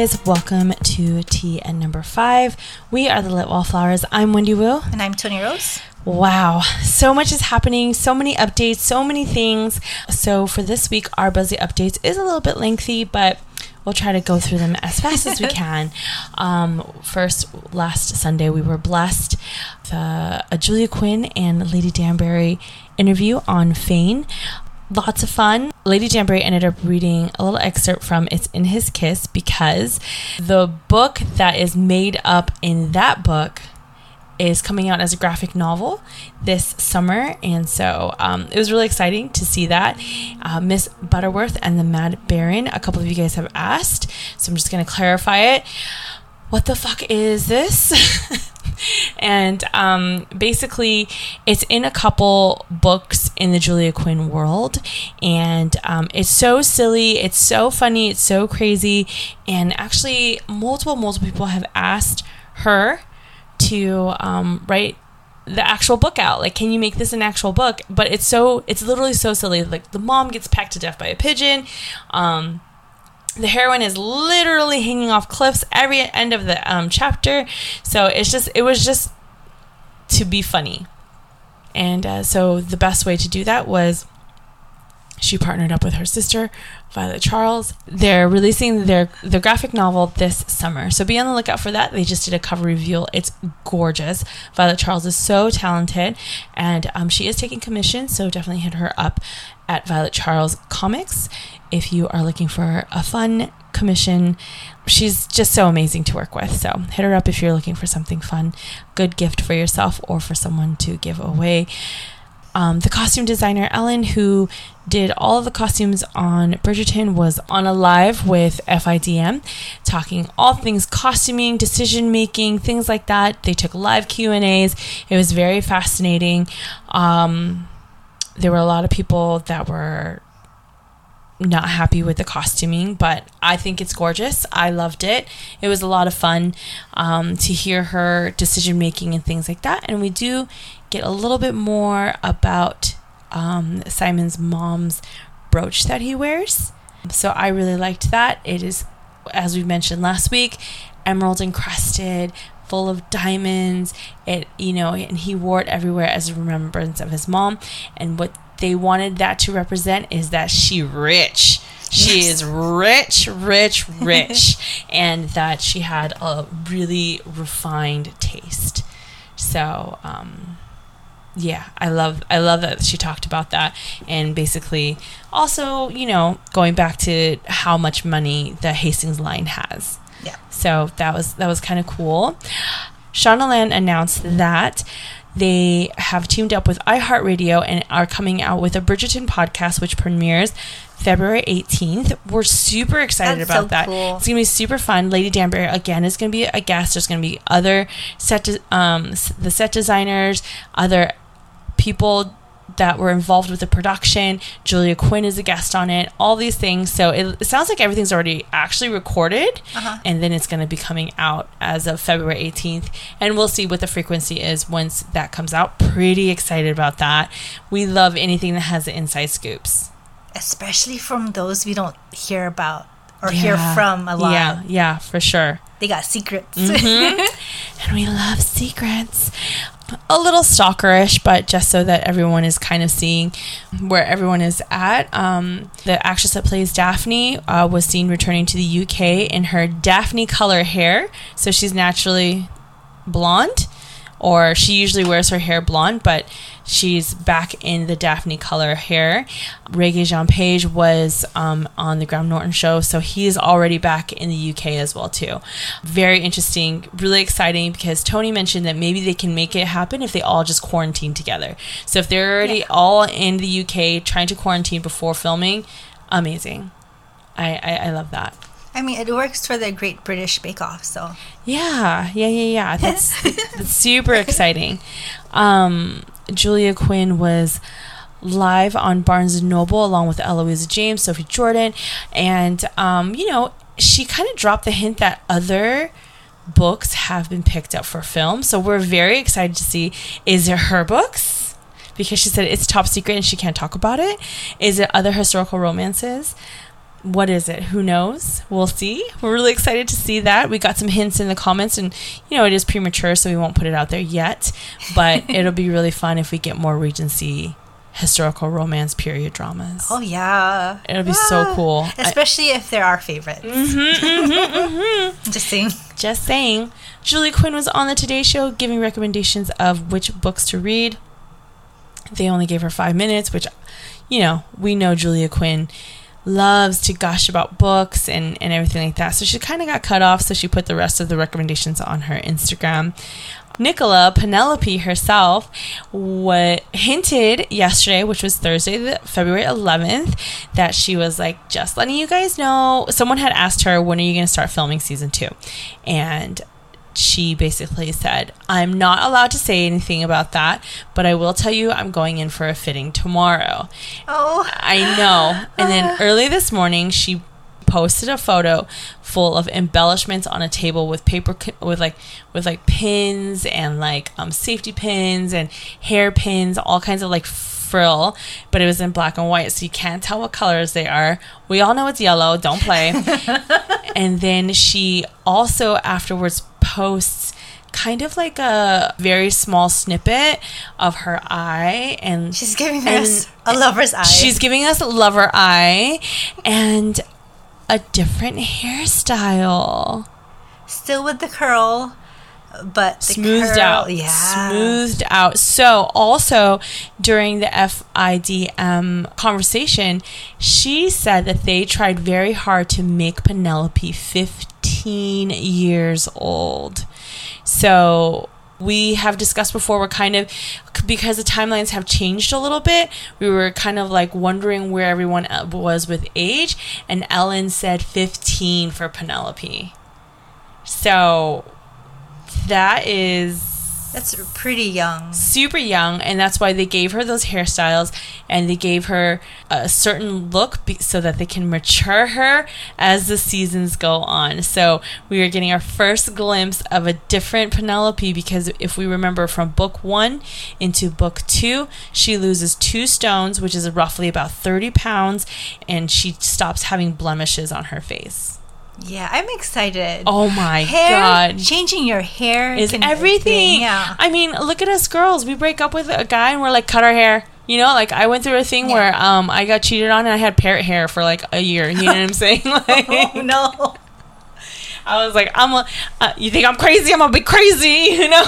Guys. Welcome to tea and number five. We are the Lit Wallflowers. I'm Wendy Wu. And I'm Tony Rose. Wow, so much is happening, so many updates, so many things. So, for this week, our Buzzy Updates is a little bit lengthy, but we'll try to go through them as fast as we can. Um, first, last Sunday, we were blessed the a Julia Quinn and Lady Danbury interview on Fane lots of fun. Lady Danbury ended up reading a little excerpt from It's in His Kiss because the book that is made up in that book is coming out as a graphic novel this summer. And so um, it was really exciting to see that. Uh, Miss Butterworth and the Mad Baron, a couple of you guys have asked. So I'm just going to clarify it. What the fuck is this? and um, basically, it's in a couple books in the Julia Quinn world, and um, it's so silly, it's so funny, it's so crazy, and actually, multiple multiple people have asked her to um, write the actual book out. Like can you make this an actual book? But it's so it's literally so silly. Like the mom gets pecked to death by a pigeon. Um the heroine is literally hanging off cliffs every end of the um, chapter so it's just it was just to be funny and uh, so the best way to do that was she partnered up with her sister Violet Charles. They're releasing their the graphic novel this summer, so be on the lookout for that. They just did a cover reveal. It's gorgeous. Violet Charles is so talented, and um, she is taking commissions. So definitely hit her up at Violet Charles Comics if you are looking for a fun commission. She's just so amazing to work with. So hit her up if you're looking for something fun, good gift for yourself or for someone to give away. Um, the costume designer Ellen, who did all of the costumes on Bridgerton, was on a live with FIDM, talking all things costuming, decision making, things like that. They took live Q and A's. It was very fascinating. Um, there were a lot of people that were not happy with the costuming, but I think it's gorgeous. I loved it. It was a lot of fun um, to hear her decision making and things like that. And we do get a little bit more about um, Simon's mom's brooch that he wears. So I really liked that. It is, as we mentioned last week, emerald encrusted, full of diamonds. It, you know, and he wore it everywhere as a remembrance of his mom. And what they wanted that to represent is that she rich. She yes. is rich, rich, rich, and that she had a really refined taste. So, um, yeah, I love I love that she talked about that and basically also, you know, going back to how much money the Hastings line has. Yeah. So that was that was kind of cool. Shondaland announced that they have teamed up with iHeartRadio and are coming out with a Bridgerton podcast, which premieres February 18th. We're super excited That's about so that. cool. It's going to be super fun. Lady Danbury, again, is going to be a guest. There's going to be other set, de- um, the set designers, other people that were involved with the production. Julia Quinn is a guest on it. All these things. So it, it sounds like everything's already actually recorded, Uh-huh. and then it's going to be coming out as of February 18th. And we'll see what the frequency is once that comes out. Pretty excited about that. We love anything that has the inside scoops. Especially from those we don't hear about or hear from a lot. Yeah, yeah, for sure. They got secrets. and we love secrets. A little stalkerish, but just so that everyone is kind of seeing where everyone is at. Um, the actress that plays Daphne uh, was seen returning to the UK in her Daphne color hair. So she's naturally blonde, or she usually wears her hair blonde, but she's back in the Daphne color hair. Regé-Jean Page was um, on the Graham Norton show, so he's already back in the UK as well too. Very interesting, really exciting because Tony mentioned that maybe they can make it happen if they all just quarantine together. So if they're already Yeah. all in the UK trying to quarantine before filming, amazing. I, I, I love that. I mean, it works for the Great British Bake Off, so Yeah, yeah, yeah, yeah. That's, that's super exciting. Um, Julia Quinn was live on Barnes and Noble along with Eloisa James, Sophie Jordan, and um, you know she kind of dropped the hint that other books have been picked up for film. So we're very excited to see is it her books because she said it's top secret and she can't talk about it. Is it other historical romances? What is it? Who knows? We'll see. We're really excited to see that. We got some hints in the comments, and you know, it is premature, so we won't put it out there yet. But it'll be really fun if we get more Regency historical romance period dramas. Oh yeah, It'll be so Ah. cool. I- especially if they're our favorites. Mm-hmm, mm-hmm, mm-hmm. Just saying. Just saying. Julia Quinn was on the Today Show giving recommendations of which books to read. They only gave her five minutes, which, you know, we know Julia Quinn loves to gush about books and, and everything like that. So she kind of got cut off, so she put the rest of the recommendations on her Instagram. Nicola Penelope herself what hinted yesterday, which was Thursday, February 11th, that she was like, just letting you guys know. Someone had asked her, when are you going to start filming season two? And she basically said, I'm not allowed to say anything about that, but I will tell you I'm going in for a fitting tomorrow. Oh, I know. And then early this morning, she posted a photo full of embellishments on a table with paper with like with like pins and like um safety pins and hairpins, all kinds of like frill, but it was in black and white, so you can't tell what colors they are. We all know it's yellow. Don't play. and then she also afterwards posts kind of like a very small snippet of her eye and she's giving and us a lover's eye. She's giving us a lover eye and a different hairstyle. still with the curl, but the Smoothed curl- out. Yeah, Smoothed out. So, also during the FIDM conversation, she said that they tried very hard to make Penelope 15 years old. So, we have discussed before, we're kind of, because the timelines have changed a little bit, we were kind of like wondering where everyone uh, was with age. And Ellen said 15 for Penelope. So, that is that's pretty young. super young and that's why they gave her those hairstyles and they gave her a certain look be- so that they can mature her as the seasons go on so we are getting our first glimpse of a different penelope because if we remember from book one into book two she loses two stones which is roughly about 30 pounds and she stops having blemishes on her face Yeah, I'm excited. oh my hair, god changing your hair is everything. Yeah, I mean, look at us girls. We break up with a guy and we're like, cut our hair. You know, like I went through a thing Yeah. where um I got cheated on and I had parrot hair for like a year. You know what I'm saying? Like, oh no. I was like, I'm a, uh, you think I'm crazy? I'm gonna be crazy. You know?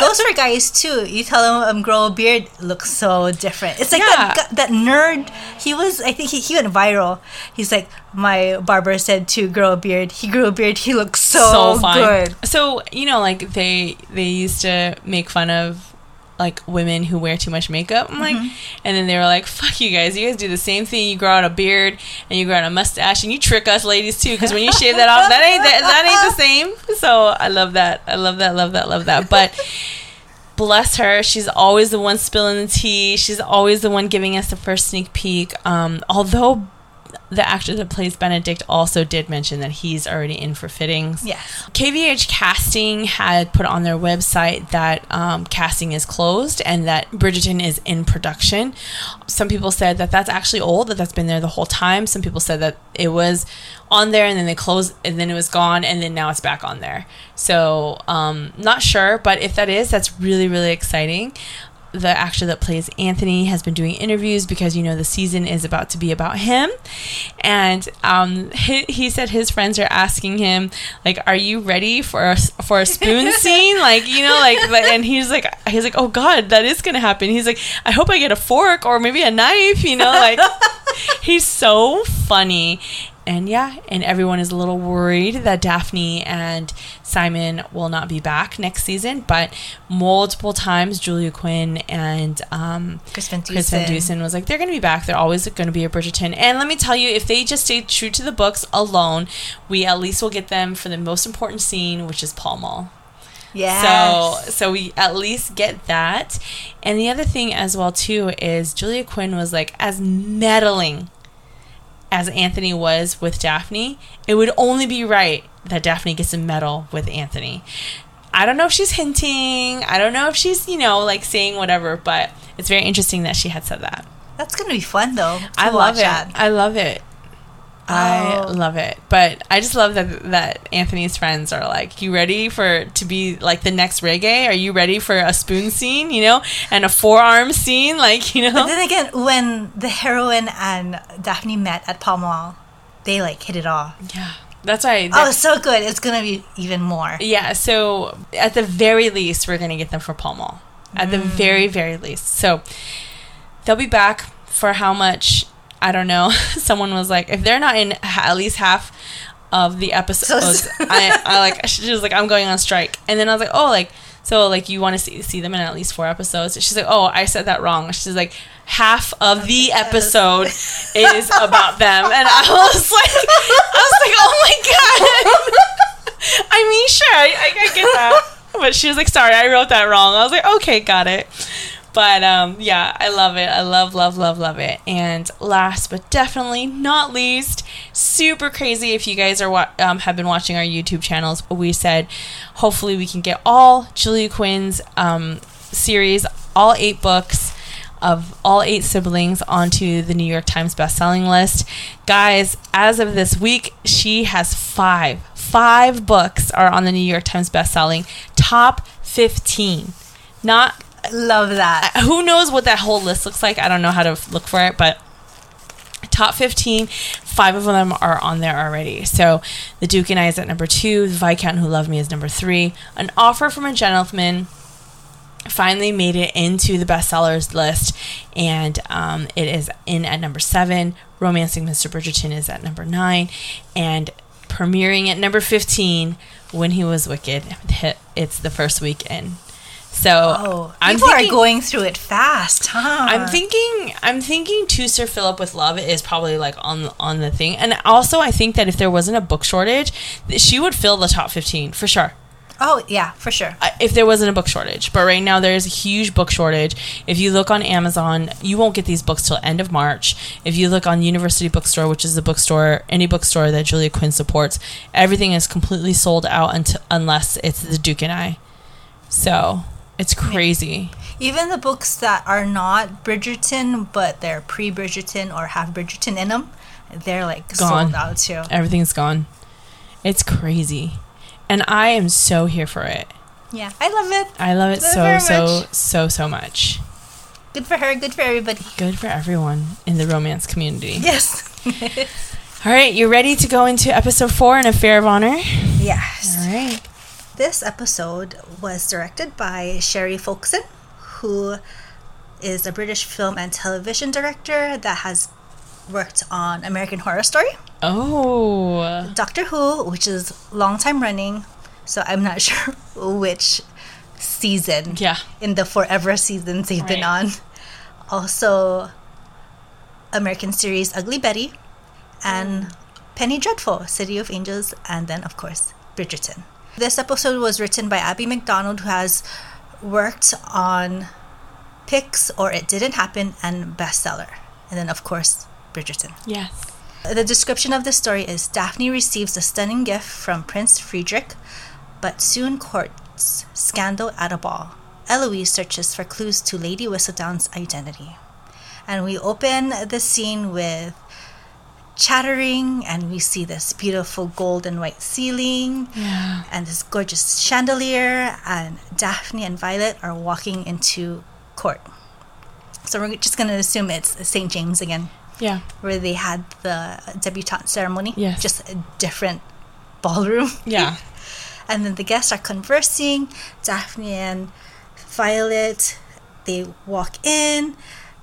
Those for guys too. You tell them um, grow a beard looks so different. It's like Yeah. that that nerd. He was I think he, he went viral. He's like my barber said to grow a beard. He grew a beard. He looks so, good. So you know, like they they used to make fun of like women who wear too much makeup. I'm like, Mm-hmm. and then they were like, "Fuck you guys! You guys do the same thing. You grow out a beard and you grow out a mustache, and you trick us ladies too. Because when you shave that off, that ain't that, that ain't the same." So I love that. I love that. Love that. Love that. But. Bless her. She's always the one spilling the tea. She's always the one giving us the first sneak peek. Um, although the actor that plays Benedict also did mention that he's already in for fittings. Yes. KVH Casting had put on their website that um, casting is closed and that Bridgerton is in production. Some people said that that's actually old, that that's been there the whole time. Some people said that it was on there and then they closed and then it was gone and then now it's back on there. So, um, not sure, but if that is, that's really, really exciting the actor that plays Anthony has been doing interviews because you know the season is about to be about him, and um, he, he said his friends are asking him like, "Are you ready for a, for a spoon scene?" Like you know, like like- and he's like he's like, "Oh God, that is gonna happen." He's like, "I hope I get a fork or maybe a knife," you know, like he's so funny. And yeah, and everyone is a little worried that Daphne and Simon will not be back next season. But multiple times, Julia Quinn and um, Chris Van Chris Van Dusen. Dusen was like, they're going to be back. They're always going to be a Bridgerton. And let me tell you, if they just stay true to the books alone, we at least will get them for the most important scene, which is Pall Mall. Yeah. So so we at least get that. And the other thing as well too is Julia Quinn was like as meddling as Anthony was with Daphne, it would only be right that Daphne gets a medal with Anthony. I don't know if she's hinting. I don't know if she's, you know, like saying whatever, but it's very interesting that she had said that. That's gonna be fun though. to I love it. that. I love it. I oh. love it. But I just love that that Anthony's friends are like, "You ready for to be like the next Regé? Are you ready for a spoon scene, you know, and a forearm scene, like you know?" But then again, when the heroine and Daphne met at Pall Mall, they like hit it off. Yeah. That's right. Oh, so good. It's gonna be even more. Yeah. So at the very least, we're gonna get them for Pall Mall. At mm. the very, very least. So they'll be back for how much I don't know. Someone was like, if they're not in at least half of the episodes, I, I like. She was like, I'm going on strike, and then I was like, oh, like so, like you want to see see them in at least four episodes. She's like, oh, I said that wrong. She's like, half of the episode is about them, and I was like, I was like, oh my god. I mean, sure, I, I, I get that. But she was like, sorry, I wrote that wrong. I was like, okay, got it. But um, yeah, I love it. I love, love, love, love it. And last but definitely not least, super crazy. If you guys are wa- um, have been watching our YouTube channels, we said hopefully we can get all Julia Quinn's um, series, all eight books of all eight siblings onto the New York Times bestselling list. Guys, as of this week, she has five. Five books are on the New York Times bestselling top 15. Not Love that. Who knows what that whole list looks like? I don't know how to look for it, but top 15 five of them are on there already. So the duke and i is at number two. The viscount who loved me is number three. An offer from a gentleman finally made it into the bestsellers list and um, it is in at number seven. Romancing mr bridgerton is at number nine and premiering at number 15 when he was wicked. It's the first weekend so oh, I'm people thinking, are going through it fast, huh? I'm thinking I'm thinking to Sir Philip with Love is probably like on on the thing. And also I think that if there wasn't a book shortage, she would fill the top 15 for sure. Oh, yeah, for sure. If there wasn't a book shortage. But right now there's a huge book shortage. If you look on Amazon, you won't get these books till end of March. If you look on University Bookstore, which is the bookstore, any bookstore that Julia Quinn supports, everything is completely sold out until, unless it's The Duke and I. So, it's crazy. Even the books that are not Bridgerton, but they're pre Bridgerton or have Bridgerton in them, they're like gone. sold out too. Everything's gone. It's crazy. And I am so here for it. Yeah, I love it. I love it love so, so, so, so much. Good for her. Good for everybody. Good for everyone in the romance community. Yes. All right, you ready to go into episode four, An Affair of Honor? Yes. All right. This episode was directed by Sheree Folkson, who is a British film and television director that has worked on American Horror Story. Oh. Doctor Who, which is long time running, so I'm not sure which season. Yeah. In the forever seasons they've right. been on. Also, American series Ugly Betty, and mm. Penny Dreadful, City of Angels, and then of course Bridgerton. This episode was written by Abby McDonald, who has worked on Pics or It Didn't Happen and Bestseller. And then, of course, Bridgerton. Yes. The description of the story is Daphne receives a stunning gift from Prince Friedrich, but soon courts scandal at a ball. Eloise searches for clues to Lady Whistledown's identity. And we open the scene with chattering and we see this beautiful gold and white ceiling yeah. and this gorgeous chandelier and daphne and violet are walking into court. So we're just going to assume it's st james again yeah. where they had the debutante ceremony. Yes. just a different ballroom. Yeah. And then the guests are conversing. Daphne and violet they walk in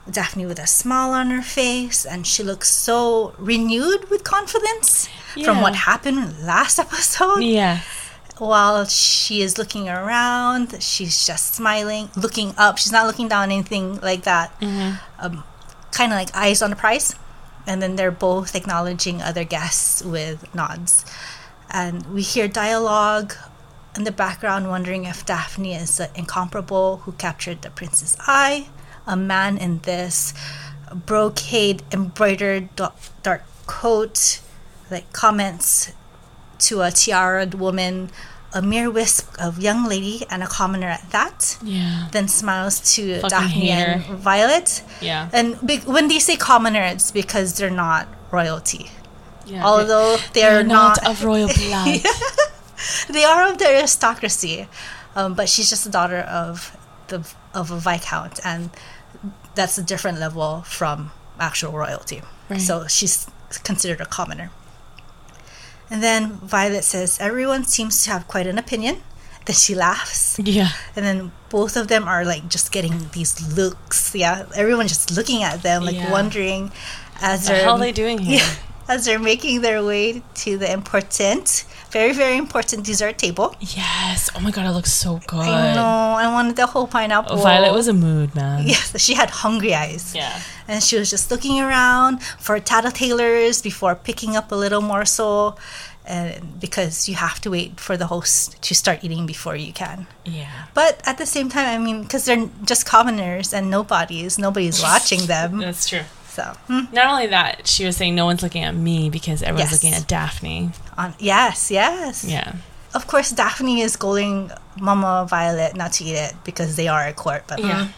Daphne with a smile on her face, and she looks so renewed with confidence yeah. from what happened last episode. Yeah. While she is looking around, she's just smiling, looking up. She's not looking down, anything like that. Mm-hmm. Um, kind of like eyes on the prize. And then they're both acknowledging other guests with nods. And we hear dialogue in the background, wondering if Daphne is the incomparable who captured the prince's eye a man in this brocade embroidered dark coat, like comments to a tiaraed woman, a mere wisp of young lady and a commoner at that. Yeah. Then smiles to Fucking Daphne and Violet. Yeah. And be- when they say commoner, it's because they're not royalty. Yeah, Although they are They're not, not, of royal blood. they are of the aristocracy, um, but she's just the daughter of the of a viscount, and that's a different level from actual royalty. Right. So she's considered a commoner. And then Violet says, "Everyone seems to have quite an opinion." Then she laughs, Yeah. and then both of them are like just getting these looks. Yeah, everyone just looking at them, like Yeah. wondering as The they're hell are they doing here? yeah, as they're making their way to the important, very very important dessert table. Yes. Oh my god, it looks so good. I know. I wanted the whole pineapple. Violet was a mood, man. Yes, she had hungry eyes. Yeah. And she was just looking around for tattletales before picking up a little morsel. And because you have to wait for the host to start eating before you can. Yeah. But at the same time, I mean, because they're just commoners and nobodies, nobody's watching them. That's true. So, hmm, Not only that, she was saying no one's looking at me because everyone's Yes. looking at Daphne. on, yes, yes. Yeah. Of course, Daphne is scolding Mama Violet not to eat it because they are at court. But Yeah. hmm.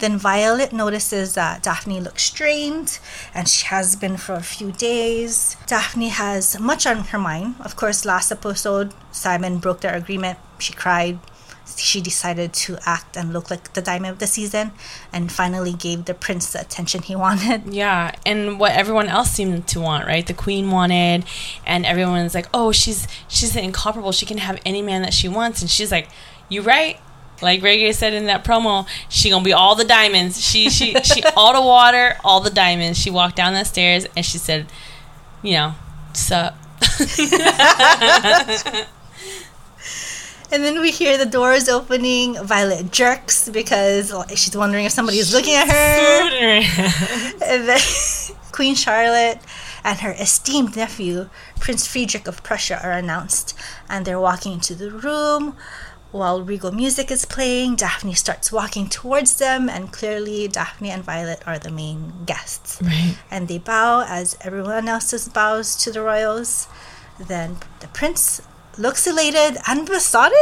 Then Violet notices that Daphne looks strained and she has been for a few days. Daphne has much on her mind. Of course, last episode, Simon broke their agreement. She cried. She decided to act and look like the diamond of the season and finally gave the prince the attention he wanted. Yeah, and what everyone else seemed to want, right? The queen wanted, and everyone's like, "Oh, she's she's incomparable. She can have any man that she wants." And she's like, "You right." Like Regé said in that promo, she gonna be all the diamonds. She she she all the water, all the diamonds. She walked down the stairs and she said, "You know, sup." And then we hear the doors opening. Violet jerks because she's wondering if somebody is looking at her. And then Queen Charlotte and her esteemed nephew, Prince Friedrich of Prussia, are announced. And they're walking into the room. While regal music is playing, Daphne starts walking towards them, and clearly Daphne and Violet are the main guests. right. And they bow as everyone else bows to the royals. Then the prince looks elated and besotted,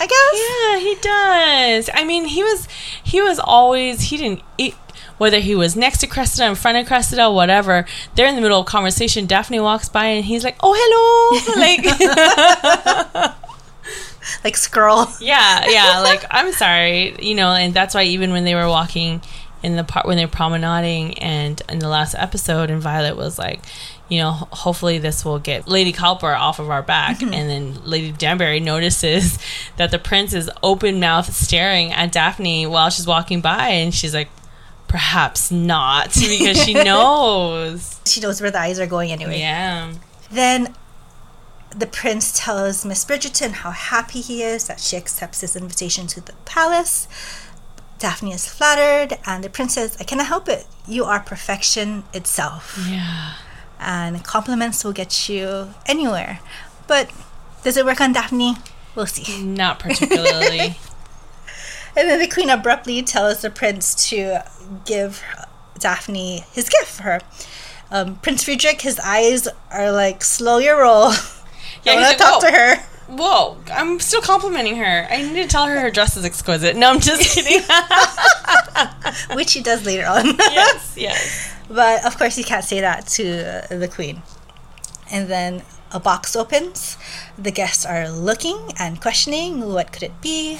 I guess. Yeah, he does. I mean, he was he was always he didn't eat whether he was next to Cressida, in front of Cressida, whatever. They're in the middle of conversation. Daphne walks by and he's like, "Oh, hello!" like, Like Skrull. yeah, yeah. Like, I'm sorry, you know. And that's why even when they were walking in the part when they're promenading, and in the last episode, and Violet was like. You know, hopefully this will get Lady Cowper off of our back. Mm-hmm. And then Lady Danbury notices that the prince is open mouth staring at Daphne while she's walking by, and she's like, perhaps not, because she knows. She knows where the eyes are going anyway. Yeah. Then the prince tells Miss Bridgerton how happy he is that she accepts his invitation to the palace. Daphne is flattered, and the prince says, I cannot help it. You are perfection itself. Yeah. And compliments will get you anywhere. But does it work on Daphne? We'll see. Not particularly. And then the queen abruptly tells the prince to give Daphne his gift for her. Um, prince Friedrich, his eyes are like, slow your roll. Yeah, I want like, to talk "Whoa." to her. Whoa, I'm still complimenting her. I need to tell her her dress is exquisite. No, I'm just kidding. which he does later on. yes, yes. But of course, you can't say that to the queen. And then a box opens. The guests are looking and questioning what could it be.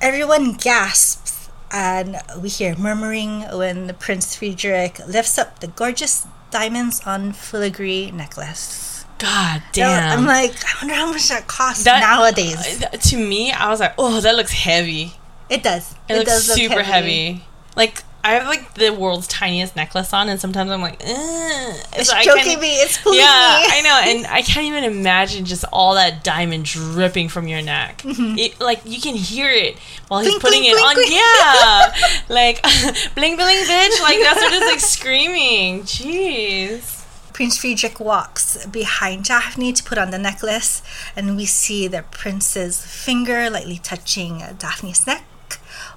Everyone gasps, and we hear murmuring when the Prince Friedrich lifts up the gorgeous diamonds on filigree necklace. God damn. I'm like, I wonder how much that costs That- nowadays. Uh, to me, I was like, oh, that looks heavy. It does. It, looks does look super heavy. Like, I have like the world's tiniest necklace on, and sometimes I'm like. It's So choking me. It's pulling yeah, me. I know, and I can't even imagine just all that diamond dripping from your neck. Mm-hmm. It, like you can hear it while he's Blink, putting blink, it on. blink, blink. Yeah, like bling bling bitch. Like that's what it's like screaming. Jeez. Prince Friedrich walks behind Daphne to put on the necklace, and we see the prince's finger lightly touching Daphne's neck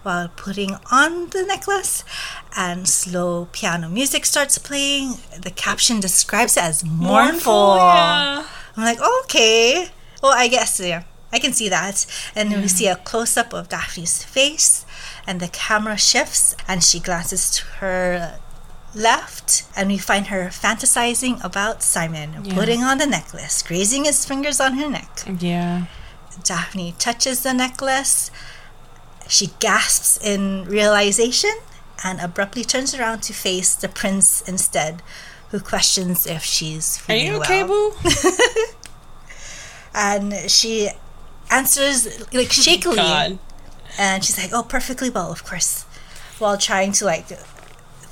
while putting on the necklace. And slow piano music starts playing. The caption describes it as mournful. Yeah. I'm like, okay. Well, I guess, yeah, I can see that. And then we see a close up of Daphne's face, and the camera shifts, and she glances to her left, and we find her fantasizing about Simon, Yeah. putting on the necklace, grazing his fingers on her neck. Yeah. Daphne touches the necklace. She gasps in realization and abruptly turns around to face the prince instead, who questions if she's Are you okay, well. boo? And she answers like oh shakily, God. and she's like, "Oh, perfectly well, of course," while trying to like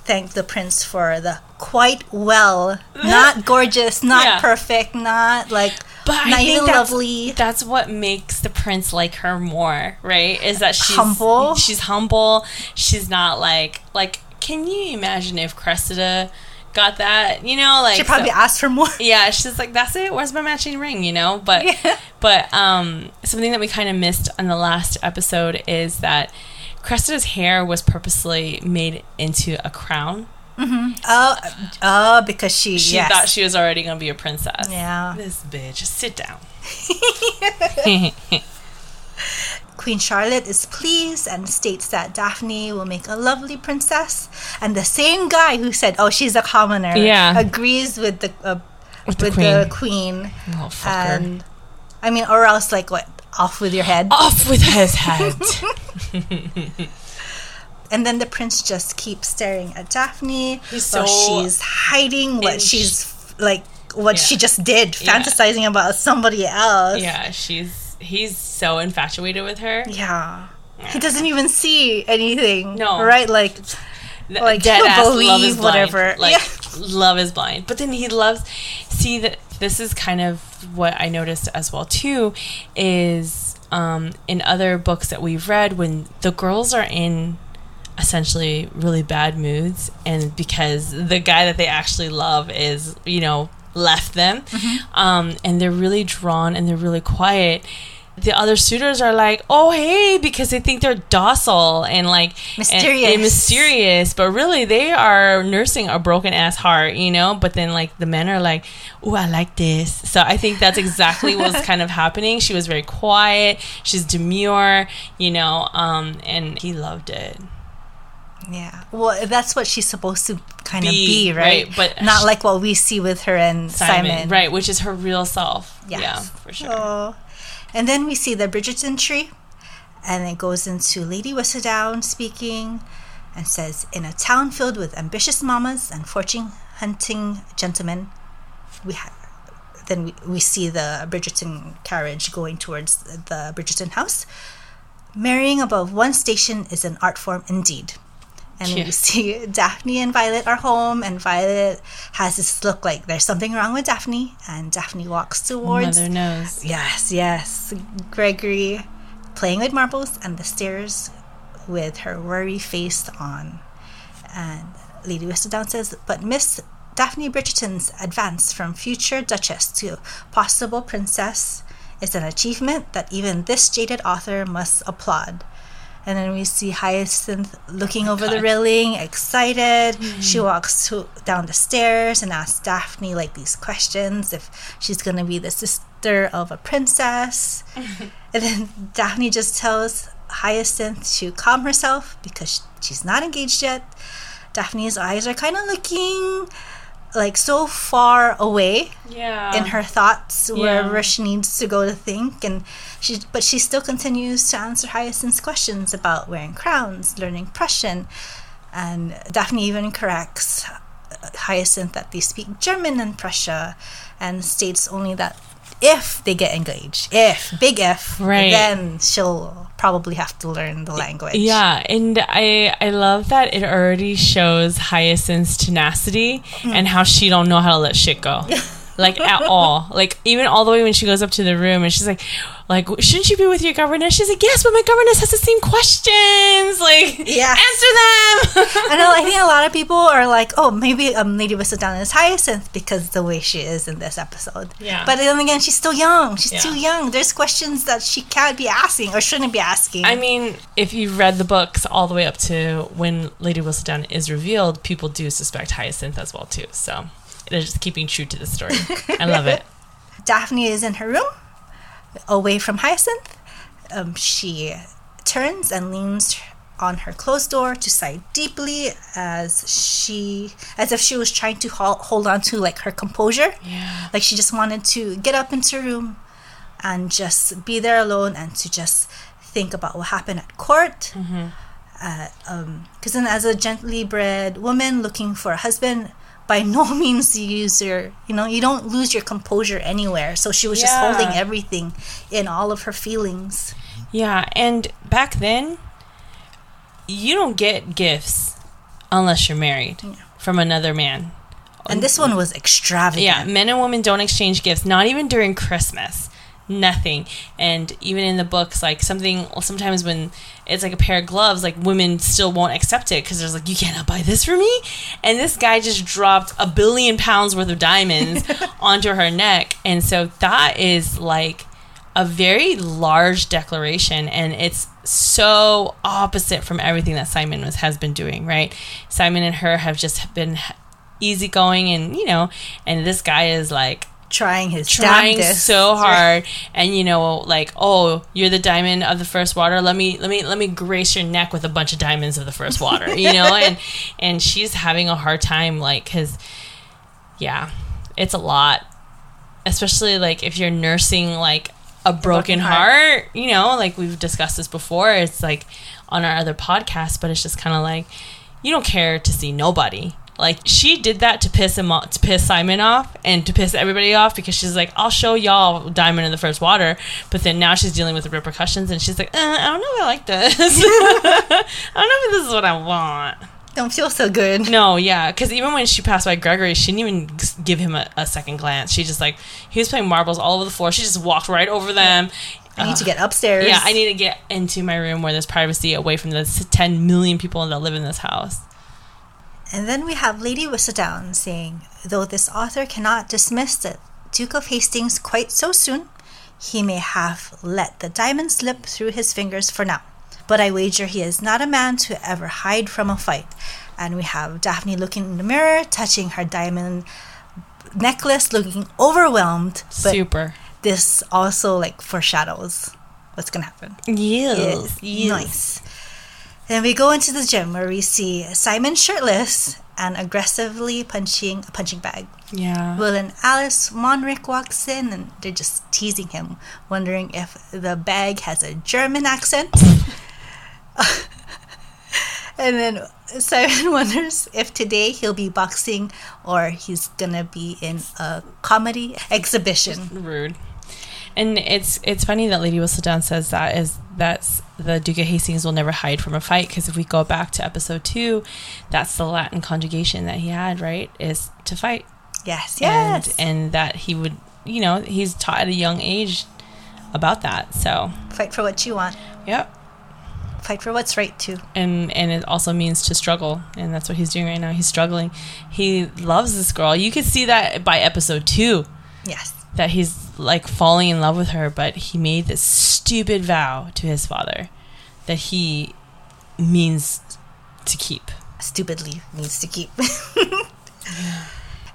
thank the prince for the quite well, not gorgeous, not Yeah. perfect, not like But I think that's, lovely. that's what makes the prince like her more, right? Is that she's Humble. She's humble. She's not like like. Can you imagine if Cressida got that? You know, like She probably so- asked for more. yeah, she's like, that's it. Where's my matching ring? You know, but Yeah. but um, something that we kind of missed on the last episode is that Cressida's hair was purposely made into a crown. Oh, oh, because she, She yes. thought she was already gonna be a princess. Yeah. This bitch, sit down. Queen Charlotte is pleased and states that Daphne will make a lovely princess. And the same guy who said, "Oh, she's a commoner," Yeah. agrees with the uh, With with, the the queen. queen. Little fucker. And I mean, or else like what? Off with your head. Off with his head. And then the prince just keeps staring at Daphne He's so- she's hiding what she's like what Yeah. she just did, Yeah. fantasizing about somebody else. yeah, she's he's so infatuated with her. Yeah. He doesn't even see anything. No. Right? Like Th- Like, dead ass love believe is blind. whatever. Like Yeah. love is blind. But then he loves see that this is kind of what I noticed as well too is um, in other books that we've read when the girls are in essentially really bad moods and because the guy that they actually love is you know left them. Mm-hmm. um, and they're really drawn and they're really quiet. The other suitors are like oh hey because they think they're docile and like and- Mysterious. and mysterious. but really they are nursing a broken ass heart you know? But then like the men are like oh i like this. So i think that's exactly what's kind of happening. She was very quiet. She's demure you know? Um and he loved it Yeah. Well, that's what she's supposed to kind of Be, be, right? right, but not she- like what we see with her and Simon, Simon. right, which is her real self. Yes. Yeah, for sure. Oh. And then we see the Bridgerton tree, and it goes into Lady Whistledown speaking and says, In a town filled with ambitious mamas and fortune hunting gentlemen, we ha- then we, we see the Bridgerton carriage going towards the Bridgerton house. Marrying above one station is an art form indeed. And Yeah. we see Daphne and Violet are home, and Violet has this look like there's something wrong with Daphne, and Daphne walks towards Mother knows. Yes, yes. Gregory playing with marbles and the stairs with her worry face on. And Lady Whistledown says, But Miss Daphne Bridgerton's advance from future Duchess to possible Princess is an achievement that even this jaded author must applaud. And then we see Hyacinth looking oh over the railing, excited. Mm-hmm. She walks to, down the stairs and asks Daphne like these questions if she's gonna be the sister of a princess. and then Daphne just tells Hyacinth to calm herself because she's not engaged yet. Daphne's eyes are kind of looking like so far away Yeah. in her thoughts wherever Yeah. she needs to go to think and she but she still continues to answer Hyacinth's questions about wearing crowns, learning Prussian, and Daphne even corrects Hyacinth that they speak German in Prussia and states only that if they get engaged, if big if, Right. then she'll probably have to learn the language. Yeah, and I I love that it already shows Hyacinth's tenacity Mm. and how she don't know how to let shit go. Like at all. Like even all the way when she goes up to the room and she's like like shouldn't you be with your governess? She's like, Yes, but my governess has the same questions. Like yeah, answer them. I know. I think a lot of people are like, "Oh, maybe um, Lady Whistledown is Hyacinth because the way she is in this episode." Yeah. But then again, she's still young. She's Yeah. too young. There's questions that she can't be asking or shouldn't be asking. I mean, if you read the books all the way up to when Lady Whistledown is revealed, people do suspect Hyacinth as well too. So they're just keeping true to the story. I love it. Daphne is in her room, away from Hyacinth. Um, she turns and leans on her closed door to sigh deeply as she as if she was trying to hol- hold on to like her composure Yeah. like she just wanted to get up into her room and just be there alone and to just think about what happened at court because um, then as a gently bred woman looking for a husband by no means you use your you know you don't lose your composure anywhere so she was just holding everything in all of her feelings Yeah, and back then, you don't get gifts unless you're married from another man. and this one was extravagant Yeah, men and women don't exchange gifts, not even during Christmas. Nothing. And even in the books, like something, sometimes when it's like a pair of gloves, like women still won't accept it because there's like, you cannot buy this for me. And this guy just dropped a billion pounds worth of diamonds onto her neck. And so that is like a very large declaration. And it's so opposite from everything that Simon was, has been doing, right? Simon and her have just been easygoing and, you know, and this guy is like, trying his trying damnedest. so hard and you know like oh you're the diamond of the first water let me let me let me grace your neck with a bunch of diamonds of the first water you know and and she's having a hard time like because yeah it's a lot especially like if you're nursing like a broken, broken heart. heart. you know like we've discussed this before it's like on our other podcast but it's just kind of like you don't care to see nobody like she did that to piss him off to piss simon off and to piss everybody off because she's like i'll show y'all diamond in the first water but then now she's dealing with the repercussions and she's like uh, i don't know if i like this i don't know if this is what i want don't feel so good no, yeah, because even when she passed by Gregory, she didn't even give him a, a second glance. She just like he was playing marbles all over the floor. She just walked right over them. i need to get upstairs Yeah, I need to get into my room where there's privacy, away from the ten million people that live in this house. And then we have Lady Whistledown saying, though this author cannot dismiss the Duke of Hastings quite so soon, he may have let the diamond slip through his fingers for now. But I wager he is not a man to ever hide from a fight. And we have Daphne looking in the mirror, touching her diamond necklace, looking overwhelmed. But Super. this also like foreshadows what's gonna happen. Yes. Nice. Then we go into the gym where we see Simon shirtless and aggressively punching a punching bag. Yeah. Will and Alice Mondrich walks in and they're just teasing him, wondering if the bag has a German accent. and then Simon wonders if today he'll be boxing or he's gonna be in a comedy exhibition. Rude. And it's it's funny that Lady Whistledown says that is that's the Duke of Hastings will never hide from a fight because if we go back to episode two, that's the Latin conjugation that he had right is to fight. Yes, yes. and and that he would you know he's taught at a young age about that so Fight for what you want. yep Fight for what's right too. and and it also means to struggle and that's what he's doing right now he's struggling he loves this girl you could see that by episode two Yes. That he's like falling in love with her but he made this stupid vow to his father that he means to keep stupidly means to keep.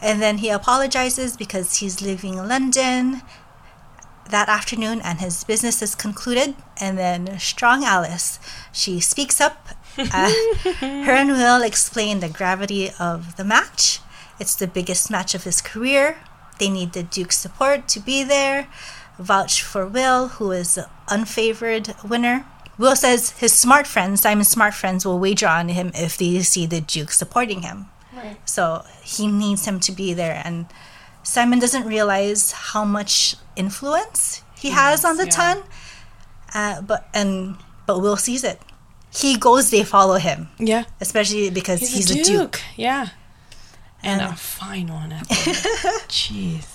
And then he apologizes because he's leaving London that afternoon and his business is concluded. And then Strong Alice, she speaks up. Uh, her and Will explain the gravity of the match. It's the biggest match of his career. They need the Duke's support to be there. Vouch for Will, who is the unfavored winner. Will says his smart friends, Simon's smart friends, will wager on him if they see the Duke supporting him. So he needs him to be there. And Simon doesn't realize how much influence he has on the yeah. ton. Uh, but and but Will sees it. He goes, they follow him, yeah especially because he's, he's, a, a duke. duke. yeah and And- a fine one at that. jeez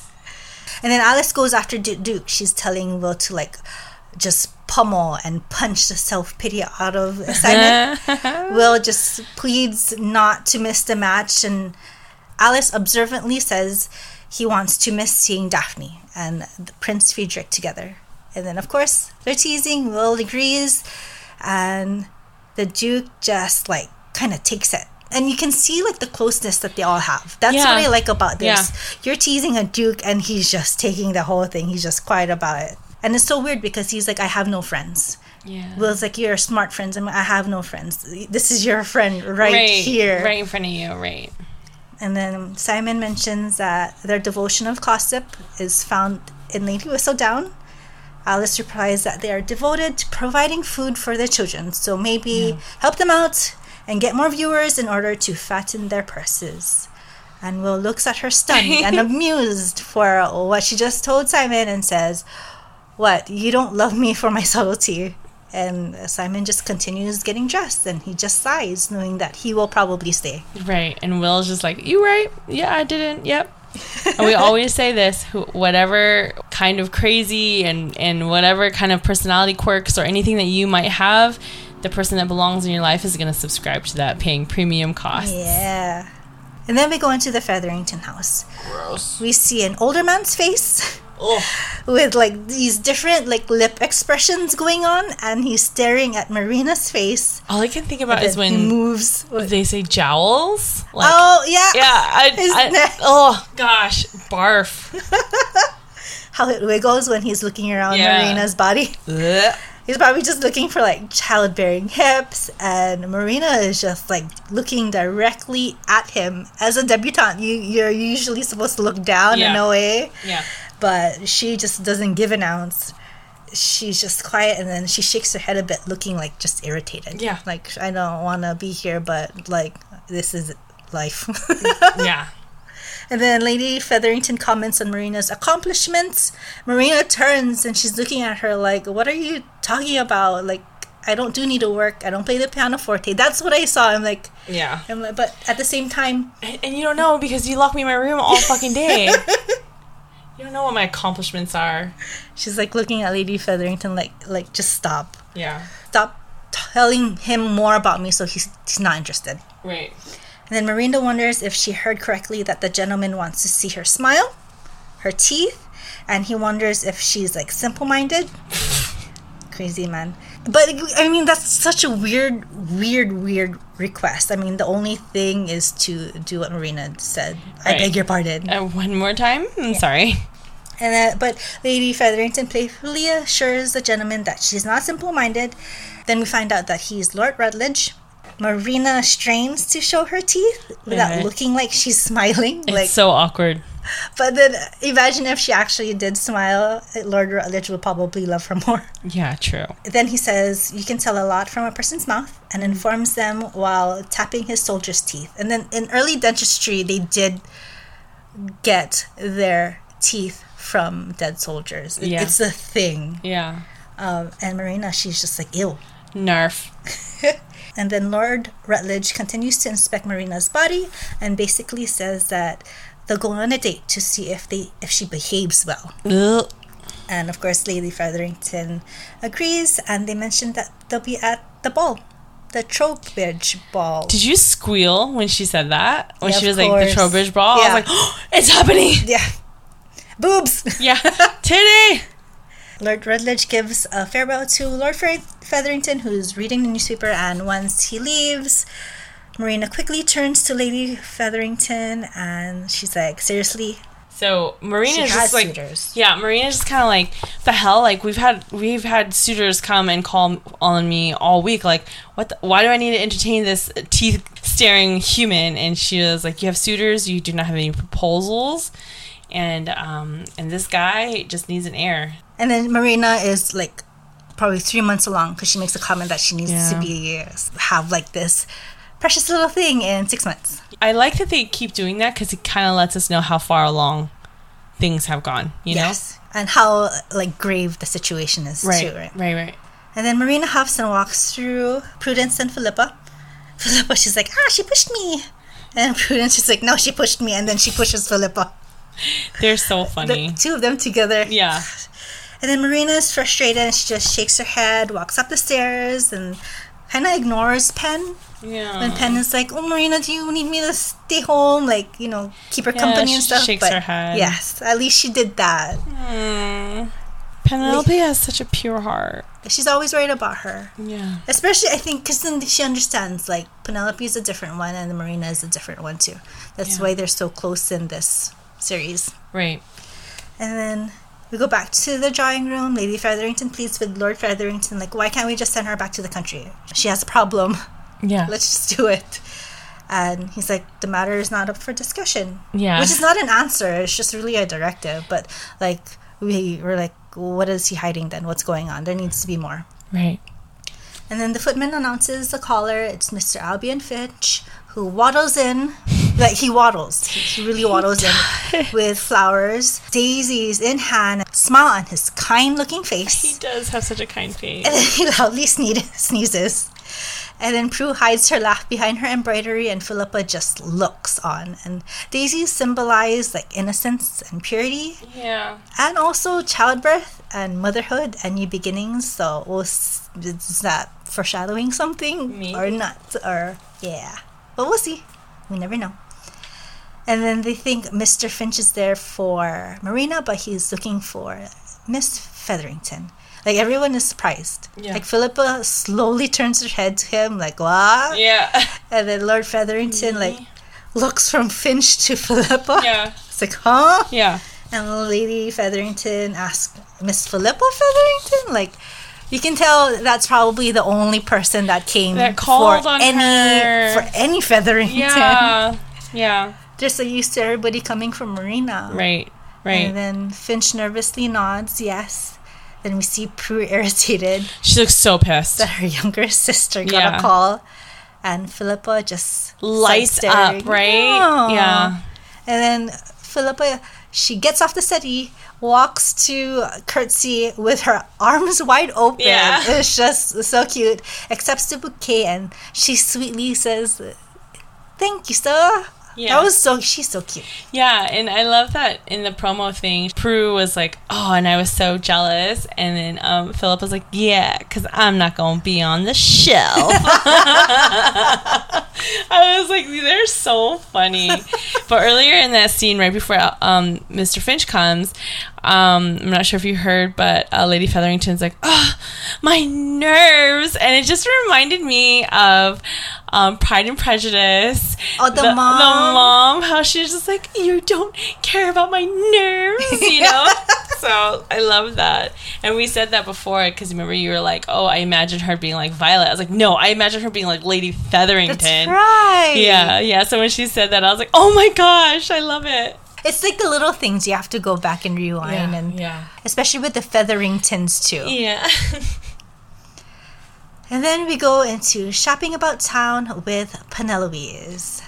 And then Alice goes after Du- Duke. She's telling Will to like just pummel and punch the self pity out of Simon. Will just pleads not to miss the match, and Alice observantly says he wants to miss seeing Daphne and Prince Friedrich together. And then, of course, they're teasing. Will agrees, and the Duke just like kind of takes it. And you can see like the closeness that they all have. That's Yeah. what I like about this. Yeah. You're teasing a Duke, and he's just taking the whole thing. He's just quiet about it. And it's so weird because he's like, I have no friends. Yeah. Will's like, "You're smart friends, and I have no friends. This is your friend right, here." Right in front of you, right. And then Simon mentions that their devotion of gossip is found in Lady Whistledown. Alice replies that they are devoted to providing food for their children, so maybe help them out and get more viewers in order to fatten their purses. And Will looks at her stunned and amused for what she just told Simon and says, What, you don't love me for my subtlety? And Simon just continues getting dressed and he just sighs, knowing that he will probably stay. Right. And Will's just like, You right? Yeah, I didn't. Yep. and we always say this who, whatever kind of crazy and, and whatever kind of personality quirks or anything that you might have, the person that belongs in your life is going to subscribe to that, paying premium costs. Yeah. And then we go into the Featherington house. Gross. We see an older man's face Oh, with like these different like lip expressions going on, and he's staring at Marina's face. all I can think about Then is he when moves. they say jowls. Like, oh yeah, yeah. I, His I, neck. oh, gosh. Barf. how it wiggles when he's looking around Yeah. Marina's body. Ugh. He's probably just looking for like childbearing hips, and Marina is just like looking directly at him. As a debutante, you you're usually supposed to look down in a way. yeah. but she just doesn't give an ounce. She's just quiet and then she shakes her head a bit, looking like just irritated. Yeah. Like, I don't want to be here, but like, this is life. Yeah. And then Lady Featherington comments on Marina's accomplishments. Marina turns and she's looking at her like, What are you talking about? Like, I don't do needlework. I don't play the pianoforte. That's what I saw. I'm like, Yeah. I'm like but at the same time, And, and you don't know because you lock me in my room all fucking day. you don't know what my accomplishments are. she's like looking at Lady Featherington like, like just stop. Yeah. stop telling him more about me so he's, he's not interested. Right. And then Marina wonders if she heard correctly that the gentleman wants to see her smile, her teeth, and he wonders if she's like simple minded. Crazy man. But I mean, that's such a weird, weird, weird request. I mean, the only thing is to do what Marina said. I beg your pardon. Uh, one more time. I'm sorry. And uh, but Lady Featherington playfully assures the gentleman that she's not simple-minded. Then we find out that he's Lord Rutledge. Marina strains to show her teeth without Yeah. looking like she's smiling. It's like, so awkward. but then imagine if she actually did smile. Lord Rutledge would probably love her more. Yeah, true. Then he says, You can tell a lot from a person's mouth and informs them while tapping his soldier's teeth. And then in early dentistry, they did get their teeth from dead soldiers. It- Yeah. It's a thing. Yeah. Um, and Marina, she's just like, Ew. Narf. And then Lord Rutledge continues to inspect Marina's body and basically says that they'll go on a date to see if they if she behaves well. Ugh. And of course, Lady Featherington agrees, and they mention that they'll be at the ball, the Trowbridge Ball. Did you squeal when she said that? When Yeah, she was like the Trowbridge Ball? Yeah. I was like, oh, it's happening. yeah, boobs. Yeah. Titty. Lord Rutledge gives a farewell to Lord Fe- Featherington, who's reading the newspaper, and once he leaves, Marina quickly turns to Lady Featherington, and she's like, "Seriously, So Marina's She has just like, suitors. yeah, Marina's just kind of like, the hell, like we've had we've had suitors come and call on me all week, like what? The, why do I need to entertain this teeth staring human? And she was like, you have suitors, you do not have any proposals, and um and this guy just needs an heir. And then Marina is like probably three months along because she makes a comment that she needs to Yeah. be have like this precious little thing in six months. I like that they keep doing that because it kind of lets us know how far along things have gone. You yes, and how like grave the situation is right, too. Right. right, right. And then Marina huffs and walks through Prudence and Philippa. Philippa, she's like, ah, she pushed me. And Prudence is like, no, she pushed me. And then she pushes Philippa. They're so The funny. two of them together. yeah, And then Marina is frustrated and she just shakes her head, walks up the stairs, and kind of ignores Pen. yeah. When Pen is like, "Oh, Marina, do you need me to stay home? Like, you know, keep her Yeah, company and she stuff." shakes her head. Yes, at least she did that. Mm. Penelope has such a pure heart. She's always worried about her, Yeah. especially I think because then she understands like Penelope is a different one and Marina is a different one too. That's Yeah. why they're so close in this series. Right. And then We go back to the drawing room. Lady Featherington pleads with Lord Featherington, like, why can't we just send her back to the country? She has a problem. Yeah. Let's just do it. And he's like, the matter is not up for discussion. Yeah. Which is not an answer. It's just really a directive. But like, we were like, what is he hiding then? What's going on? There needs to be more. right. And then the footman announces the caller. It's Mr. Albion Finch, who waddles in. Like, he waddles. He really waddles in with flowers, daisies in hand, smile on his kind looking face. He does have such a kind face. And then he loudly sneed- sneezes. And then Prue hides her laugh behind her embroidery, and Philippa just looks on. And daisies symbolize like innocence and purity, Yeah. and also childbirth and motherhood and new beginnings. So, was is that foreshadowing something Maybe. or not? Or yeah, but we'll see. We never know. And then they think Mr. Finch is there for Marina, but he's looking for Miss Featherington. Like everyone is surprised. Yeah. Like Philippa slowly turns her head to him, like what? Yeah. And then Lord Featherington like looks from Finch to Philippa. Yeah. It's like, huh? Yeah. And Lady Featherington asks Miss Philippa Featherington, like you can tell that's probably the only person that came That called for on any her. for any Featherington. Yeah. Yeah. They're so used to everybody coming from Marina. Right. Right. And then Finch nervously nods, yes. Then we see Prue irritated She looks so pissed. that her younger sister got Yeah. a call. And Philippa just Lights up, right? Aw. Yeah. And then Philippa, she gets off the settee, walks to curtsy with her arms wide open. Yeah. It's just so cute. Accepts the bouquet and she sweetly says, "Thank you, sir." Yeah. That was so. She's so cute. Yeah, and I love that in the promo thing, Prue was like, "Oh," and I was so jealous, and then um, Philip was like, "Yeah, because I'm not gonna be on the shelf." I was like, "They're so funny." but earlier in that scene, right before um, Mr. Finch comes, um, I'm not sure if you heard, but uh, Lady Featherington's like, "Oh, my nerves," and it just reminded me of um, Pride and Prejudice. Oh, the the mom. The mom, how she's just like, you don't care about my nerves, you know? so I love that. And we said that before because remember you were like, oh, I imagine her being like Violet. I was like, no, I imagine her being like Lady Featherington. That's right. Yeah, yeah. So when she said that, I was like, oh my gosh, I love it. It's like the little things you have to go back and rewind, and yeah. especially with the Featheringtons too. Yeah. And then we go into shopping about town with Penelope's.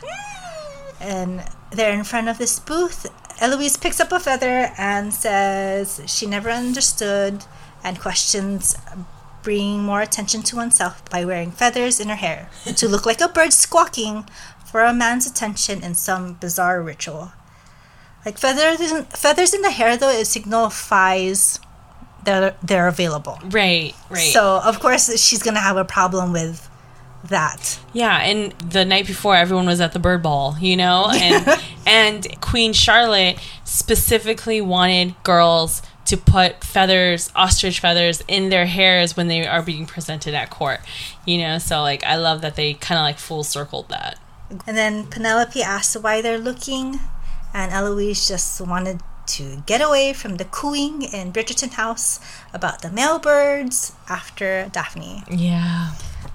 And they're in front of this booth. Eloise picks up a feather and says she never understood and questions bringing more attention to oneself by wearing feathers in her hair to look like a bird squawking for a man's attention in some bizarre ritual. Like feathers in, feathers in the hair though it signifies that they're available. right, right. So of course she's gonna have a problem with that. Yeah, and the night before everyone was at the bird ball, you know? And and Queen Charlotte specifically wanted girls to put feathers, ostrich feathers in their hairs when they are being presented at court. You know, so like I love that they kind of like full circled that. And then Penelope asks why they're looking, and Eloise just wanted to get away from the cooing in Bridgerton House about the male birds after Daphne. Yeah.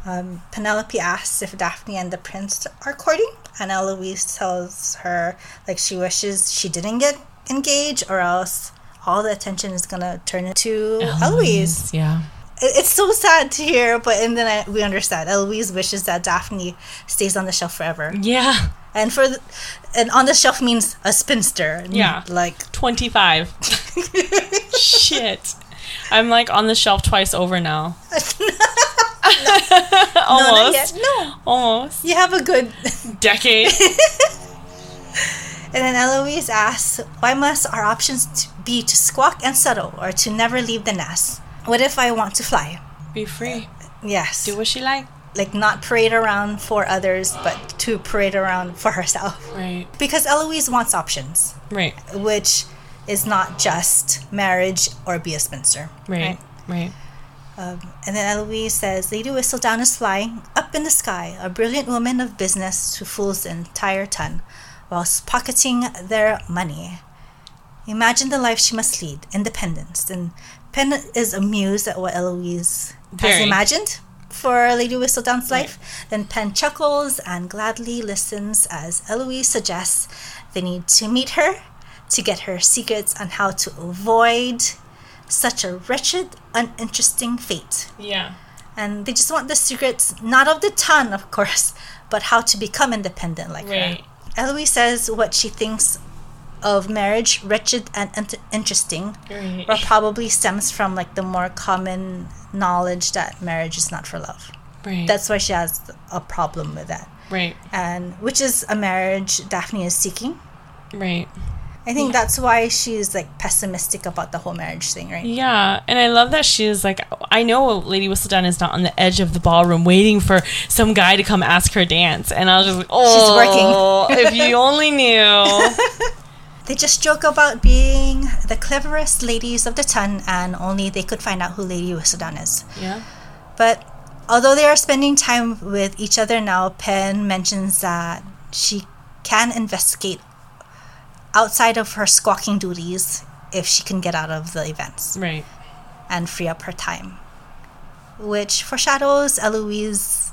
Um, Penelope asks if Daphne and the prince are courting, and Eloise tells her like she wishes she didn't get engaged, or else all the attention is gonna turn into Eloise. Yeah. It- It's so sad to hear, but and then I, we understand. Eloise wishes that Daphne stays on the shelf forever, Yeah. and for the, and on the shelf means a spinster. Yeah. like 25. Shit. I'm like on the shelf twice over now. no, Almost. yet. No, Almost. you have a good. Decade. And then Eloise asks, why must our options be to squawk and settle or to never leave the nest? What if I want to fly? Be free. Yes. Do what she like. Like not parade around for others, but to parade around for herself. Right. Because Eloise wants options, Right. which is not just marriage or be a spinster. Right. Right. Um, and then Eloise says, Lady Whistledown is flying up in the sky, a brilliant woman of business who fools the entire ton, whilst pocketing their money. Imagine the life she must lead, independence. And Pen is amused at what Eloise has imagined for Lady Whistledown's life. Then Pen chuckles and gladly listens as Eloise suggests they need to meet her to get her secrets on how to avoid such a wretched, uninteresting fate. Yeah. And they just want the secrets, not of the ton, of course, but how to become independent like Right. her. Eloise says what she thinks of marriage wretched and int- interesting, Right. or probably stems from like the more common knowledge that marriage is not for love. Right. That's why she has a problem with that. right. And which is a marriage Daphne is seeking. Right. I think that's why she's like pessimistic about the whole marriage thing, right? Yeah, and I love that she is like, I know Lady Whistledown is not on the edge of the ballroom waiting for some guy to come ask her dance, and I was just like, oh, working. if you only knew. They just joke about being the cleverest ladies of the ton, and only they could find out who Lady Whistledown is. Yeah. But although they are spending time with each other now, Pen mentions that she can investigate outside of her squawking duties if she can get out of the events Right. and free up her time. Which foreshadows Eloise'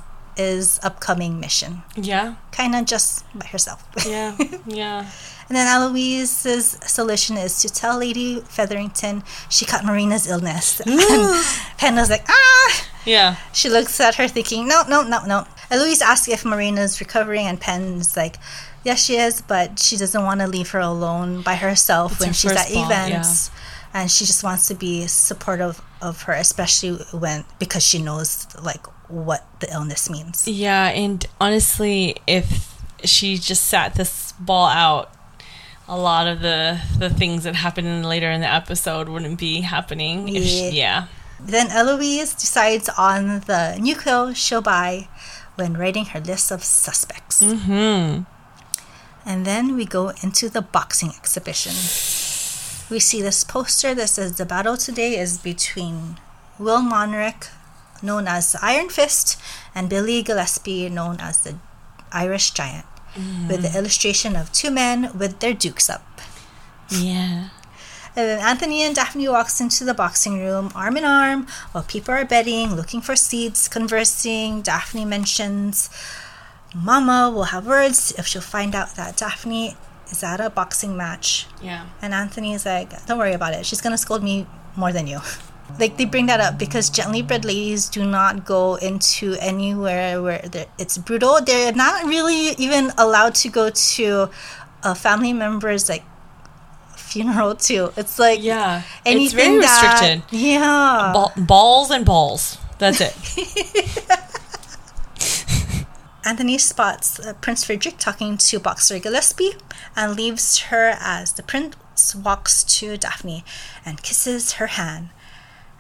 upcoming mission. Yeah. Kind of just by herself. Yeah. Yeah. And then Eloise's solution is to tell Lady Featherington she caught Marina's illness. and Penna's like, ah! Yeah. She looks at her thinking, no, no, no, no. Eloise asks if Marina's recovering, and Pen's like, yes, she is, but she doesn't want to leave her alone by herself It's when her she's at ball, events. And she just wants to be supportive of her, especially when because she knows like what the illness means. Yeah, and honestly, if she just sat this ball out, a lot of the the things that happened later in the episode wouldn't be happening. If she, yeah. Then Eloise decides on the new clothes she'll buy when writing her list of suspects. Hmm. And then we go into the boxing exhibition. We see this poster that says the battle today is between Will Mondrich, known as the Iron Fist, and Billy Gillespie, known as the Irish Giant, with the mm. illustration of two men with their dukes up. Yeah. And then Anthony and Daphne walks into the boxing room, arm in arm, while people are betting, looking for seats, conversing. Daphne mentions Mama will have words if she'll find out that Daphne is at a boxing match. Yeah. And Anthony is like, don't worry about it. She's going to scold me more than you. Like, they bring that up because gently bred ladies do not go into anywhere where it's brutal. They're not really even allowed to go to a family member's, like, funeral, too. It's like Yeah. anything it's very that- restricted. Yeah. Ball, balls and balls. That's it. Anthony spots uh, Prince Frederick talking to Boxer Gillespie and leaves her as the prince walks to Daphne and kisses her hand.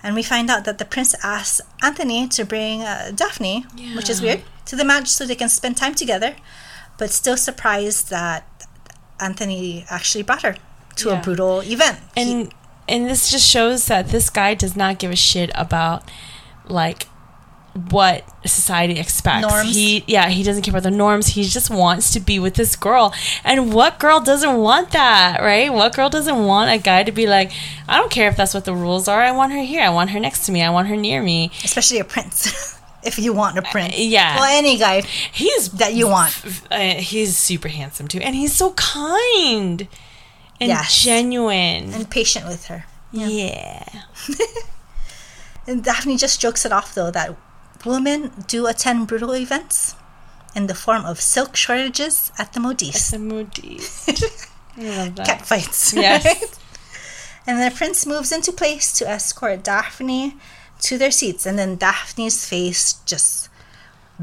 And we find out that the prince asks Anthony to bring uh, Daphne, which is weird, to the match so they can spend time together, but still surprised that Anthony actually brought her to Yeah. a brutal event. He- and and this just shows that this guy does not give a shit about like what society expects. Norms. He yeah, he doesn't care about the norms. He just wants to be with this girl. And what girl doesn't want that, right? What girl doesn't want a guy to be like, I don't care if that's what the rules are. I want her here. I want her next to me. I want her near me. especially a prince, if you want a prince. yeah. Well, any guy. He's That you want. Uh, he's super handsome too, and he's so kind and Yes. genuine. And patient with her. yeah. And Daphne just jokes it off though that women do attend brutal events in the form of silk shortages at the modiste. The. I love that. Cat fights. Yes. right? And the prince moves into place to escort Daphne to their seats, and then Daphne's face just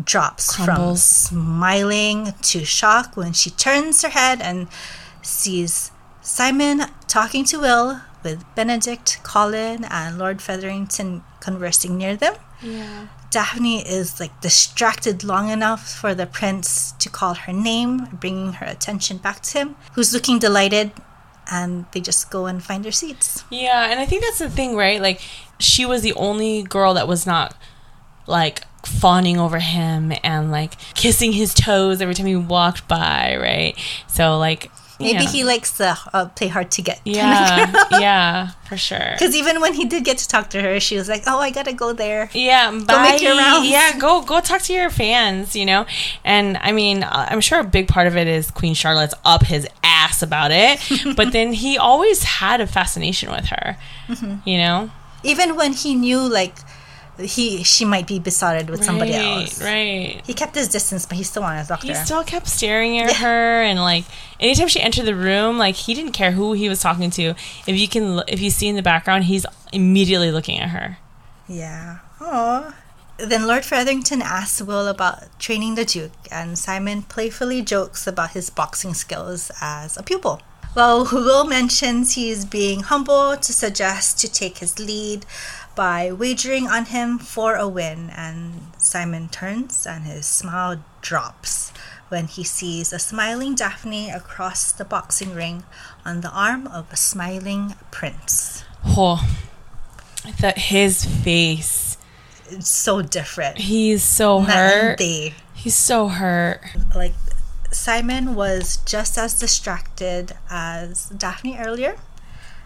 drops Crumbles. from smiling to shock when she turns her head and sees Simon talking to Will with Benedict, Colin, and Lord Featherington conversing near them. Yeah. Daphne is like distracted long enough for the prince to call her name, bringing her attention back to him, who's looking delighted, and they just go and find their seats. Yeah, and I think that's the thing, right? Like, she was the only girl that was not like fawning over him and like kissing his toes every time he walked by, right? So like Maybe Yeah. he likes the uh, play hard to get. Yeah, yeah, for sure. Because even when he did get to talk to her, she was like, "Oh, I gotta go there." Yeah, bye. make your rounds. Yeah, go go talk to your fans, you know. And I mean, uh, I'm sure a big part of it is Queen Charlotte's up his ass about it, but then he always had a fascination with her, Mm-hmm. you know. Even when he knew like he she might be besotted with somebody Right, else, right? he kept his distance, but he still wanted to talk to He still kept staring at her, and like anytime she entered the room, like he didn't care who he was talking to. If you can, if you see in the background, he's immediately looking at her. Yeah. Oh. Then Lord Featherington asks Will about training the Duke, and Simon playfully jokes about his boxing skills as a pupil. Well, Will mentions he's being humble to suggest to take his lead by wagering on him for a win, and Simon turns and his smile drops when he sees a smiling Daphne across the boxing ring on the arm of a smiling prince. Oh, that his face. It's so different. He's so hurt. He's so hurt. like Simon was just as distracted as Daphne earlier,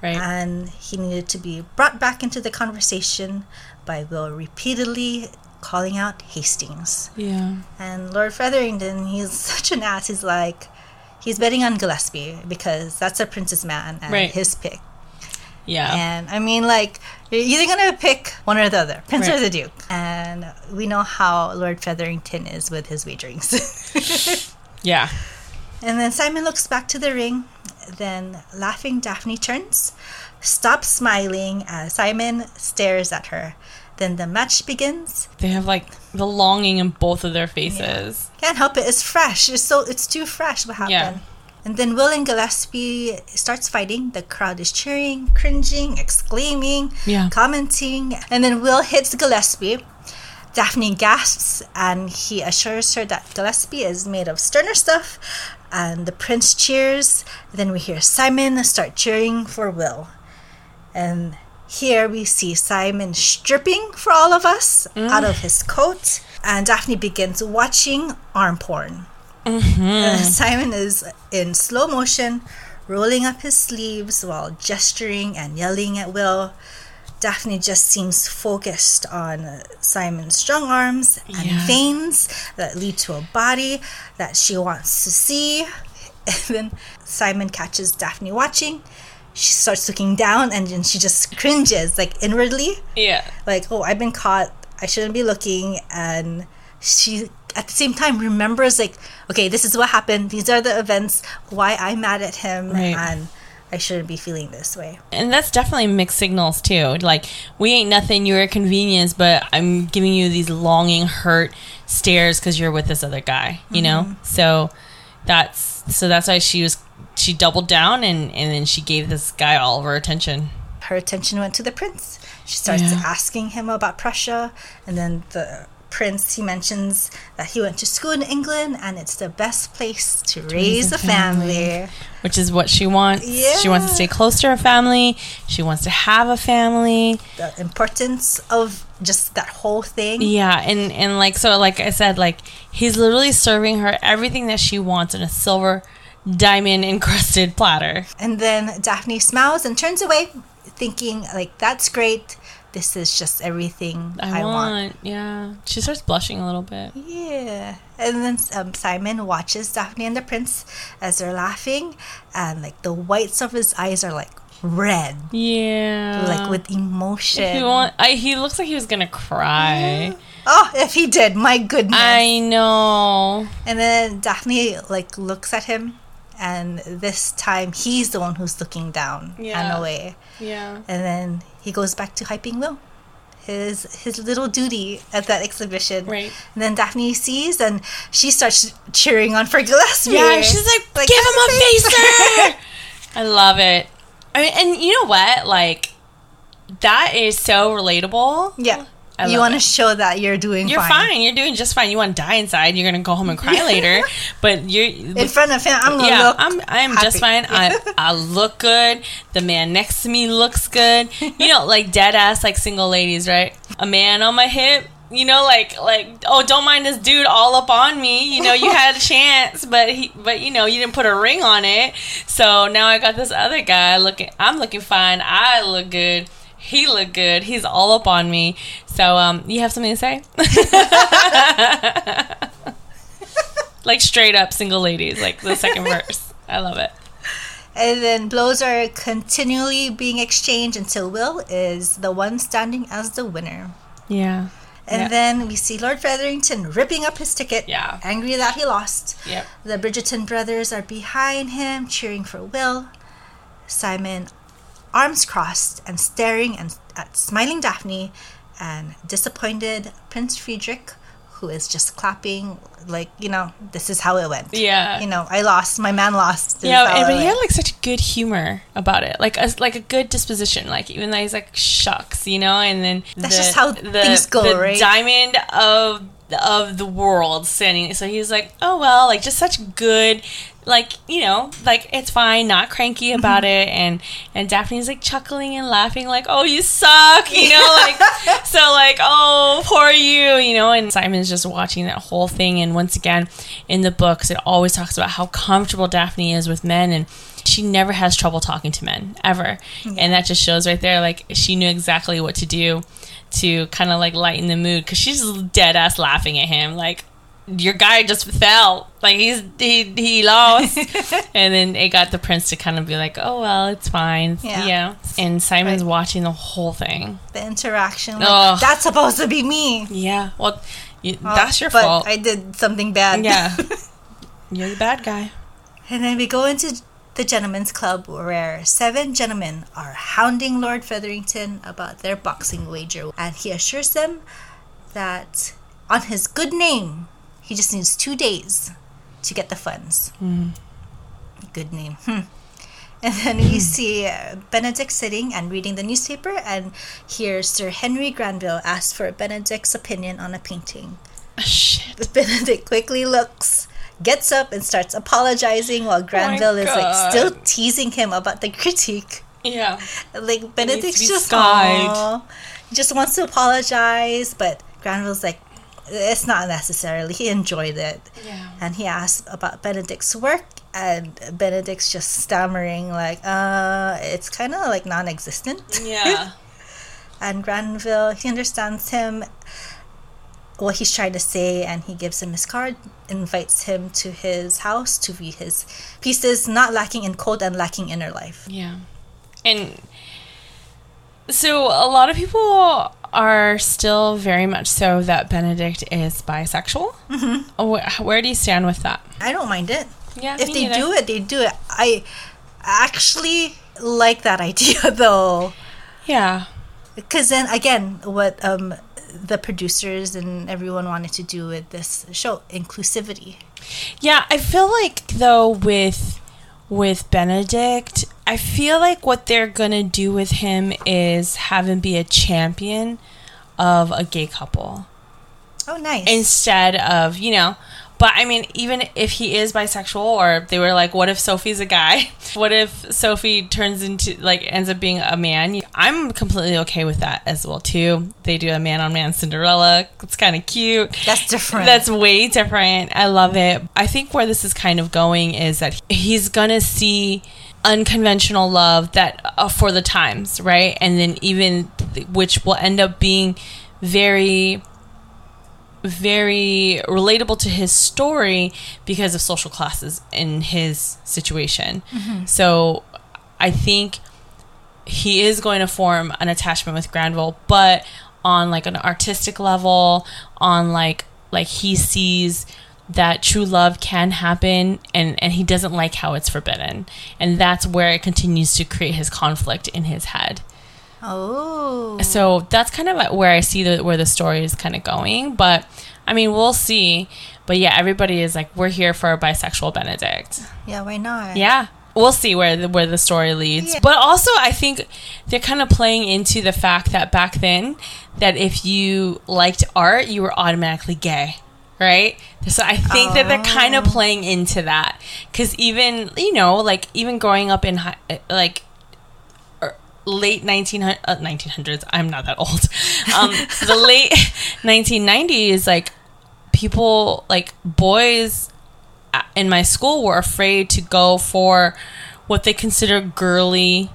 Right. and he needed to be brought back into the conversation by Will repeatedly calling out Hastings. yeah. And Lord Featherington, he's such an ass. He's like, he's betting on Gillespie because that's a prince's man and Right. his pick. Yeah. And I mean, like, you're either gonna pick one or the other, Prince or the Duke. And we know how Lord Featherington is with his wagerings. yeah. And then Simon looks back to the ring. Then, laughing, Daphne turns, stops smiling as Simon stares at her. Then the match begins. They have like the longing in both of their faces. Can't help it. It's fresh. It's so. It's too fresh. What happened? Yeah. And then Will and Gillespie starts fighting. The crowd is cheering, cringing, exclaiming, Yeah. commenting. And then Will hits Gillespie. Daphne gasps and he assures her that Gillespie is made of sterner stuff. And the prince cheers. Then we hear Simon start cheering for Will. And here we see Simon stripping for all of us out of his coat. And Daphne begins watching arm porn. Uh, Simon is in slow motion, rolling up his sleeves while gesturing and yelling at Will. Daphne just seems focused on Simon's strong arms and Yeah. veins that lead to a body that she wants to see. And then Simon catches Daphne watching. She starts looking down and then she just cringes, like inwardly Yeah. like, oh, I've been caught. I shouldn't be looking. And she, at the same time, remembers, like, okay, this is what happened. These are the events. Why I'm mad at him. Right. And I shouldn't be feeling this way. And that's definitely mixed signals too. Like we ain't nothing, you're a convenience, but I'm giving you these longing, hurt stares because you're with this other guy. You know, mm-hmm. so that's so that's why she was she doubled down and and then she gave this guy all of her attention. Her attention went to the prince. She starts Yeah. asking him about Prussia. And then the prince, he mentions that he went to school in England and it's the best place to, raise, a family. family. Which is what she wants. She wants to stay close to her family. She wants to have a family. The importance of just that whole thing. Yeah, and and like so, like I said, like he's literally serving her everything that she wants in a silver, diamond encrusted platter. And then Daphne smiles and turns away, thinking, like, that's great. This is just everything I, I, want. want. Yeah, she starts blushing a little bit. Yeah. And then um, Simon watches Daphne and the prince as they're laughing, and like the whites of his eyes are like red, Yeah, like with emotion. He want. I, he looks like he was gonna cry. oh, if he did, my goodness. I know. and then Daphne like looks at him, and this time he's the one who's looking down Yeah. and away. Yeah. and then he goes back to hyping Will. His his little duty at that exhibition. Right. And then Daphne sees and she starts cheering on for Gillespie. Yeah, she's like, give him a facer. I love it. I mean, and you know what? Like, that is so relatable. Yeah. I you want to show that you're doing You're fine. fine. You're doing just fine. You want to die inside. You're gonna go home and cry later. But you're In front of him, I'm yeah. I'm I'm just fine. I I look good. The man next to me looks good. You know, like dead ass like single ladies, right? A man on my hip, you know, like like oh, don't mind this dude all up on me. You know, you had a chance, but he, but you know, you didn't put a ring on it. So now I got this other guy looking. I'm looking fine. I look good. He look good. He's all up on me. So um, you have something to say? like straight up single ladies, like the second verse. I love it. And then blows are continually being exchanged until Will is the one standing as the winner. Yeah. And Yeah. then we see Lord Featherington ripping up his ticket, Yeah. angry that he lost. Yep. The Bridgerton brothers are behind him, cheering for Will. Simon, arms crossed and staring and at smiling Daphne, and disappointed Prince Friedrich, who is just clapping like you know this is how it went. Yeah. You know, I lost. My man lost. Yeah, is how and, it but he had like such good humor about it, like a, like a good disposition. Like even though he's like shucks, you know, and then That's just how things go, the right? Diamond of of the world standing. So he's like, oh well, like just such good, like you know, like it's fine, not cranky Mm-hmm. about it, and and Daphne's like chuckling and laughing, like, oh you suck, you know, like so like oh poor you, you know, and Simon's just watching that whole thing, and once again, in the books, it always talks about how comfortable Daphne is with men and. She never has trouble talking to men ever, and that just shows right there. Like she knew exactly what to do to kind of like lighten the mood because she's dead ass laughing at him like your guy just fell like he's he he lost and then it got the prince to kind of be like oh well it's fine Yeah. yeah, and simon's Right. watching the whole thing the interaction. Like, Ugh. That's supposed to be me. yeah well you, Oh, that's your but fault I did something bad. yeah you're the bad guy And then we go into the gentlemen's club where seven gentlemen are hounding Lord Featherington about their boxing wager. And he assures them that on his good name, he just needs two days to get the funds. Good name. Hmm. And then we see uh, Benedict sitting and reading the newspaper, and here Sir Henry Granville asks for Benedict's opinion on a painting. shit Benedict quickly looks, gets up, and starts apologizing while Granville is like still teasing him about the critique. yeah Like Benedict's just. He just wants to apologize, but Granville's like, it's not necessarily. He enjoyed it, yeah and he asks about Benedict's work, and Benedict's just stammering like, uh, it's kind of like non-existent. yeah and Granville, he understands him, what he's trying to say, and he gives him his card, invites him to his house to view his pieces, not lacking in code and lacking inner life. Yeah. And so a lot of people are still very much so that Benedict is bisexual. Mm-hmm. Where, where do you stand with that? I don't mind it. Yeah, If they neither. do it, they do it. I actually like that idea though. Yeah. Because then again, what um, the producers and everyone wanted to do with this show inclusivity. Yeah, I feel like though with with Benedict, I feel like what they're gonna do with him is have him be a champion of a gay couple. Oh, nice. instead of you know but i mean even if he is bisexual or they were like what if sophie's a guy? What if sophie turns into like ends up being a man? I'm completely okay with that as well too. They do a man on man cinderella. It's kind of cute. That's different. that's way different. I love it. I think where this is kind of going is that he's gonna see unconventional love that uh, for the times right? And then even th- which will end up being very very relatable to his story because of social classes in his situation. Mm-hmm. So I think he is going to form an attachment with Granville, but on like an artistic level, on like like he sees that true love can happen and and he doesn't like how it's forbidden. And that's where it continues to create his conflict in his head. Oh. So that's kind of where I see the, where the story is kind of going. But I mean, we'll see. But yeah, everybody is like, we're here for a bisexual Benedict. Yeah, why not? Yeah. We'll see where the, where the story leads. Yeah. But also, I think they're kind of playing into the fact that back then, that if you liked art, you were automatically gay. Right? So I think that they're kind of oh. playing into that. Because even, you know, like, even growing up in, hi- like, late 1900, uh, 1900s. I'm not that old. Um, the late 1990s, like people, like boys in my school were afraid to go for what they consider girly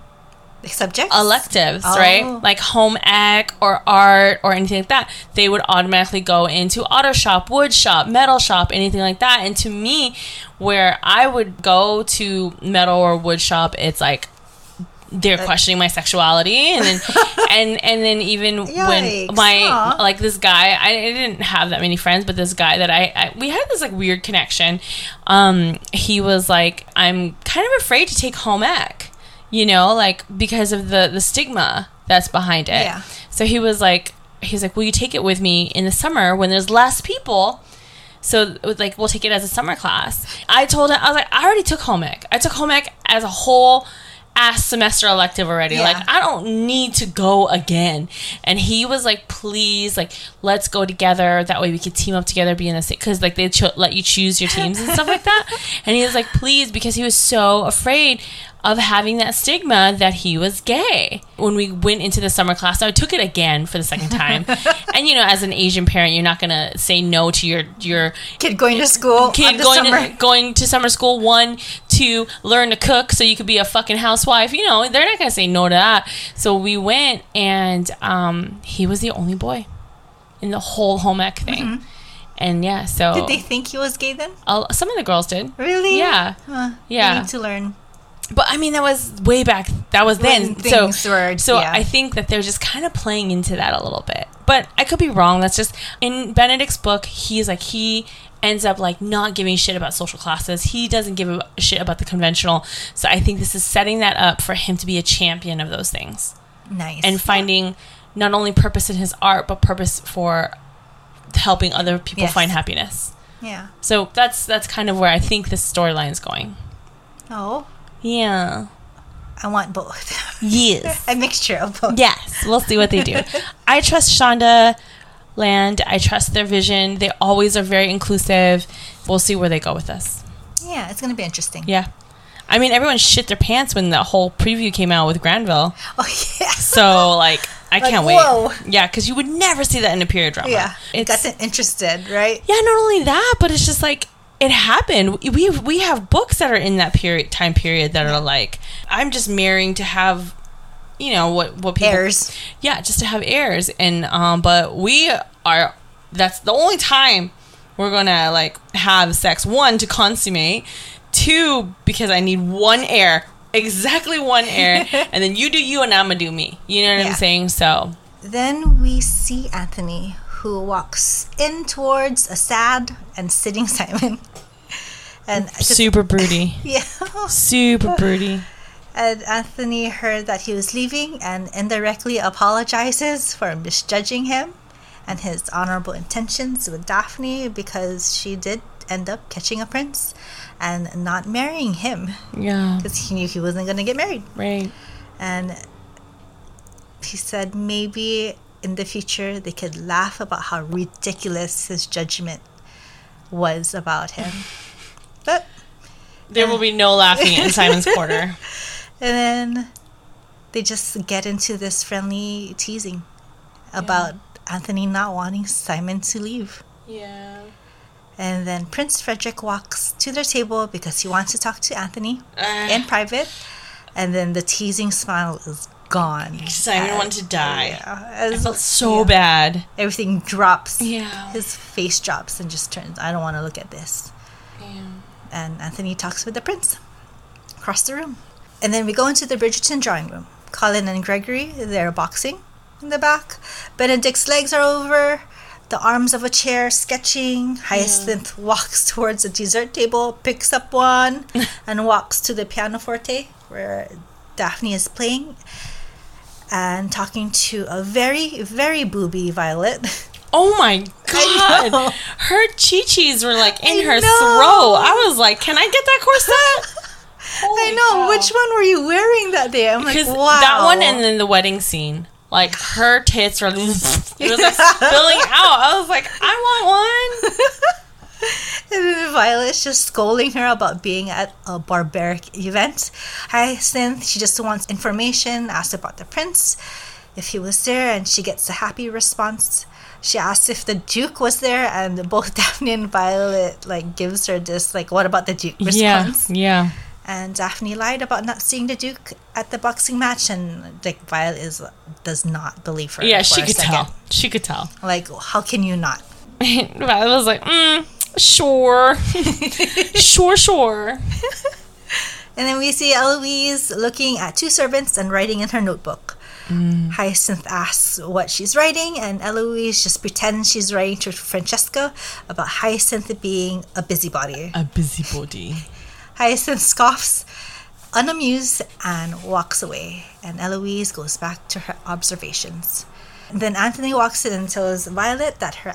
Subjects? electives, Oh. right? Like home ec or art or anything like that. They would automatically go into auto shop, wood shop, metal shop, anything like that. And to me, where I would go to metal or wood shop, it's like they're Uh, questioning my sexuality and then and and then even when my like this guy I, I didn't have that many friends but this guy that I, I we had this like weird connection um he was like i'm kind of afraid to take home ec you know like because of the the stigma that's behind it Yeah. so he was like he's like will you take it with me in the summer when there's less people so like we'll take it as a summer class. I told him I was like I already took home ec. I took home ec as a whole ass semester elective already. Yeah. Like I don't need to go again. And he was like, please, like let's go together. That way we could team up together, be in the same because like they cho- let you choose your teams and stuff like that. And he was like, please, because he was so afraid of having that stigma that he was gay. When we went into the summer class, I took it again for the second time. and you know, as an Asian parent, you're not gonna say no to your your Kid going to school. kid going summer. to, going to summer school. One, to learn to cook so you could be a fucking housewife. You know, they're not gonna say no to that. So we went, and um, he was the only boy in the whole home ec thing. And yeah, so Mm-hmm. Did they think he was gay then? uh, some of the girls did. Really? Yeah. Huh. Yeah. You need to learn. But I mean, that was way back. That was then. So, were- so yeah. I think that they're just kind of playing into that a little bit. But I could be wrong. That's just in Benedict's book. He's like he ends up like not giving shit about social classes. He doesn't give a shit about the conventional. So I think this is setting that up for him to be a champion of those things Nice. and finding not only purpose in his art, but purpose for helping other people Yes. find happiness. yeah. So that's that's kind of where I think this storyline is going. Oh, Yeah. I want both. Yes. a mixture of both. Yes, we'll see what they do. I trust Shonda Land. I trust their vision. They always are very inclusive. We'll see where they go with this. Yeah, it's gonna be interesting. Yeah. I mean, everyone shit their pants when the whole preview came out with Granville. Oh yeah. So, like, I Like, can't wait. whoa. Yeah, because you would never see that in a period drama. Yeah. It's, Got them interested, right? yeah, not only that, but it's just like it happened. We we have books that are in that period time period that are like I'm just marrying to have, you know what what people Heirs. yeah, just to have heirs. And um, but we are that's the only time we're gonna like have sex. One to consummate, two because I need one heir, exactly one heir, and then you do you and I'm gonna do me. You know what Yeah. I'm saying? So Then we see Anthony, who walks in towards a sad and sitting Simon. And just- super broody, yeah. super broody. And Anthony heard that he was leaving and indirectly apologizes for misjudging him and his honorable intentions with Daphne because she did end up catching a prince and not marrying him Yeah, because he knew he wasn't going to get married. right. And he said maybe in the future they could laugh about how ridiculous his judgment was about him. But There will be no laughing in Simon's Quarter. And then they just get into this friendly teasing about Anthony not wanting Simon to leave. Yeah. And then Prince Frederick walks to their table because he wants to talk to Anthony Uh, in private. And then the teasing smile is gone. Simon And- wanted to die. Yeah, I felt so bad. everything drops. Yeah. His face drops and just turns, I don't want to look at this. Yeah. and Anthony talks with the prince across the room. And then we go into the Bridgerton drawing room. Colin and Gregory, they're boxing in the back. Benedict's legs are over, the arms of a chair sketching. Hyacinth walks towards the dessert table, picks up one, and walks to the pianoforte where Daphne is playing and talking to a very, very booby Violet. Oh my god. Her chi-chis were like in I her know. throat. I was like, can I get that corset? I know. cow. Which one were you wearing that day? I'm like, wow. that one and then the wedding scene. Like her tits were it was like spilling out. I was like, I want one. And then Violet's just scolding her about being at a barbaric event. Hyacinth, she just wants information, asks about the prince, if he was there, and she gets a happy response. She asks if the Duke was there, and both Daphne and Violet like gives her this like, "What about the Duke?" response. Yeah, yeah. And Daphne lied about not seeing the Duke at the boxing match, and like Violet is does not believe her. Yeah, she could second. tell. She could tell. Like, how can you not? Violet was like, mm, sure. sure, sure. And then we see Eloise looking at two servants and writing in her notebook. Mm. Hyacinth asks what she's writing, and Eloise just pretends she's writing to Francesca about Hyacinth being a busybody. A busybody. Hyacinth scoffs, unamused, and walks away. And Eloise goes back to her observations. Then Anthony walks in and tells Violet that her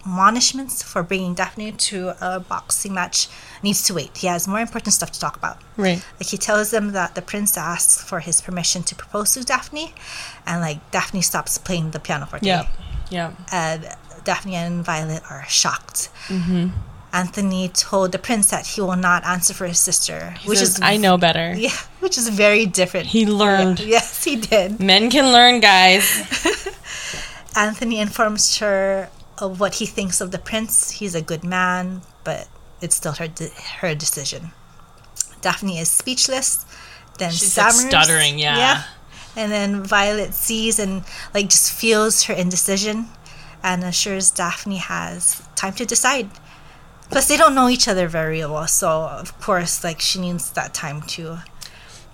admonishments for bringing Daphne to a boxing match needs to wait. He has more important stuff to talk about. Right. Like he tells them that the prince asks for his permission to propose to Daphne, and like Daphne stops playing the pianoforte. Yep. Yeah. And Daphne and Violet are shocked. Mm-hmm. Anthony told the prince that he will not answer for his sister, He which says, is I know better. yeah, which is very different. He learned. Yes, he did. Men can learn, guys. Anthony informs her of what he thinks of the prince. He's a good man, but it's still her de- her decision. Daphne is speechless, then She's, like, stammers. stuttering, yeah. And then Violet sees and like just feels her indecision, and assures Daphne has time to decide. Plus, they don't know each other very well, so of course, like she needs that time to.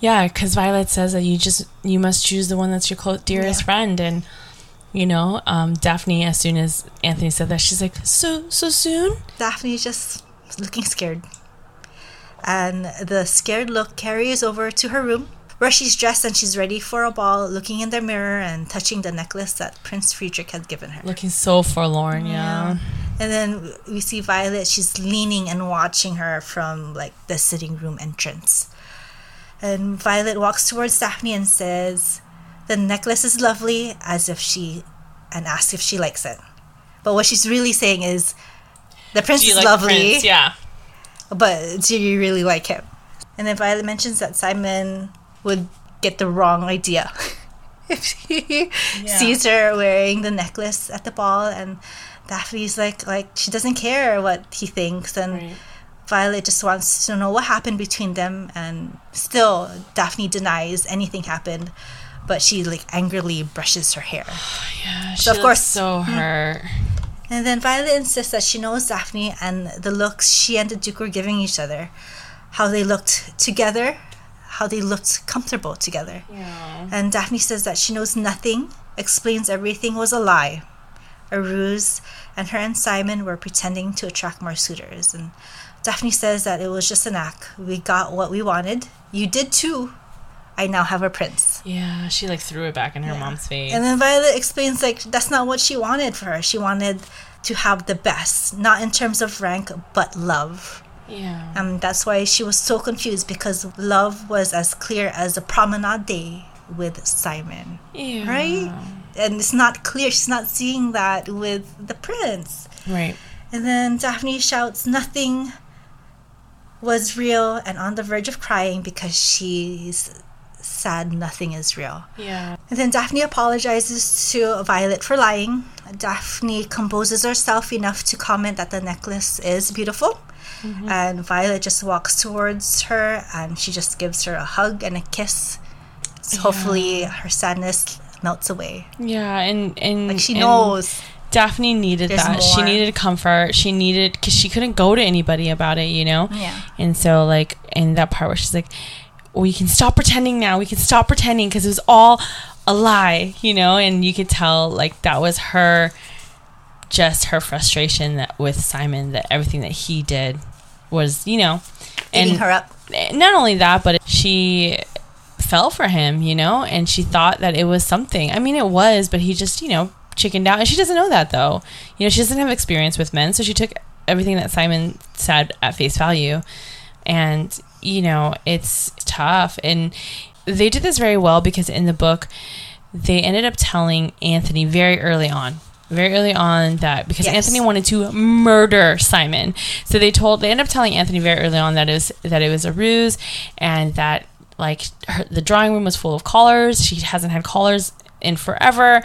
Yeah, because Violet says that you just you must choose the one that's your close, dearest Yeah. friend, and you know, um, Daphne. As soon as Anthony said that, she's like, "So so soon." Daphne's just looking scared. And the scared look carries over to her room, where she's dressed and she's ready for a ball, looking in the mirror and touching the necklace that Prince Friedrich had given her. Looking so forlorn. Yeah. And then we see Violet, she's leaning and watching her from like the sitting room entrance. And Violet walks towards Daphne and says, The necklace is lovely, as if she, and asks if she likes it. But what she's really saying is, The prince is like lovely. Prince? Yeah. but do you really like him? And then Violet mentions that Simon would get the wrong idea if he Yeah. sees her wearing the necklace at the ball, and Daphne's like, like she doesn't care what he thinks, and Right. Violet just wants to know what happened between them, and still Daphne denies anything happened, but she like angrily brushes her hair. Yeah. So, of course- so mm. hurt. And then Violet insists that she knows Daphne and the looks she and the Duke were giving each other, how they looked together, how they looked comfortable together. Yeah. And Daphne says that she knows nothing, explains everything was a lie, a ruse, and her and Simon were pretending to attract more suitors. And Daphne says that it was just an act. We got what we wanted. You did too. I now have a prince. Yeah. She like threw it back in her mom's face. And then Violet explains like that's not what she wanted for her. She wanted to have the best, not in terms of rank, but love. yeah. And that's why she was so confused because love was as clear as a promenade day with Simon. yeah. Right? And it's not clear. She's not seeing that with the prince. Right. And then Daphne shouts, Nothing was real, and on the verge of crying because she's sad nothing is real. Yeah. And then Daphne apologizes to Violet for lying. Daphne composes herself enough to comment that the necklace is beautiful. Mm-hmm. And Violet just walks towards her and she just gives her a hug and a kiss. So hopefully her sadness melts away. Yeah. And and Like she and knows. Daphne needed that. She needed comfort. She needed because she couldn't go to anybody about it, you know. Yeah. And so, like, in that part where she's like, "We can stop pretending now. We can stop pretending because it was all a lie," you know. And you could tell, like, that was her, just her frustration that with Simon that everything that he did was, you know, Eating and her up. Eh, not only that, but she fell for him, you know, and she thought that it was something. I mean, it was, but he just, you know, chickened out. And she doesn't know that, though. You know, she doesn't have experience with men, so she took everything that Simon said at face value. And, you know, it's tough. And they did this very well because in the book, they ended up telling Anthony very early on very early on that because Yes. Anthony wanted to murder Simon. So they told they ended up telling Anthony very early on that it was that it was a ruse and that like her, the drawing room was full of callers. She hasn't had callers in forever.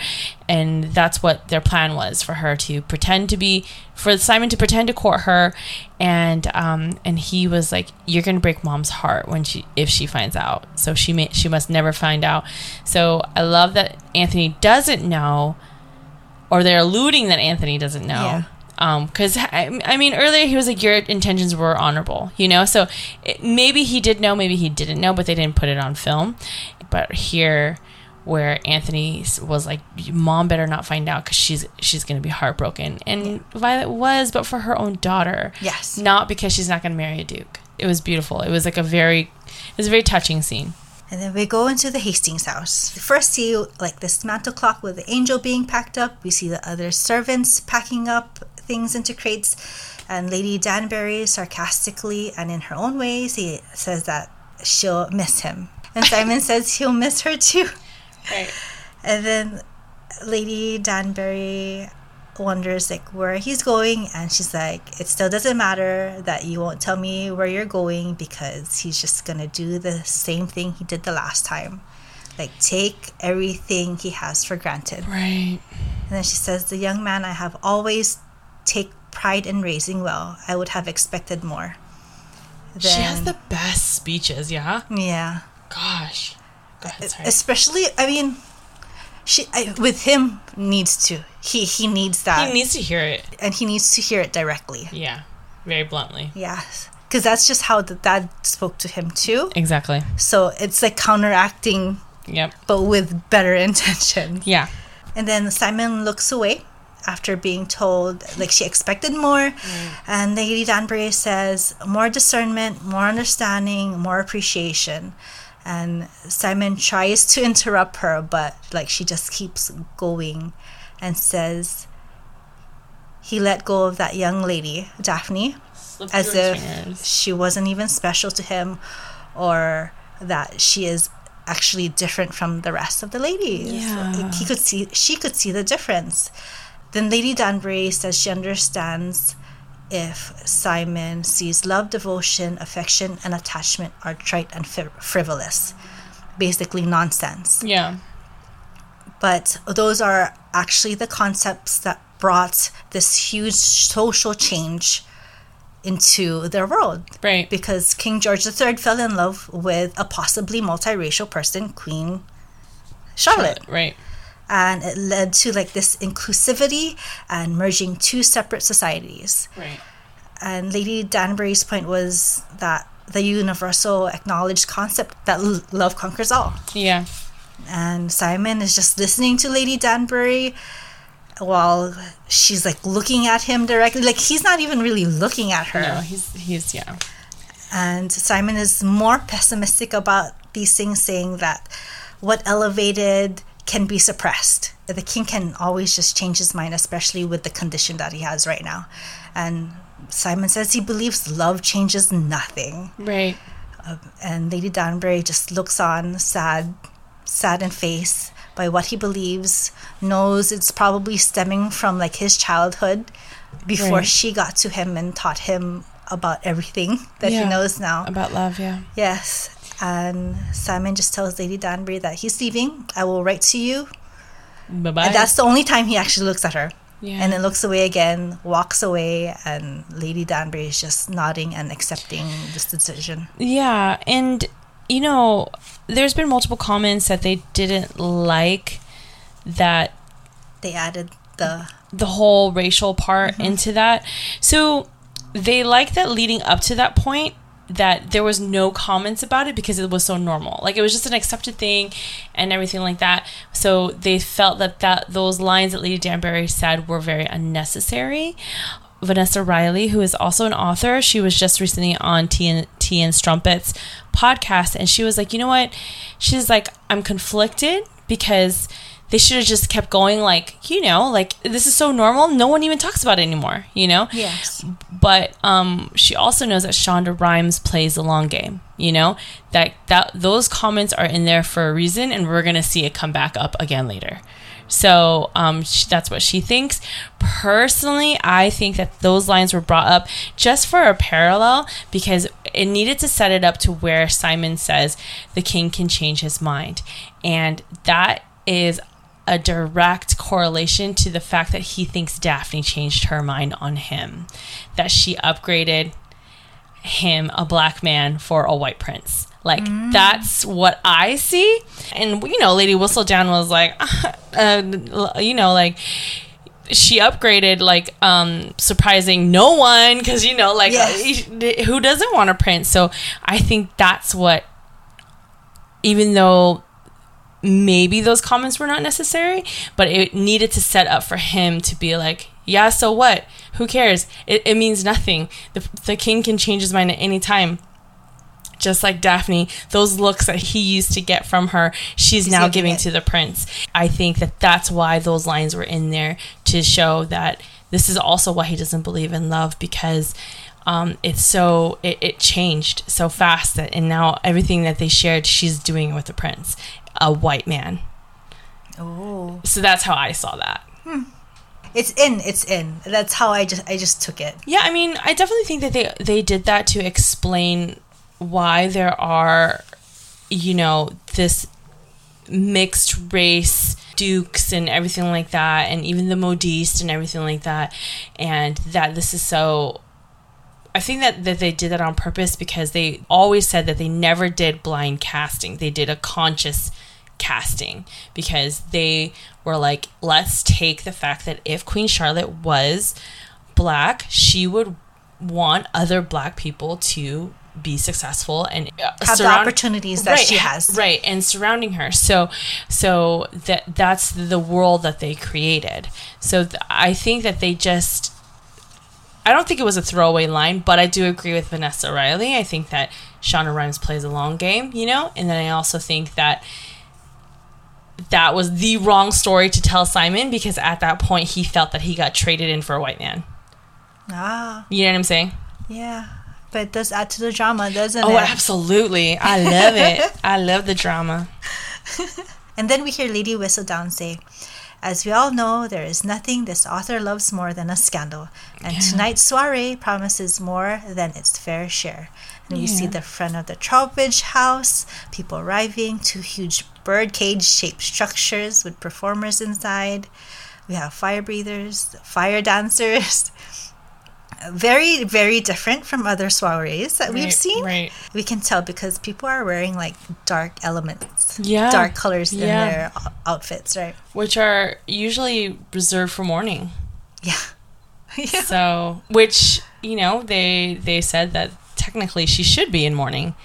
And that's what their plan was for her to pretend to be for Simon to pretend to court her. And um and he was like you're going to break mom's heart when she if she finds out. So she may she must never find out. So i love that anthony doesn't know or they're alluding that anthony doesn't know. Yeah. um because I, I mean earlier he was like your intentions were honorable you know? So it, maybe he did know maybe he didn't know but they didn't put it on film. But here where Anthony was like, "Mom better not find out because she's she's gonna be heartbroken," and Violet was, but for her own daughter, Yes. not because she's not gonna marry a duke. It was beautiful. It was like a very, it was a very touching scene. And then we go into the Hastings house. We first see like this mantle clock with the angel being packed up. We see the other servants packing up things into crates. And Lady Danbury sarcastically and in her own way she says that she'll miss him. And Simon says he'll miss her too. Right. And then Lady Danbury wonders like where he's going and she's like it still doesn't matter that you won't tell me where you're going because he's just gonna do the same thing he did the last time like take everything he has for granted Right. and then she says the young man i have always take pride in raising well i would have expected more she has the best speeches. Yeah. yeah Gosh. Ahead, especially i mean she I, with him needs to he he needs that he needs to hear it. and he needs to hear it directly. Yeah. Very bluntly. Yeah. Because that's just how the dad spoke to him too. Exactly. So it's like counteracting, Yep. but with better intention. Yeah. And then Simon looks away after being told, like, she expected more. Mm. And Lady Danbury says, more discernment, more understanding, more appreciation. And Simon tries to interrupt her, but, like, she just keeps going and says, he let go of that young lady, Daphne, Slip as if she wasn't even special to him or that she is actually different from the rest of the ladies. Yeah. He could see she could see the difference. Then Lady Danbury says she understands if Simon sees love, devotion, affection, and attachment are trite and frivolous. Basically nonsense. Yeah. But those are actually the concepts that brought this huge social change into their world Right. because King George III fell in love with a possibly multiracial person, Queen Charlotte. Right. And it led to like this inclusivity and merging two separate societies. Right. And Lady Danbury's point was that the universal acknowledged concept that l- love conquers all. Yeah. And Simon is just listening to Lady Danbury while she's like looking at him directly. Like he's not even really looking at her. No, he's he's yeah. And Simon is more pessimistic about these things, saying that what elevated can be suppressed. The king can always just change his mind, especially with the condition that he has right now. And Simon says he believes love changes nothing. Right. Um, and Lady Danbury just looks on, sad, sad in face by what he believes, knows it's probably stemming from like his childhood before Right. she got to him and taught him about everything that Yeah. he knows now. About love, yeah. Yes. And Simon just tells Lady Danbury that he's leaving. I will write to you. Bye bye. And that's the only time he actually looks at her. yeah. And then looks away again, walks away, and Lady Danbury is just nodding and accepting this decision. Yeah, and you know, there's been multiple comments that they didn't like that They added the the whole racial part mm-hmm. into that. So they like that leading up to that point that there was no comments about it because it was so normal. Like it was just an accepted thing and everything like that. So they felt that that those lines that Lady Danbury said were very unnecessary. Vanessa Riley, who is also an author, she was just recently on T and T and Strumpets podcast, and she was like, you know what? She's like, I'm conflicted because they should have just kept going like you know like this is so normal no one even talks about it anymore you know Yes. but um she also knows that shonda rhimes plays the long game you know that that those comments are in there for a reason and we're gonna see it come back up again later so um, sh that's what she thinks. Personally, I think that those lines were brought up just for a parallel because it needed to set it up to where Simon says the king can change his mind. And that is a direct correlation to the fact that he thinks Daphne changed her mind on him, that she upgraded him, a black man, for a white prince. Like that's what I see, and you know, Lady Whistledown was like, uh, you know, like she upgraded, like um surprising no one because you know, like Yes. uh, who doesn't want a prince? So I think that's what, even though maybe those comments were not necessary, but it needed to set up for him to be like, yeah, so what? Who cares? It, it means nothing. The, the king can change his mind at any time. Just like Daphne, those looks that he used to get from her, she's now giving it. to the prince. I think that that's why those lines were in there to show that this is also why he doesn't believe in love because um, it's so it, it changed so fast that and now everything that they shared, she's doing it with the prince, a white man. Oh. So that's how I saw that. Hmm. It's in. It's in. That's how I just I just took it. Yeah, I mean, I definitely think that they they did that to explain why there are, you know, this mixed race dukes and everything like that, and even the modiste and everything like that, and that this is so. I think that, that they did that on purpose because they always said that they never did blind casting. They did a conscious casting because they were like, let's take the fact that if Queen Charlotte was black, she would want other black people to be successful and uh, Have the opportunities that she has. right and surrounding her so so that that's the world that they created so th- i think that they just i don't think it was a throwaway line but i do agree with vanessa riley. I think that shonda rhimes plays a long game you know and then i also think that that was the wrong story to tell simon because at that point he felt that he got traded in for a white man. Ah, you know what i'm saying? Yeah. But it does add to the drama, doesn't oh it? absolutely. I love it. I love the drama. And then we hear Lady Whistledown say, As we all know, there is nothing this author loves more than a scandal, and tonight's soiree promises more than its fair share. And we see the front of the Trowbridge house, people arriving, two huge birdcage shaped structures with performers inside. We have fire breathers, fire dancers. Very, very different from other soirees that we've seen. right We can tell because people are wearing like dark elements, Yeah. dark colors in their outfits, right? which are usually reserved for mourning. Yeah. yeah. So, which you know, they they said that technically she should be in mourning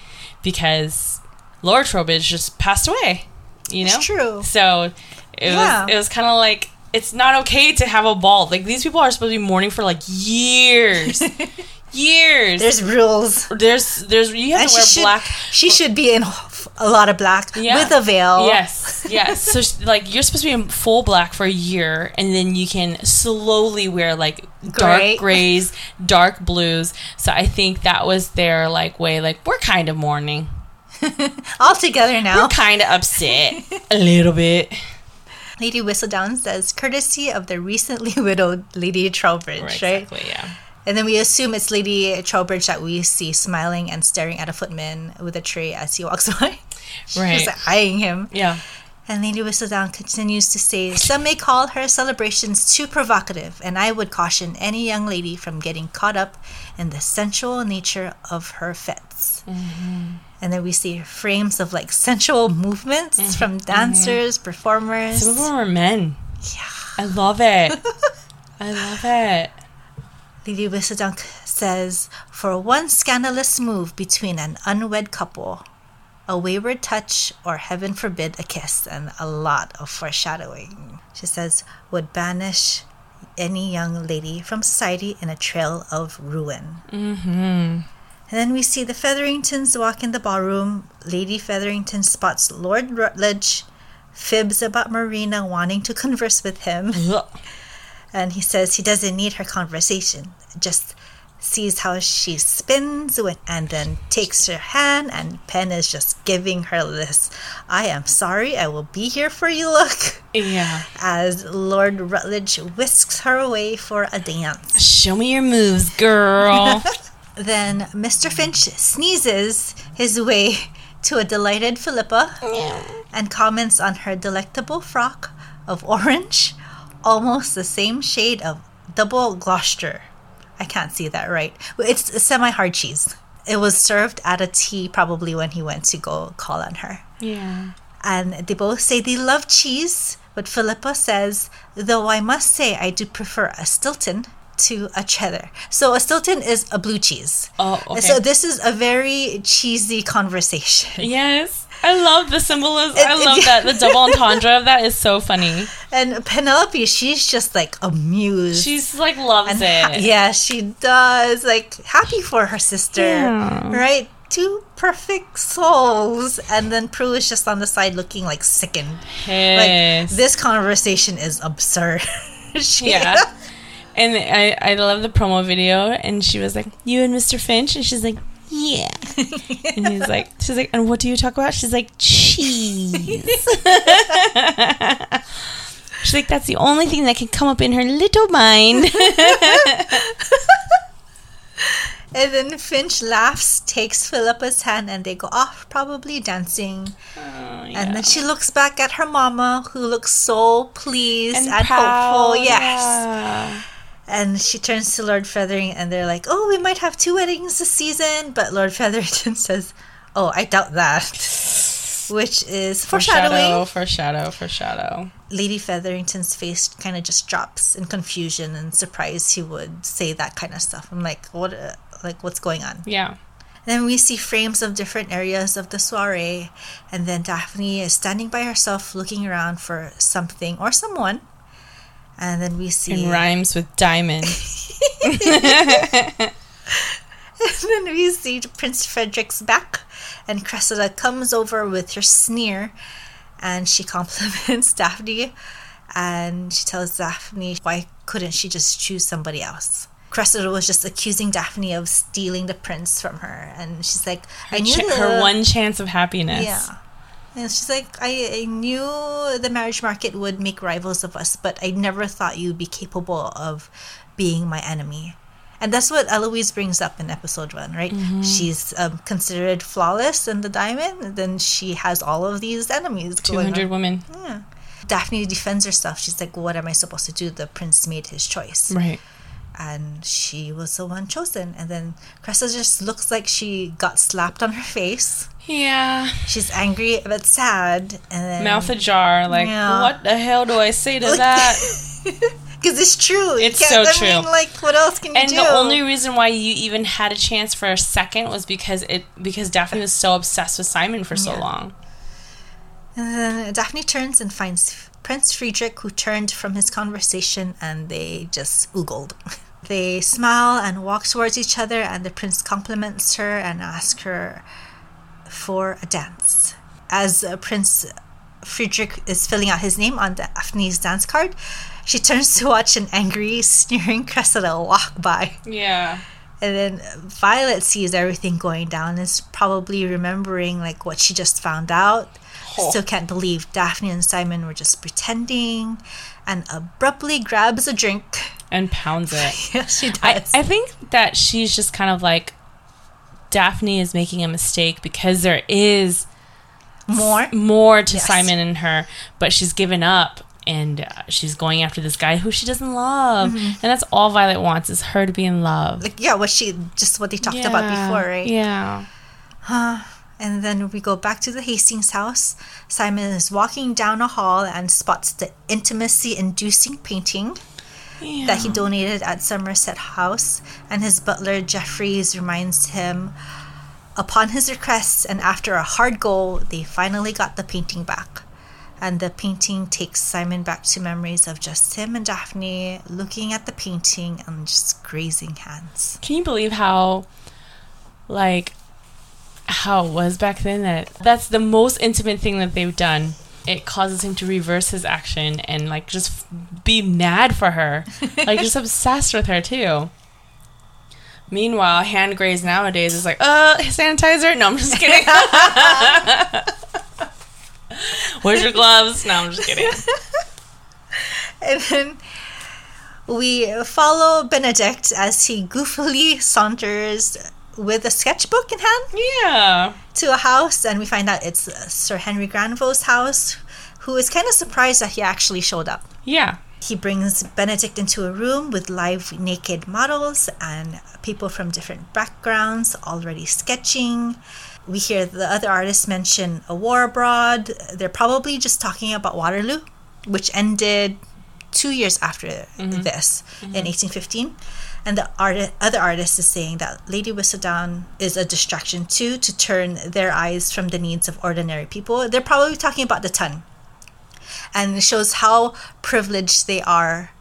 because Laura Trowbridge just passed away. You know, It's true. So it Yeah. was it was kind of like it's not okay to have a ball. Like these people are supposed to be mourning for like years, years. There's rules. there's there's you have And to she wear should, black. she should be in a lot of black Yeah. with a veil. Yes, yes. So like you're supposed to be in full black for a year, and then you can slowly wear like dark Gray. grays, dark blues. So I think that was their like way. Like we're kind of mourning, All together now. we're kind of upset a little bit. Lady Whistledown says, courtesy of the recently widowed Lady Trowbridge, right? Exactly. Yeah. And then we assume it's Lady Trowbridge that we see smiling and staring at a footman with a tray as he walks by. She's Right. like eyeing him. Yeah. And Lady Whistledown continues to say, Some may call her celebrations too provocative, and I would caution any young lady from getting caught up in the sensual nature of her fetes. Mm-hmm. And then we see frames of like sensual movements from dancers, performers. Some of them are men. Yeah. I love it. I love it. Lady Whistledown says, For one scandalous move between an unwed couple, a wayward touch, or heaven forbid, a kiss, and a lot of foreshadowing. She says, would banish any young lady from society in a trail of ruin. Mm-hmm. And then we see the Featheringtons walk in the ballroom. Lady Featherington spots Lord Rutledge, fibs about Marina wanting to converse with him. And he says he doesn't need her conversation, just sees how she spins when, and then takes her hand. And Penn is just giving her this I am sorry, I will be here for you look Yeah. as Lord Rutledge whisks her away for a dance. Show me your moves, girl. Then Mr. Finch sneezes his way to a delighted Philippa and comments on her delectable frock of orange, almost the same shade of double Gloucester. I can't see that right. It's semi hard cheese. It was served at a tea probably when he went to go call on her. yeah. And they both say they love cheese, but Philippa says, though I must say I do prefer a Stilton to a cheddar. So a Stilton is a blue cheese. Oh, okay. So this is a very cheesy conversation. Yes. I love the symbolism. I love that. The double entendre of that is so funny. And Penelope, she's just like amused. She's like loves and it. yeah, she does. Like happy for her sister. Yeah. Right? Two perfect souls. And then Prue is just on the side looking like sickened. Like this conversation is absurd. She- Yeah. And I, I love the promo video, and she was like, "You and Mr. Finch," and she's like, "Yeah." and he's like, "She's like, and what do you talk about?" She's like, "Cheese." she's like, "That's the only thing that can come up in her little mind." And then Finch laughs, takes Philippa's hand, and they go off, probably dancing. Oh, and then she looks back at her mama, who looks so pleased and, hopeful. Yes. yeah. And she turns to Lord Featherington, and they're like, "Oh, we might have two weddings this season." But Lord Featherington says, "Oh, I doubt that," which is Foreshadow, foreshadowing. foreshadow, foreshadow. Lady Featherington's face kind of just drops in confusion and surprise. He would say that kind of stuff. I'm like, what? Uh, like, what's going on? Yeah. Then we see frames of different areas of the soiree, and then Daphne is standing by herself looking around for something or someone. And then we see And rhymes with diamond. and then we see Prince Frederick's back, and Cressida comes over with her sneer, and she compliments Daphne, and she tells Daphne why couldn't she just choose somebody else. Cressida was just accusing Daphne of stealing the prince from her, and she's like, "I knew Ch- her one chance of happiness. yeah." And she's like, I, I knew the marriage market would make rivals of us, but I never thought you'd be capable of being my enemy. And that's what Eloise brings up in episode one, right? She's um, considered flawless in the diamond, and then she has all of these enemies. Two going hundred on. women. Daphne defends herself. She's like, What am I supposed to do? The prince made his choice. Right. And she was the one chosen. And then Cressida just looks like she got slapped on her face. Yeah. She's angry but sad. And then Mouth ajar. Like, Yeah. what the hell do I say to that? Because it's true. It's so I true. Mean, like, what else can you and do? the only reason why you even had a chance for a second was because it because Daphne was so obsessed with Simon for so Yeah. long. And then Daphne turns and finds Prince Friedrich, who turned from his conversation, and they just oogled. They smile and walk towards each other, and the prince compliments her and asks her for a dance. As uh, Prince Friedrich is filling out his name on Daphne's dance card, she turns to watch an angry, sneering Cressida walk by. Yeah. And then Violet sees everything going down and is probably remembering like what she just found out. Oh. Still can't believe Daphne and Simon were just pretending and abruptly grabs a drink. And pounds it. yes, she I, does. I think that she's just kind of like Daphne is making a mistake because there is More? more to Yes. Simon and her, but she's given up and uh, she's going after this guy who she doesn't love. Mm-hmm. And that's all Violet wants is her to be in love. Like, yeah, what she, just what they talked about before, right? Yeah. And then we go back to the Hastings house. Simon is walking down a hall and spots the intimacy inducing painting. That he donated at Somerset House, and his butler Jeffries reminds him upon his request and after a hard go, they finally got the painting back. And the painting takes Simon back to memories of just him and Daphne looking at the painting and just grazing hands. Can you believe how, like, how it was back then? That that's the most intimate thing that they've done it causes him to reverse his action and like just f- be mad for her, like just obsessed with her too. Meanwhile, hand graze nowadays is like, uh, sanitizer. No, I'm just kidding. Where's your gloves? No, I'm just kidding. And then we follow Benedict as he goofily saunters with a sketchbook in hand Yeah. to a house, and we find out it's uh, Sir Henry Granville's house, who is kind of surprised that he actually showed up. Yeah. He brings Benedict into a room with live naked models and people from different backgrounds already sketching. We hear the other artists mention a war abroad. They're probably just talking about Waterloo, which ended two years after this in 1815. And the art- other artist is saying that Lady Whistledown is a distraction too to turn their eyes from the needs of ordinary people. They're probably talking about the ton. And it shows how privileged they are.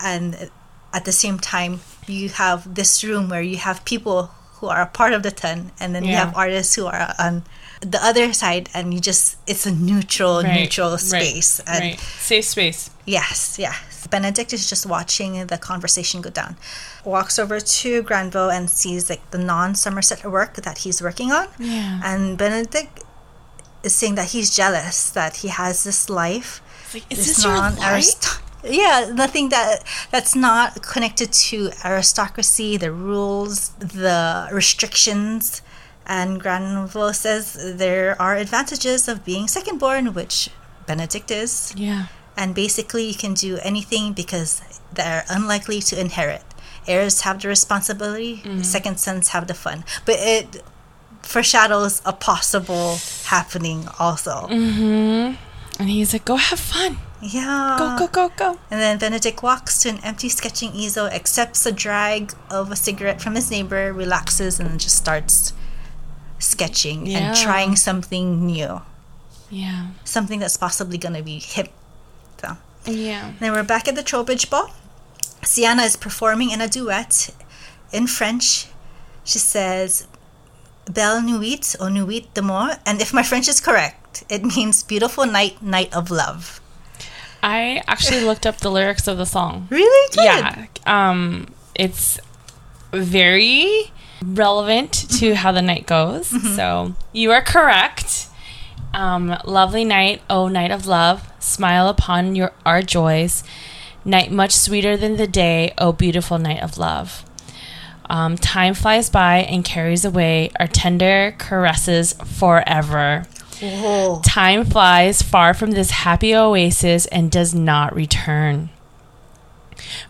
And at the same time you have this room where you have people who are a part of the ton and then you have artists who are on the other side and you just it's a neutral Right, neutral right, space and right. Safe space. yes yes benedict is just watching the conversation go down walks over to granville and sees like the non-somerset work that he's working on Yeah. and benedict is saying that he's jealous that he has this life It's like, is this this your non- life? arist- yeah nothing that that's not connected to aristocracy the rules the restrictions and granville says there are advantages of being second born which benedict is Yeah. and basically you can do anything because they're unlikely to inherit heirs have the responsibility Mm-hmm. second sons have the fun but it foreshadows a possible happening also Mm-hmm. And he's like, go have fun. yeah Go, go, go, go. And then Benedict walks to an empty sketching easel, accepts a drag of a cigarette from his neighbor, relaxes, and just starts sketching Yeah. and trying something new. Yeah. Something that's possibly going to be hip. So. Yeah. Then we're back at the Trowbridge Ball. Sienna is performing in a duet in French. She says, Belle nuit ou nuit de d'amour. And if my French is correct, it means beautiful night, night of love. I actually looked up the lyrics of the song. Really? Good. Yeah. Um, it's very relevant to how the night goes. So you are correct. Um, lovely night, oh night of love, smile upon your our joys. Night much sweeter than the day, oh beautiful night of love. Um, time flies by and carries away our tender caresses forever. Whoa. Time flies far from this happy oasis and does not return.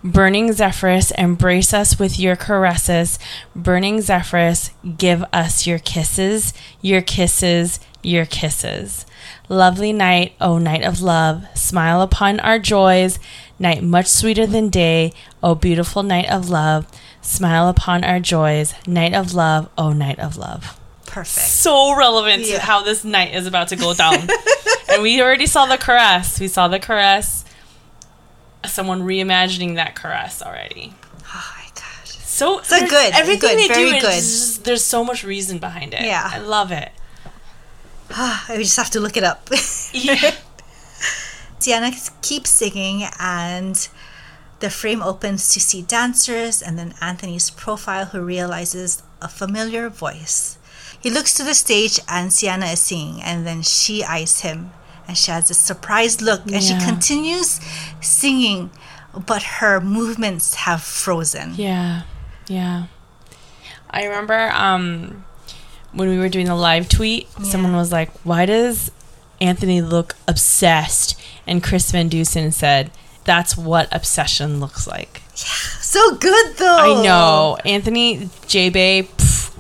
Burning Zephyrus, embrace us with your caresses. Burning Zephyrus, give us your kisses, your kisses, your kisses. Lovely night, O night of love, smile upon our joys. Night much sweeter than day, O beautiful night of love, smile upon our joys. Night of love, O night of love Perfect. so relevant Yeah. to how this night is about to go down. and we already saw the caress. We saw the caress. Someone reimagining that caress already. Oh my gosh. So, So good, Everything good, they very do is good. just- there's so much reason behind it. Yeah. I love it. Ah, we just have to look it up. Yeah. Diana keeps singing, and the frame opens to see dancers, and then Anthony's profile, who realizes a familiar voice. He looks to the stage, and Sienna is singing, and then she eyes him, and she has a surprised look, and she continues singing, but her movements have frozen. Yeah. Yeah. I remember um, when we were doing the live tweet, someone was like, Why does Anthony look obsessed? And Chris Van Dusen said, That's what obsession looks like. Yeah. So good, though. I know. Anthony J Bay,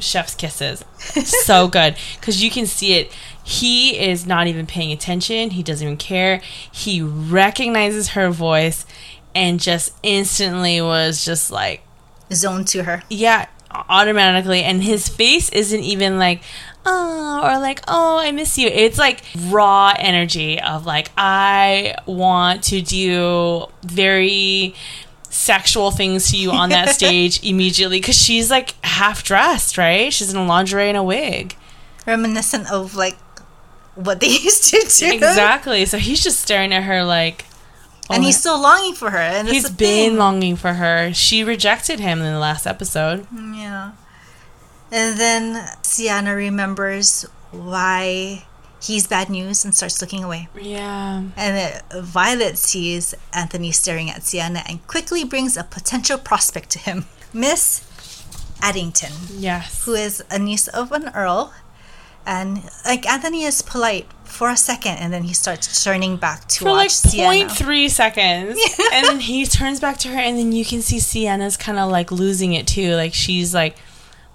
chef's kisses. so good. Because you can see it. He is not even paying attention. He doesn't even care. He recognizes her voice and just instantly was just like, zoned to her. yeah, automatically. And his face isn't even like, oh, or like, oh, I miss you. It's like raw energy of like, I want to do very sexual things to you on that stage immediately because she's like half dressed, right? She's in a lingerie and a wig. Reminiscent of like what they used to do. Exactly. So he's just staring at her like. And oh he's still longing for her. And he's been thing. longing for her. She rejected him in the last episode. Mm, yeah. And then Sienna remembers why he's bad news and starts looking away. Yeah. And Violet sees Anthony staring at Sienna and quickly brings a potential prospect to him Miss Addington, Yes. who is a niece of an earl. And like Anthony is polite for a second and then he starts turning back to her for watch like Sienna. 0.3 seconds. and then he turns back to her, and then you can see Sienna's kind of like losing it too. Like she's like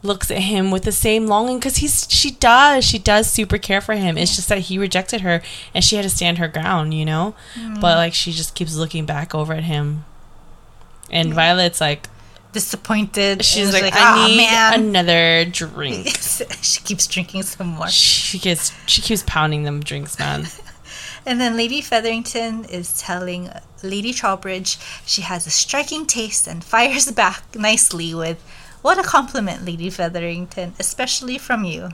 looks at him with the same longing because he's she does she does super care for him. It's just that he rejected her, and she had to stand her ground, you know. Mm. But like she just keeps looking back over at him, and Violet's like Disappointed. she's and like, is I ah, "Aw, need man. another drink. she keeps drinking some more. she gets she keeps pounding them drinks, man. And then Lady Featherington is telling Lady Trowbridge she has a striking taste and fires back nicely with, What a compliment, Lady Featherington, especially from you.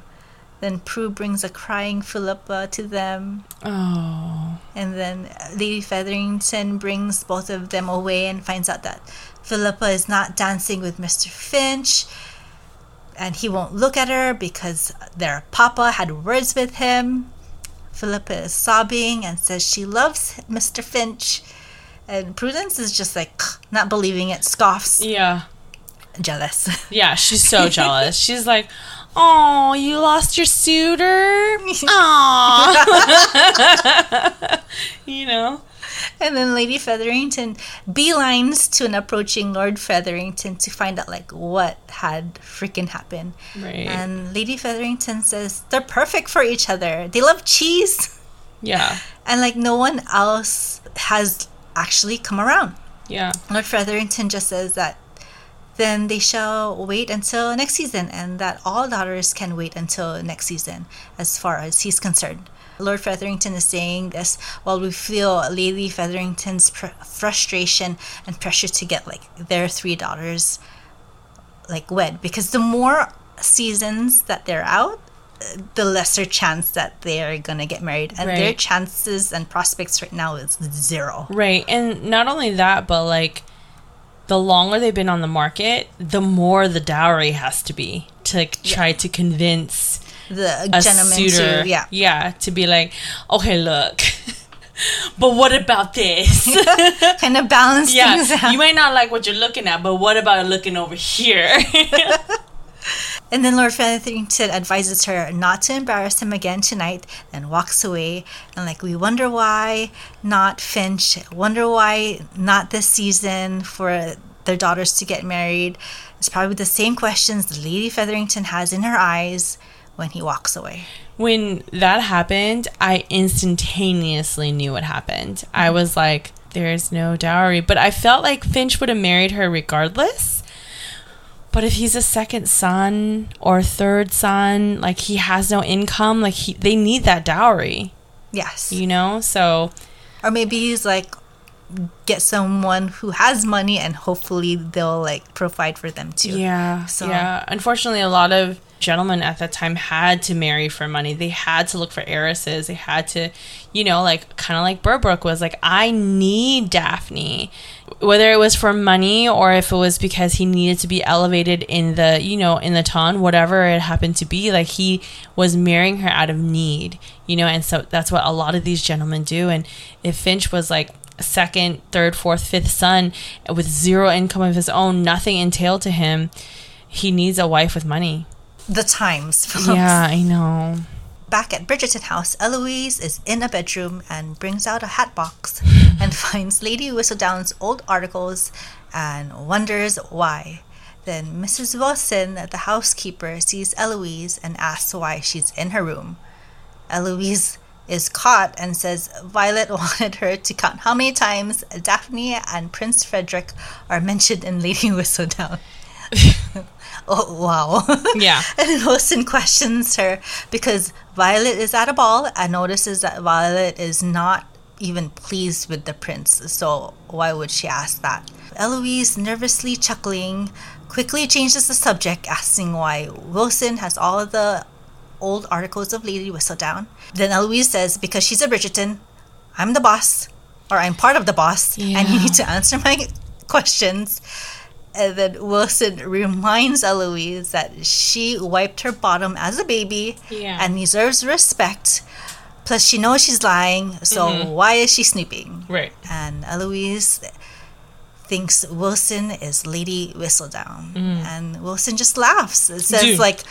Then Prue brings a crying Philippa to them. Oh, And then Lady Featherington brings both of them away and finds out that Philippa is not dancing with Mr. Finch. And he won't look at her because their papa had words with him. Philippa is sobbing and says she loves Mr. Finch. And Prudence is just like not believing it, scoffs, yeah. jealous. Yeah, she's so jealous. She's like, "Oh, you lost your suitor? Aw." you know? And then Lady Featherington beelines to an approaching Lord Featherington to find out like what had freaking happened. Right. And Lady Featherington says they're perfect for each other. They love cheese. yeah. And like no one else has actually come around. Yeah. Lord Featherington just says that then they shall wait until next season and that all daughters can wait until next season as far as he's concerned. Lord Featherington is saying this while we feel Lady Featherington's pr- frustration and pressure to get like their three daughters like wed. Because the more seasons that they're out the lesser chance that they're gonna get married. And their chances and prospects right now is zero. Right. And not only that, but like the longer they've been on the market, the more the dowry has to be to like try to convince the a gentleman suitor. to yeah Yeah, to be like, "Okay, look. but what about this?" kind of balance things out. you might not like what you're looking at, but what about looking over here? and then Lord Featherington advises her not to embarrass him again tonight, then walks away. And like we wonder why not Finch, wonder why not this season for their daughters to get married. It's probably the same questions the Lady Featherington has in her eyes when he walks away. when that happened, I instantaneously knew what happened. I was like, there's no dowry. But I felt like Finch would have married her regardless. But if he's a second son or third son, like he has no income, like he, they need that dowry, Yes. you know? So, Or maybe he's like get someone who has money and hopefully they'll like provide for them too. Yeah. So- Yeah. Unfortunately, a lot of gentlemen at that time had to marry for money. They had to look for heiresses. They had to, you know, like kind of like Berbrooke was like, I need Daphne. Whether it was for money or if it was because he needed to be elevated in the, you know, in the ton, whatever it happened to be, like he was marrying her out of need, you know, and so that's what a lot of these gentlemen do. And if Finch was like, second, third, fourth, fifth son with zero income of his own, nothing entailed to him, he needs a wife with money. The times. folks. Yeah, I know. Back at Bridgerton House, Eloise is in a bedroom and brings out a hat box and finds Lady Whistledown's old articles and wonders why. Then Mrs. Wilson, the housekeeper, sees Eloise and asks why she's in her room. Eloise is caught and says Violet wanted her to count how many times Daphne and Prince Frederick are mentioned in Lady Whistledown. Oh, wow. Yeah. And Wilson questions her because Violet is at a ball and notices that Violet is not even pleased with the prince. So why would she ask that? Eloise, nervously chuckling, quickly changes the subject, asking why Wilson has all of the old articles of Lady Whistledown. Then Eloise says, because she's a Bridgerton, I'm the boss, or I'm part of the boss, and you need to answer my questions. And then Wilson reminds Eloise that she wiped her bottom as a baby Yeah. and deserves respect. Plus, she knows she's lying, so Mm-hmm. why is she snooping? Right. And Eloise thinks Wilson is Lady Whistledown. And Wilson just laughs. It says, Mm. Dude. like,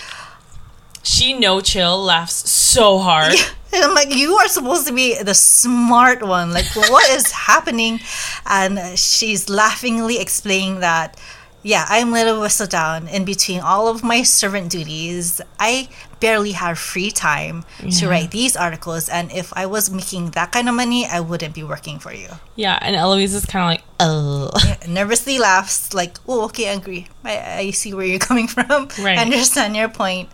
She no chill laughs so hard. and I'm like, you are supposed to be the smart one. Like, what is happening? And she's laughingly explaining that, yeah, I'm Little Whistledown. In between all of my servant duties, I barely have free time to write these articles. And if I was making that kind of money, I wouldn't be working for you. Yeah, and Eloise is kind of like, oh. nervously laughs, like, "Oh, okay, I agree. I, I see where you're coming from. Right. I understand your point."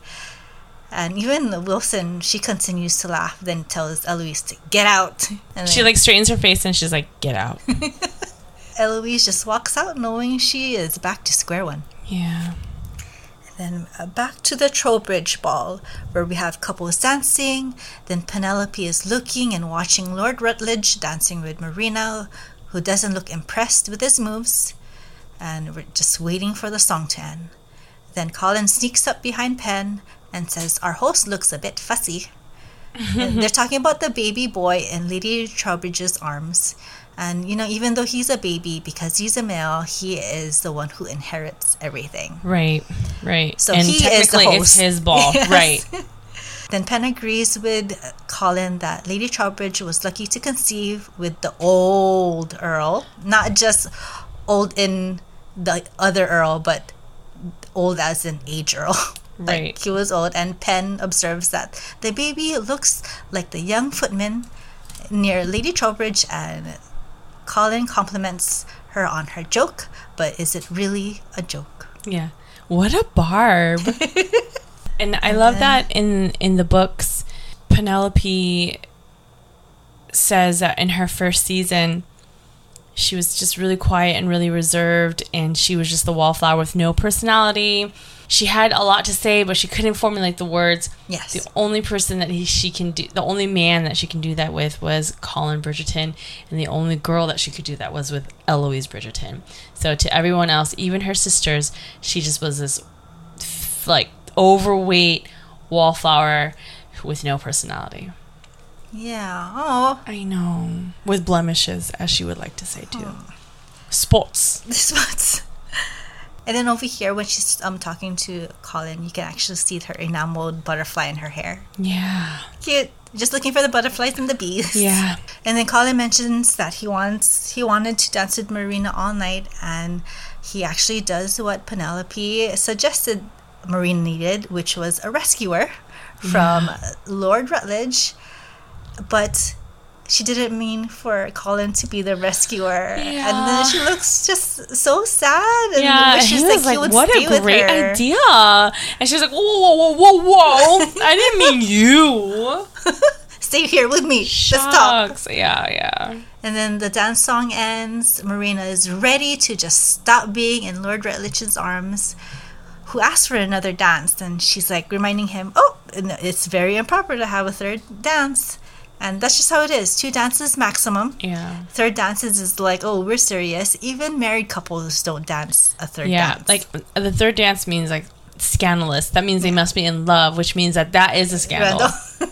And even Wilson, she continues to laugh, then tells Eloise to get out. And She then like straightens her face and she's like, get out. Eloise just walks out, knowing she is back to square one. yeah. Then uh, back to the Trowbridge ball, where we have couples dancing. Then Penelope is looking and watching Lord Rutledge dancing with Marina, who doesn't look impressed with his moves. And we're just waiting for the song to end. Then Colin sneaks up behind Pen and says, Our host looks a bit fussy. they're talking about the baby boy in Lady Trowbridge's arms. And, you know, even though he's a baby, because he's a male, he is the one who inherits everything. Right. Right. So and he is the technically it's host. his ball. Yes. Right. Then Penn agrees with Colin that Lady Trowbridge was lucky to conceive with the old Earl, not just old in the other Earl, but old as in age Earl. like Right. he was old, and Penn observes that the baby looks like the young footman near Lady Trowbridge, and Colin compliments her on her joke, but is it really a joke? Yeah. What a barb. and I love that in in the books Penelope says that in her first season she was just really quiet and really reserved and she was just the wallflower with no personality. She had a lot to say but she couldn't formulate the words. Yes. The only person that he, she can do the only man that she can do that with was Colin Bridgerton and the only girl that she could do that was with Eloise Bridgerton. So to everyone else, even her sisters, she just was this like overweight wallflower with no personality. Yeah. Oh, I know. With blemishes, as she would like to say too. Spots. this one's. And then over here, when she's um talking to Colin, you can actually see her enameled butterfly in her hair. Yeah. Cute. Just looking for the butterflies and the bees. Yeah. And then Colin mentions that he wants he wanted to dance with Marina all night, and he actually does what Penelope suggested Marina needed, which was a rescuer from Lord Rutledge. But she didn't mean for Colin to be the rescuer, and then she looks just so sad. And Yeah, wishes he was like, would "What a great her." idea!" And she's like, "Whoa, whoa, whoa, whoa, whoa! I didn't mean you." Stay here with me. Let's talk. Yeah, yeah. And then the dance song ends. Marina is ready to just stop being in Lord Rutledge's arms, who asks for another dance. And she's like reminding him, oh, it's very improper to have a third dance. And that's just how it is. Two dances maximum. Yeah. Third dances is like, oh, we're serious. Even married couples don't dance a third Yeah. dance. Like uh, the third dance means like scandalous. That means they must be in love, which means that that is a scandal.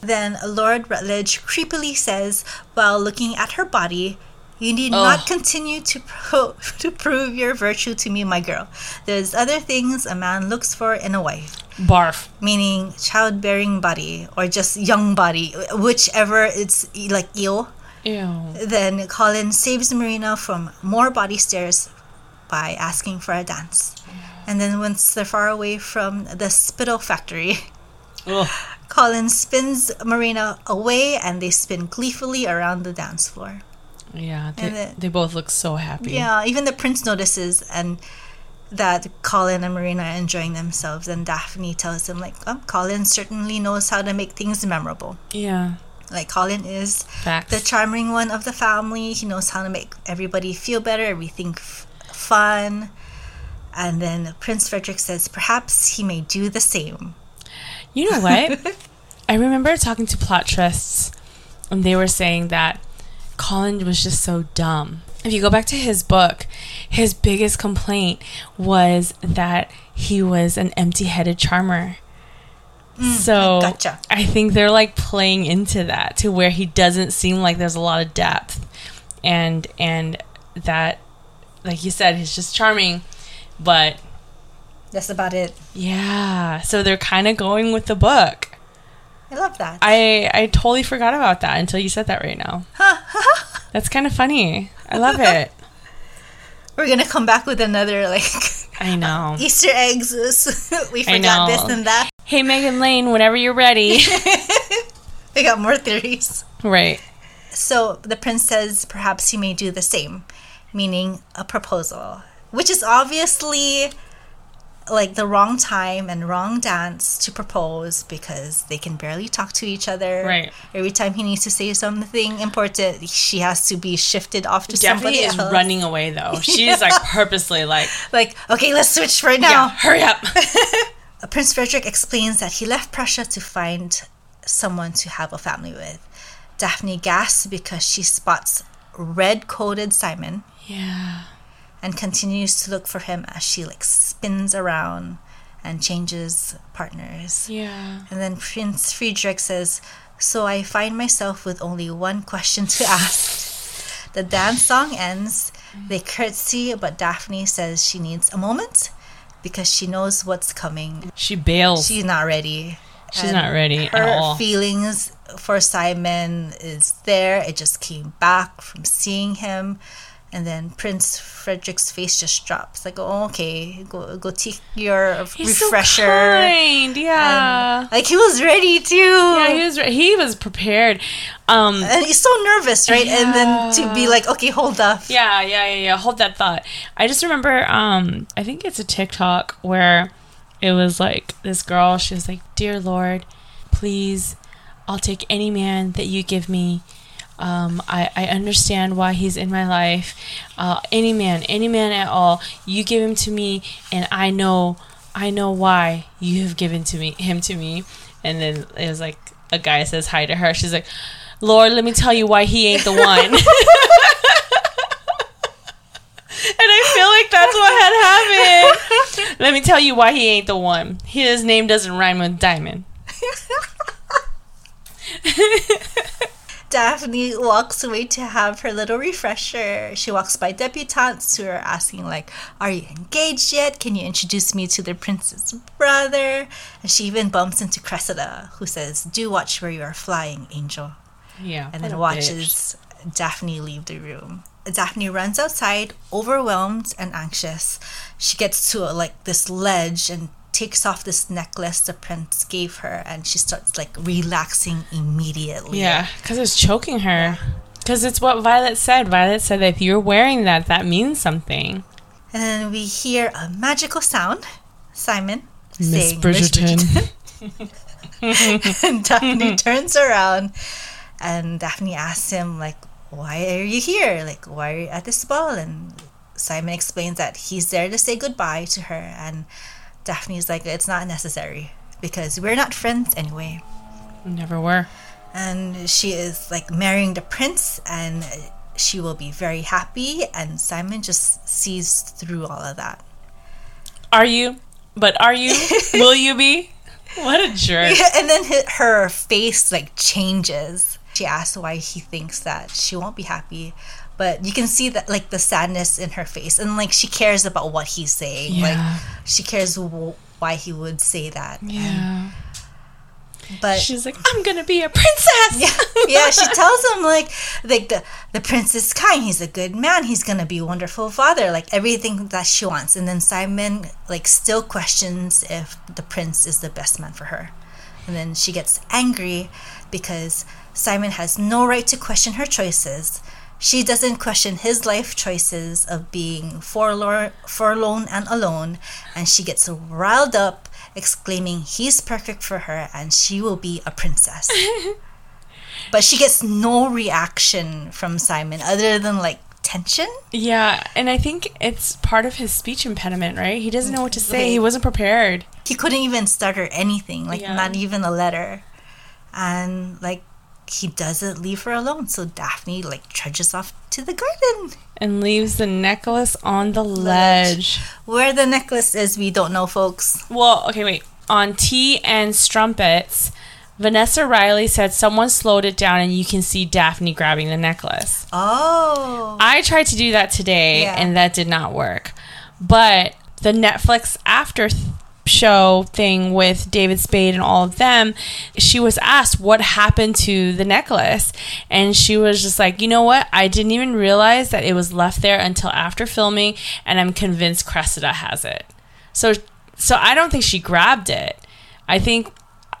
Then Lord Rutledge creepily says, while looking at her body, you need oh. not continue to pro- to prove your virtue to me, my girl. There's other things a man looks for in a wife, Barf. meaning childbearing body or just young body, whichever it's like ill. Ew. Then Colin saves Marina from more body stares by asking for a dance. And then once they're far away from the spittle factory, Ugh. Colin spins Marina away and they spin gleefully around the dance floor. Yeah. They, it- they both look so happy. Yeah, even the prince notices and that Colin and Marina are enjoying themselves and Daphne tells him like, oh, Colin certainly knows how to make things memorable. Yeah. Like Colin is Facts. the charming one of the family. He knows how to make everybody feel better, everything f- fun. And then Prince Frederick says perhaps he may do the same. You know what? I remember talking to plot trusts, and they were saying that Colin was just so dumb. If you go back to his book, his biggest complaint was that he was an empty headed charmer. Hmm, so gotcha. I think they're like playing into that to where he doesn't seem like there's a lot of depth. And and that like you said, he's just charming, but That's about it. yeah. So they're kind of going with the book. I love that. I I totally forgot about that until you said that right now. That's kind of funny. I love it. We're gonna come back with another like I know. Easter eggs. we forgot this and that. Hey Megan Lane, whenever you're ready. We got more theories. right. So the prince says perhaps he may do the same, meaning a proposal, which is obviously like the wrong time and wrong dance to propose because they can barely talk to each other. Right. Every time he needs to say something important, she has to be shifted off to Daphne somebody is else. running away though. She's like purposely like, Like, okay, let's switch right now. yeah, hurry up. Prince Frederick explains that he left Prussia to find someone to have a family with. Daphne gasps because she spots red coated Simon yeah. And continues to look for him as she like spins around and changes partners. Yeah. And then Prince Friedrich says, So I find myself with only one question to ask. The dance song ends. They curtsy, but Daphne says she needs a moment because she knows what's coming. She bails. She's not ready. She's not ready her at all. feelings for Simon is there. It just came back from seeing him. And then Prince Frederick's face just drops. Like, oh, okay, go go take your He's refresher. so kind. Yeah. And, like he was ready too. yeah, he was re- he was prepared. Um and he's so nervous, right? And then to be like, okay, hold up. Yeah, yeah, yeah, yeah. Hold that thought. I just remember, um, I think it's a TikTok where it was like this girl, she was like, Dear Lord, please, I'll take any man that you give me. Um, I, I understand why he's in my life. Uh, any man, any man at all, you give him to me, and I know, I know why you have given to me him to me. And then it was like a guy says hi to her. She's like, Lord, let me tell you why he ain't the one. And I feel like that's what had happened. Let me tell you why he ain't the one. His name doesn't rhyme with diamond. Daphne walks away to have her little refresher. She walks by debutantes who are asking, like, Are you engaged yet? Can you introduce me to the prince's brother? And she even bumps into Cressida, who says, Do watch where you are flying, angel. Yeah. And then watches Daphne leave the room. Daphne runs outside, overwhelmed and anxious. She gets to like this ledge and takes off this necklace the prince gave her, and she starts like relaxing immediately. Yeah, because it's choking her. Because it's what Violet said. Violet said that if you're wearing that, that means something. And then we hear a magical sound. Simon Miss saying, "Miss Bridgerton. and Daphne turns around and Daphne asks him like why are you here like why are you at this ball and Simon explains that he's there to say goodbye to her and Daphne's like it's not necessary because we're not friends anyway Never were. and she is like marrying the prince and she will be very happy and Simon just sees through all of that Are you? But are you? Will you be? What a jerk. and then her face like changes. She asks why he thinks that she won't be happy, but you can see that like the sadness in her face, and like she cares about what he's saying. Yeah. Like she cares w- why he would say that. Yeah. But She's like, I'm gonna be a princess. yeah, yeah, she tells him like like the the prince is kind. He's a good man. He's gonna be a wonderful father. Like everything that she wants. And then Simon like still questions if the prince is the best man for her. And then she gets angry because Simon has no right to question her choices. She doesn't question his life choices of being forlorn, forlorn and alone, and she gets riled up, exclaiming he's perfect for her and she will be a princess. but she gets no reaction from Simon other than like tension. Yeah, and I think it's part of his speech impediment, right? He doesn't know what to say. He wasn't prepared. He couldn't even stutter anything, like Yeah. not even a letter. And like he doesn't leave her alone, so Daphne like trudges off to the garden. And leaves the necklace on the ledge. Where the necklace is, we don't know, folks. Well, okay, wait. On Tea and Strumpets, Vanessa Riley said someone slowed it down and you can see Daphne grabbing the necklace. Oh. I tried to do that today Yeah. and that did not work. But the Netflix after show thing with David Spade and all of them, she was asked what happened to the necklace. And she was just like, you know what? I didn't even realize that it was left there until after filming, and I'm convinced Cressida has it. So, so I don't think she grabbed it. I think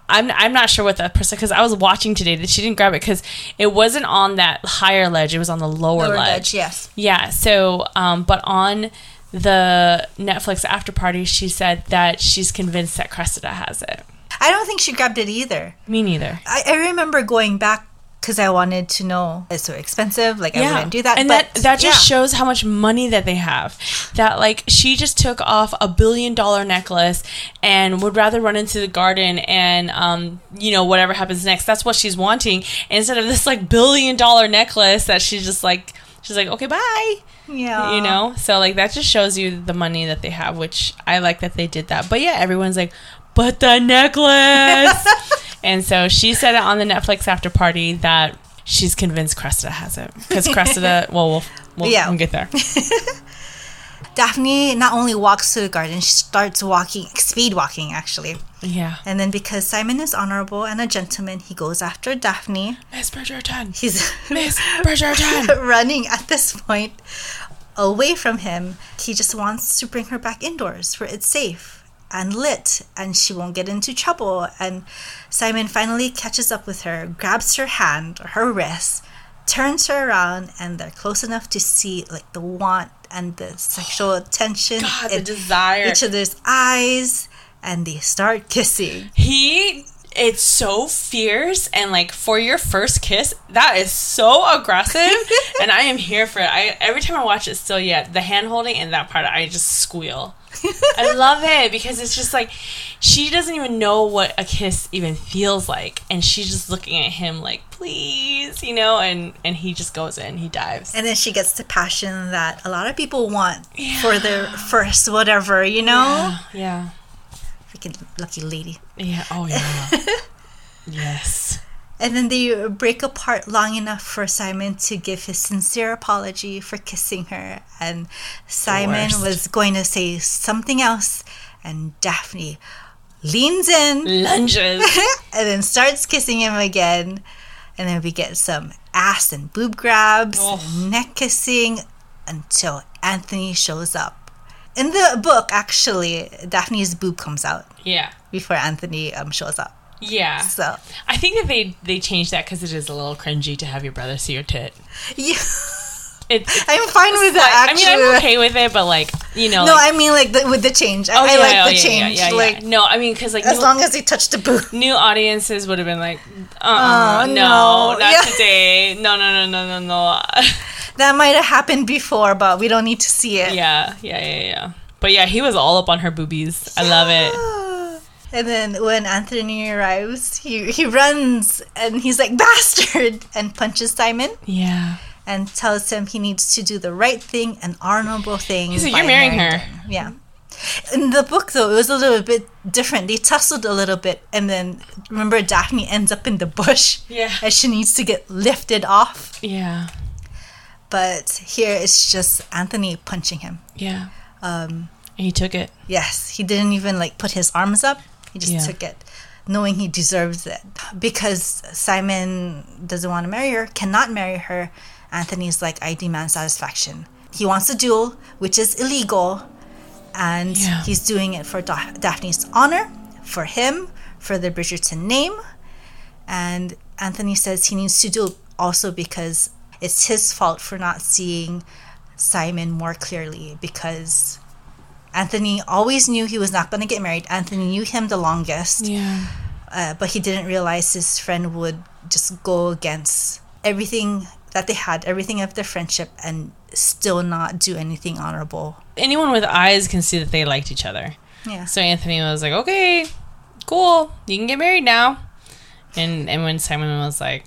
I'm I'm not sure what that person because I was watching today that she didn't grab it because it wasn't on that higher ledge; it was on the lower, Lower ledge. ledge, yes. Yeah. So, um, but on the Netflix after party, she said that she's convinced that Cressida has it. I don't think she grabbed it either. Me neither. I, I remember going back because I wanted to know it's so expensive. Like I wouldn't do that. and but that that just yeah. shows how much money that they have. That like she just took off a billion dollar necklace and would rather run into the garden and um you know whatever happens next. That's what she's wanting instead of this like billion dollar necklace that she's just like she's like okay bye. Yeah. You know, so like that just shows you the money that they have, which I like that they did that. But yeah, everyone's like, but the necklace. and so she said it on the Netflix after party that she's convinced Cressida has it because Cressida. well, we'll we'll, Yeah. we'll get there. Daphne not only walks to the garden, she starts walking, speed walking actually. Yeah, And then because Simon is honorable and a gentleman, he goes after Daphne. Miss Bridgerton. He's Miss Bridgerton. running at this point away from him. He just wants to bring her back indoors where it's safe and lit and she won't get into trouble. And Simon finally catches up with her, grabs her hand or her wrist, turns her around, and they're close enough to see like the want and the sexual tension God, the desire. each other's eyes, and they start kissing. he it's so fierce and like for your first kiss that is so aggressive and i am here for it i every time i watch it still yeah the hand holding and that part i just squeal i love it because it's just like she doesn't even know what a kiss even feels like and she's just looking at him like please you know and and he just goes in he dives. And then she gets the passion that a lot of people want for their first whatever, you know? yeah. Freaking lucky lady. yeah oh yeah. Yes And then they break apart long enough for Simon to give his sincere apology for kissing her. And Simon was going to say something else, and Daphne leans in lunges and then starts kissing him again. And then we get some ass and boob grabs, Oh. and neck kissing until Anthony shows up. In the book, actually, Daphne's boob comes out yeah before Anthony um, shows up. Yeah So, I think that they they changed that because it is a little cringy to have your brother see your tit. yeah, It, it's I'm fine with that. I mean, Actually, I'm okay with it, but like you know, No, like, I mean like the, with the change. I, oh, I yeah, like oh, the yeah, change. Yeah, yeah, like yeah. no, I mean because like as new, long as he touched the boob. new audiences would have been like, uh, uh Oh, no, no. not today, no, no, no, no, no, no. That might have happened before, but we don't need to see it. yeah, yeah, yeah, yeah. But yeah, he was all up on her boobies. I love it. And then when Anthony arrives, he he runs and he's like bastard and punches Simon Yeah, and tells him he needs to do the right thing, an honorable thing. He's like, "You're marrying her." Yeah. In the book, though, it was a little bit different. They tussled a little bit, and then remember, Daphne ends up in the bush. Yeah. And she needs to get lifted off. yeah, But here it's just Anthony punching him. yeah. Um, And he took it. yes, he didn't even like put his arms up. He just Yeah. took it, knowing he deserves it. Because Simon doesn't want to marry her, cannot marry her. Anthony's like, I demand satisfaction. He wants a duel, which is illegal, and Yeah. he's doing it for Da- Daphne's honor, for him, for the Bridgerton name. And Anthony says he needs to do it also because it's his fault for not seeing Simon more clearly because Anthony always knew he was not going to get married. Anthony knew him the longest, Yeah, uh, but he didn't realize his friend would just go against everything that they had everything of their friendship and still not do anything honorable. Anyone with eyes can see that they liked each other. Yeah. So Anthony was like, "Okay, cool, you can get married now." And and when Simon was like,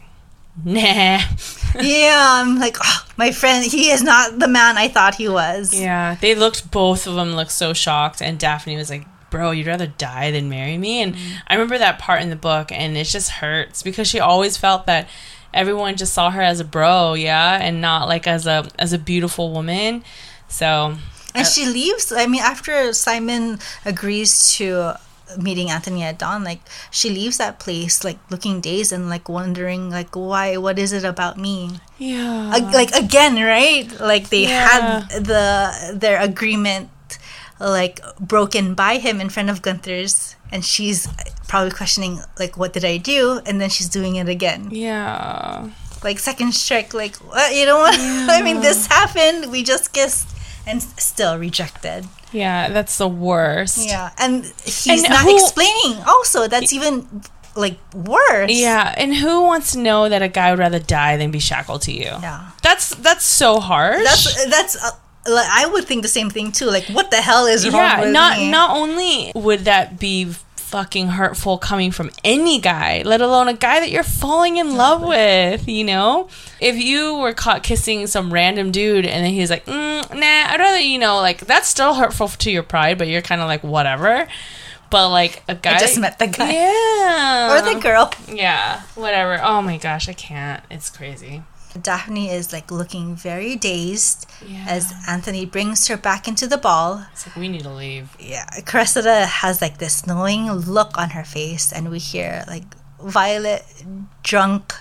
"Nah," yeah, I'm like, oh, my friend, he is not the man I thought he was. yeah, they looked. Both of them looked so shocked, and Daphne was like. Bro, you'd rather die than marry me. And mm-hmm. I remember that part in the book, and it just hurts because she always felt that everyone just saw her as a bro, yeah, and not like as a as a beautiful woman. So And uh she leaves. I mean, after Simon agrees to meeting Anthony at dawn, like she leaves that place, like looking dazed and like wondering, like why? What is it about me? yeah, Ag- like again, right? Like they Yeah. had the their agreement like broken by him in front of Gunter's, and she's probably questioning like, what did I do? And then she's doing it again, yeah. like second strike. Like what? You know what? I mean, this happened. We just kissed, and still rejected. Yeah, that's the worst. Yeah, and he's And not who- explaining. Also, that's even like worse. Yeah, and who wants to know that a guy would rather die than be shackled to you? Yeah. That's that's so harsh. That's that's. Uh, like, I would think the same thing too. Like, what the hell is wrong yeah, with not me? not only would that be fucking hurtful coming from any guy, let alone a guy that you're falling in love with, you know? If you were caught kissing some random dude and then he's like, mm, nah, I'd rather, you know, like, that's still hurtful to your pride, but you're kind of like, whatever. But, like, a guy. just met the guy. Yeah. or the girl. Yeah, whatever. Oh my gosh, I can't. It's crazy. Daphne is like looking very dazed Yeah. as Anthony brings her back into the ball. It's like, we need to leave. Yeah, Cressida has like this knowing look on her face, and we hear like Violet drunk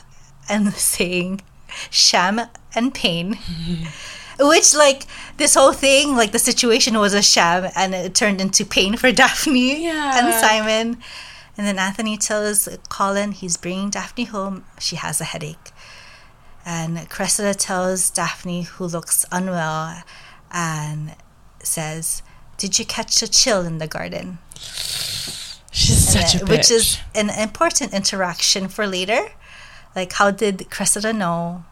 and saying sham and pain. Which, like, this whole thing, like, the situation was a sham and it turned into pain for Daphne Yeah. and Simon. And then Anthony tells Colin he's bringing Daphne home. She has a headache. And Cressida tells Daphne, who looks unwell, and says, Did you catch a chill in the garden? She's such a Uh, bitch. which is an important interaction for later. Like, how did Cressida know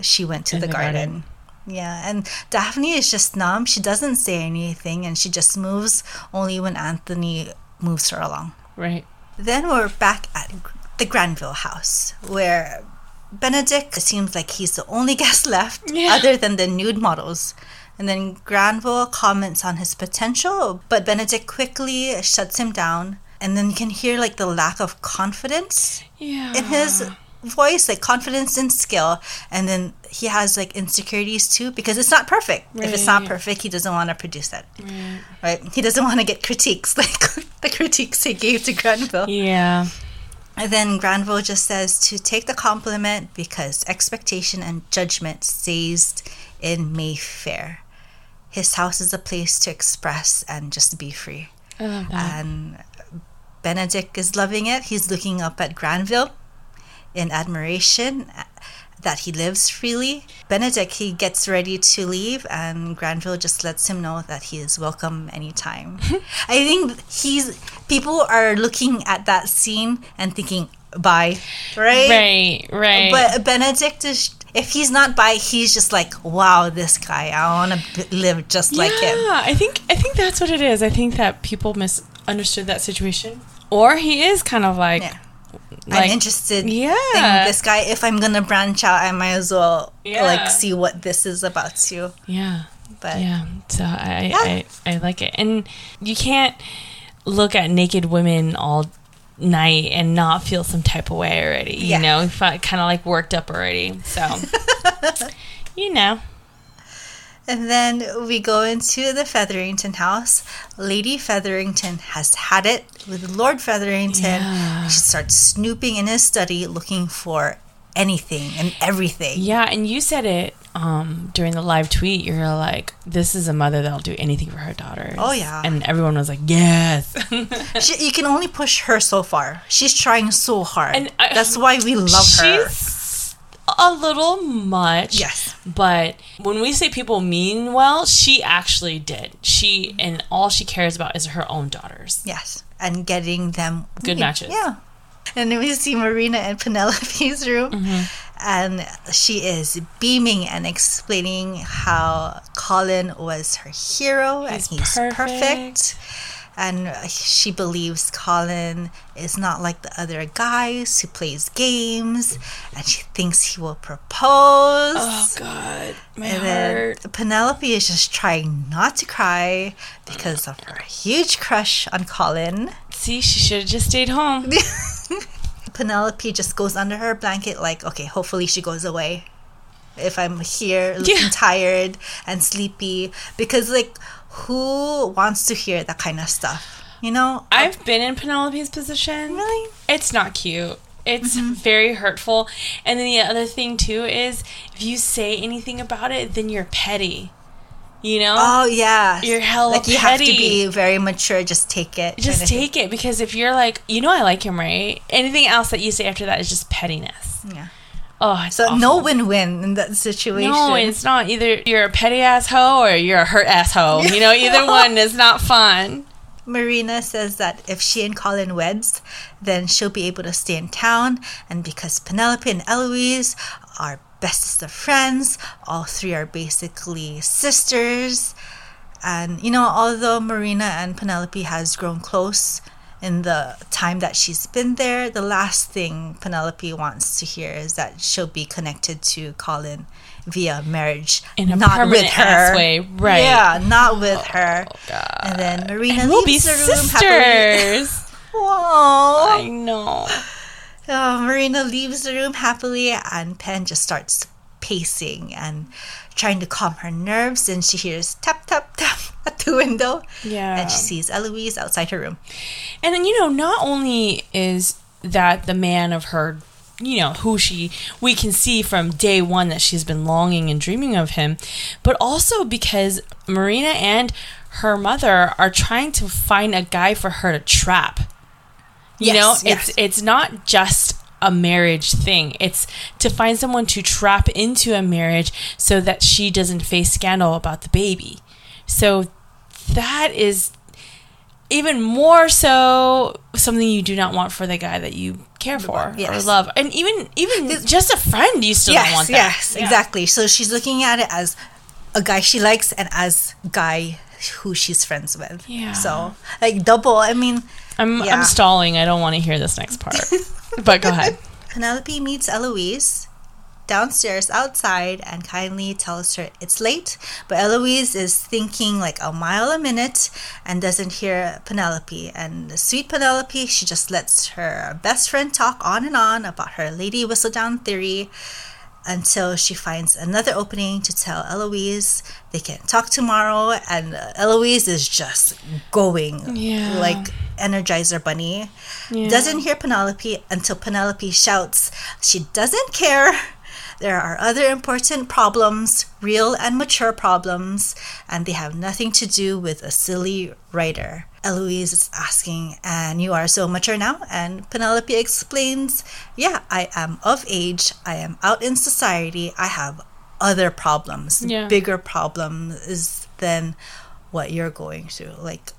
she went to the, the garden? garden. Yeah, and Daphne is just numb. She doesn't say anything, and she just moves only when Anthony moves her along. right. Then we're back at the Granville house, where Benedict seems like he's the only guest left, Yeah. other than the nude models. And then Granville comments on his potential, but Benedict quickly shuts him down. And then you can hear like the lack of confidence Yeah. in his voice, like confidence and skill. And then he has like insecurities too, because it's not perfect. If it's not perfect, he doesn't want to produce it. Right? He doesn't want to get critiques like the critiques he gave to Granville. Yeah. And then Granville just says to take the compliment because expectation and judgment stays in Mayfair. His house is a place to express and just be free. I love that. And Benedict is loving it. He's looking up at Granville in admiration that he lives freely. Benedict, he gets ready to leave, and Granville just lets him know that he is welcome anytime. I think he's people are looking at that scene and thinking, bye, right? right. Right. But Benedict is. If he's not by, he's just like, wow, this guy. I want to b- live just like him. Yeah, I think I think that's what it is. I think that people misunderstood that situation, or he is kind of like, Yeah. Like I'm interested yeah. in this guy. If I'm gonna branch out, I might as well Yeah. like see what this is about too. yeah, But yeah. So I, I I like it, and you can't look at naked women all night and not feel some type of way already. You Yeah. know, kind of like worked up already. So you know, and then we go into the Featherington house. Lady Featherington has had it with Lord Featherington. Yeah. She starts snooping in his study looking for anything and everything. yeah. And you said it um during the live tweet. You're like, this is a mother that'll do anything for her daughter. Oh, yeah. and everyone was like, yes. She, you can only push her so far. She's trying so hard. And I- That's why we love her. A little much. Yes. But when we say people mean well, she actually did. She and all she cares about is her own daughters. Yes, and getting them Good matches. Yeah. And then we see Marina in Penelope's room, Mm-hmm. and she is beaming and explaining how Colin was her hero He's and he's perfect. perfect. And she believes Colin is not like the other guys who plays games, and she thinks he will propose. Oh God, my and heart. then Penelope is just trying not to cry because of her huge crush on Colin. See, she should have just stayed home. Penelope just goes under her blanket, like, okay, hopefully she goes away. If I'm here looking Yeah. tired and sleepy, because like, who wants to hear that kind of stuff? You know, I've been in Penelope's position. Really? It's not cute. It's Mm-hmm. very hurtful. And then the other thing too is if you say anything about it, then you're petty. You know? oh yeah, You're hella like you have to be very mature. Just take it. just take it because if you're like, you know, I like him, right? Anything else that you say after that is just pettiness. Yeah. Oh, So awful. no win-win in that situation. No, it's not. Either you're a petty asshole or you're a hurt asshole. You know, either one is not fun. Marina says that if she and Colin weds, then she'll be able to stay in town. And because Penelope and Eloise are bestest of friends, all three are basically sisters. And you know, although Marina and Penelope has grown close in the time that she's been there, the last thing Penelope wants to hear is that she'll be connected to Colin via marriage, In a not with her. way, right. Yeah, not with oh, her. Oh, God. And then Marina And we'll leaves the room happily. Whoa. I know. Oh, Marina leaves the room happily, and Pen just starts pacing and trying to calm her nerves. And she hears tap, tap, tap at the window. Yeah. And she sees Eloise outside her room. And then, you know, not only is that the man of her, you know, who she, we can see from day one that she's been longing and dreaming of him, but also because Marina and her mother are trying to find a guy for her to trap. You Yes, know, yes. it's it's not just a marriage thing. It's to find someone to trap into a marriage so that she doesn't face scandal about the baby. So that is even more so something you do not want for the guy that you care for Yes. or love. And even even just a friend you still don't yes, want that. yes, Yeah. exactly. So she's looking at it as a guy she likes and as guy who she's friends with. Yeah. So like double. I mean, I'm Yeah. I'm stalling. I don't want to hear this next part. but go ahead. Penelope meets Eloise downstairs outside and kindly tells her it's late, but Eloise is thinking like a mile a minute and doesn't hear Penelope. And the sweet Penelope, she just lets her best friend talk on and on about her Lady Whistledown theory until she finds another opening to tell Eloise they can talk tomorrow. And uh, Eloise is just going Yeah. like Energizer Bunny Yeah. doesn't hear Penelope until Penelope shouts she doesn't care. There are other important problems, real and mature problems, and they have nothing to do with a silly writer. Eloise is asking, and you are so mature now? And Penelope explains, yeah, I am of age, I am out in society, I have other problems, Yeah. bigger problems than what you're going through. Like,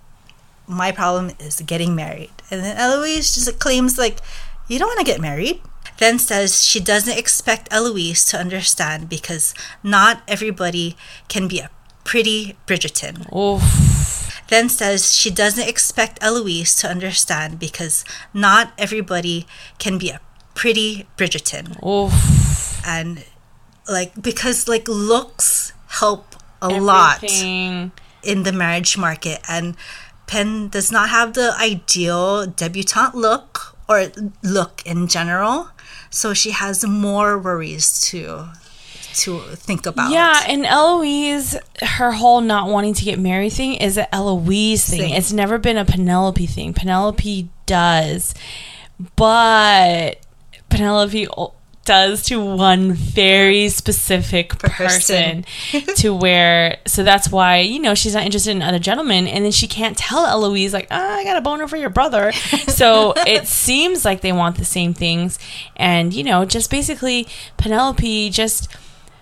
my problem is getting married. And then Eloise just claims, like, you don't want to get married. Then says she doesn't expect Eloise to understand because not everybody can be a pretty Bridgerton. Oof. Then says she doesn't expect Eloise to understand because not everybody can be a pretty Bridgerton. Oof. And, like, because, like, looks help a lot in the marriage market and Penn does not have the ideal debutante look or look in general so she has more worries to to think about Yeah, and Eloise, her whole not wanting to get married thing is an Eloise thing. Thing. It's never been a Penelope thing. Penelope does, but Penelope does to one very specific person, Person. to where so that's why you know she's not interested in other gentlemen and then she can't tell eloise like oh, i got a boner for your brother so it seems like they want the same things and you know just basically penelope just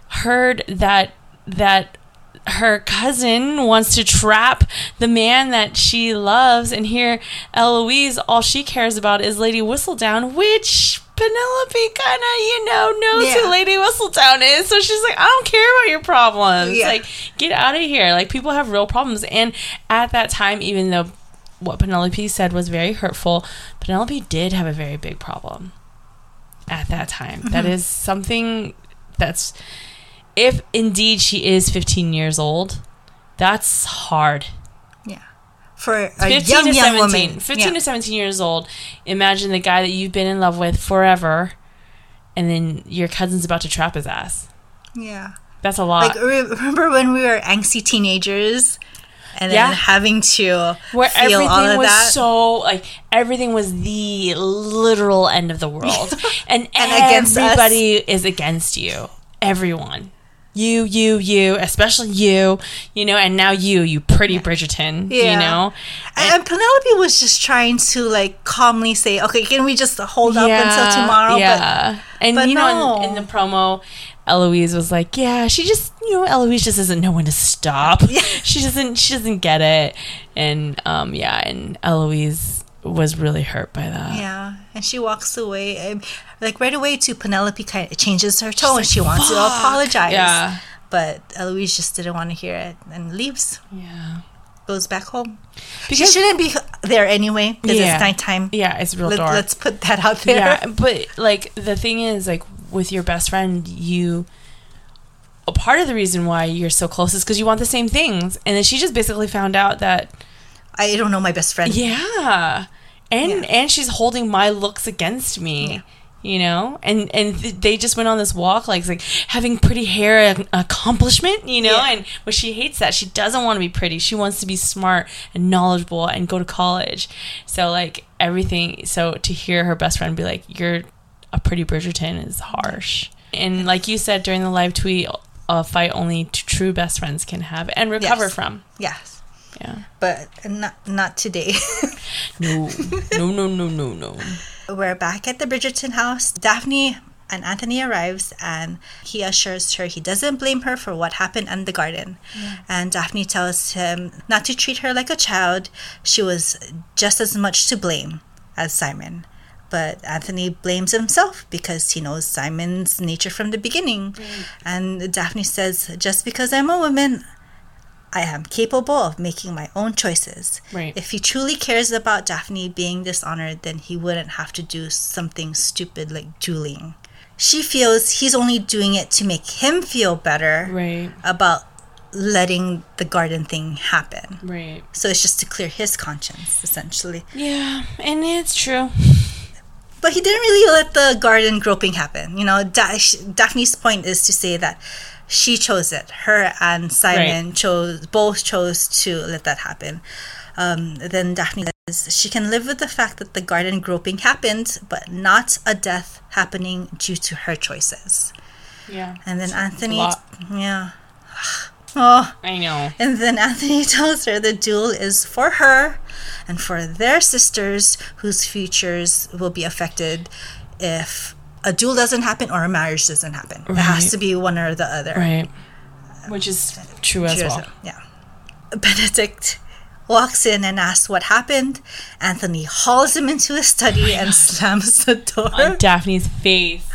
heard that that her cousin wants to trap the man that she loves and here Eloise all she cares about is Lady Whistledown which Penelope kind of, you know, knows Yeah. who Lady Whistledown is. So she's like, I don't care about your problems. Yeah. Like, get out of here. Like, people have real problems. And at that time, even though what Penelope said was very hurtful, Penelope did have a very big problem at that time. That Mm-hmm. is something that's, if indeed she is 15 years old, that's hard. Yeah. For a 15 young, to young 17. woman. 15 yeah. to 17 years old. Imagine the guy that you've been in love with forever, and then your cousin's about to trap his ass. yeah. That's a lot. Like, re- remember when we were angsty teenagers? And then Yeah. having to where feel everything all of was that? so like everything was the literal end of the world and, And against everybody is against you everyone you you you especially you you know and now you you pretty bridgerton you know? And, and Penelope was just trying to like calmly say, "Okay, can we just hold up until tomorrow?" yeah. And but you know in, in the promo eloise was like yeah she just you know eloise just doesn't know when to stop. Yeah. she doesn't she doesn't get it. And um yeah and eloise was really hurt by that. Yeah, and she walks away, and, like right away. To Penelope, kind of changes her tone. she wants to apologize. Yeah. but Eloise just didn't want to hear it and leaves. Yeah. Goes back home. Because she shouldn't be there anyway because Yeah. it's nighttime. yeah, it's real Let, dark. let's put that out there. yeah, but like the thing is, like with your best friend, you. A part of the reason why you're so close is because you want the same things, and then she just basically found out that I don't know my best friend. yeah, and Yeah. and she's holding my looks against me. Yeah. You know, and and th- they just went on this walk, like like having pretty hair an accomplishment. You know, Yeah. and well, she hates that. She doesn't want to be pretty. She wants to be smart and knowledgeable and go to college. So like everything. So to hear her best friend be like, "You're a pretty Bridgerton," is harsh. And like you said during the live tweet, a fight only t- true best friends can have and recover Yes. from. Yes, Yeah. but not not today. No. no. No. No. No. No. We're back at the Bridgerton house. Daphne and Anthony arrives and he assures her he doesn't blame her for what happened in the garden. And Daphne tells him not to treat her like a child. She was just as much to blame as Simon. But Anthony blames himself because he knows Simon's nature from the beginning. And Daphne says, Just because I'm a woman, I am capable of making my own choices. Right. If he truly cares about Daphne being dishonored, then he wouldn't have to do something stupid like dueling. She feels he's only doing it to make him feel better Right. about letting the garden thing happen. Right. So it's just to clear his conscience, essentially. Yeah, and it's true. But he didn't really let the garden groping happen. You know, Daphne's point is to say that she chose it. Her and Simon chose both chose to let that happen. Um, then Daphne says she can live with the fact that the garden groping happened, but not a death happening due to her choices. Yeah. And then Anthony, yeah, oh, I know. and then Anthony tells her the duel is for her and for their sisters whose futures will be affected if a duel doesn't happen or a marriage doesn't happen. It has to be one or the other. Right. Which is true as Cheers. well. Yeah. Benedict walks in and asks what happened. Anthony hauls him into his study oh and slams the door. On Daphne's face.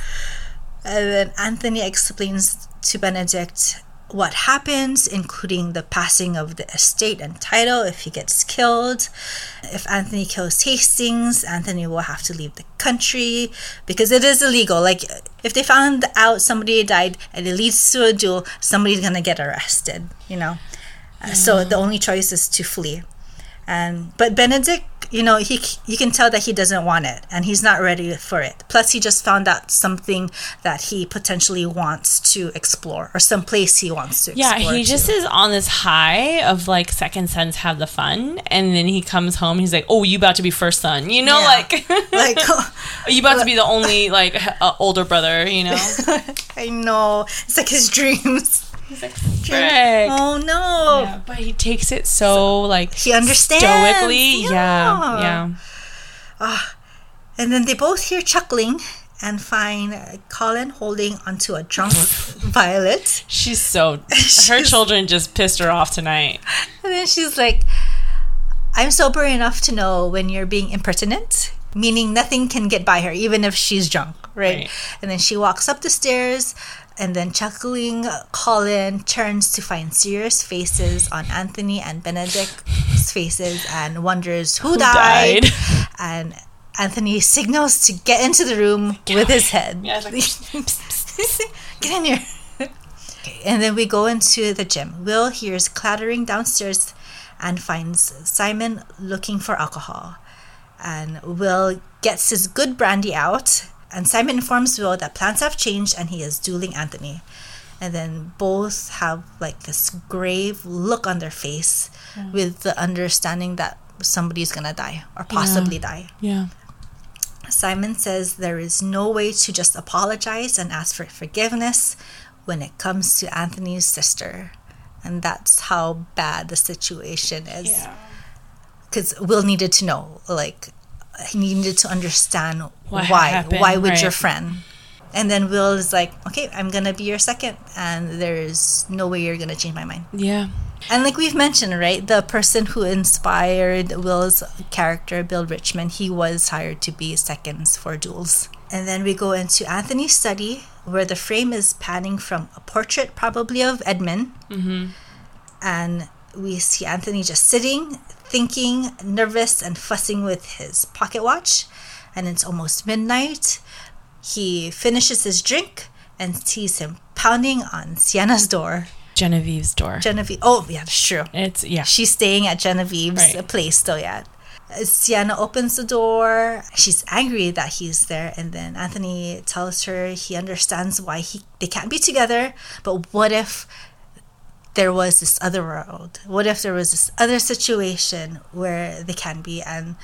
And then Anthony explains to Benedict what happens, including the passing of the estate and title if he gets killed. If Anthony kills Hastings, Anthony will have to leave the country because it is illegal. Like, if they found out somebody died and it leads to a duel, somebody's gonna get arrested, you know? Uh, So the only choice is to flee. And but Benedict, you know, he you can tell that he doesn't want it and he's not ready for it. Plus, he just found out something that he potentially wants to explore or some place he wants to. Yeah, he just is on this high of like second sons have the fun, and then he comes home. He's like, "Oh, you about to be first son?" You know, Yeah. like, like you about to be the only like uh, older brother. You know, I know it's like his dreams. He's like, frick. Oh no, Yeah, but he takes it so like he understands stoically. Yeah, yeah. And then they both hear chuckling and find uh, Colin holding onto a drunk Violet. She's so her children just pissed her off tonight. And then she's like, I'm sober enough to know when you're being impertinent. meaning nothing can get by her, even if she's drunk, right? Right. And then she walks up the stairs, and then chuckling Colin turns to find serious faces on Anthony and Benedict's faces and wonders who, died. died? And Anthony signals to get into the room with his head. Yeah, like, Get in here. Okay, and then we go into the gym. Will hears clattering downstairs and finds Simon looking for alcohol. And Will gets his good brandy out. And Simon informs Will that plans have changed and he is dueling Anthony. And then both have like this grave look on their face hmm. with the understanding that somebody's gonna die or possibly die. yeah. Simon says there is no way to just apologize and ask for forgiveness when it comes to Anthony's sister. And that's how bad the situation is. Yeah. Because Will needed to know, like, he needed to understand What why. happened, why would your friend? And then Will is like, okay, I'm going to be your second. And there's no way you're going to change my mind. Yeah. And like we've mentioned, right, the person who inspired Will's character, Bill Richmond, he was hired to be seconds for duels. And then we go into Anthony's study, where the frame is panning from a portrait, probably of Edmund. Mm-hmm. And we see Anthony just sitting, thinking, nervous, and fussing with his pocket watch. And it's almost midnight. He finishes his drink and sees him pounding on Siena's door. Genevieve's door. Genevieve. Oh, yeah, that's true. it's yeah. She's staying at Genevieve's Right. place still yet. Siena opens the door. She's angry that he's there, and then Anthony tells her he understands why he they can't be together. But what if there was this other world? What if there was this other situation where they can be? And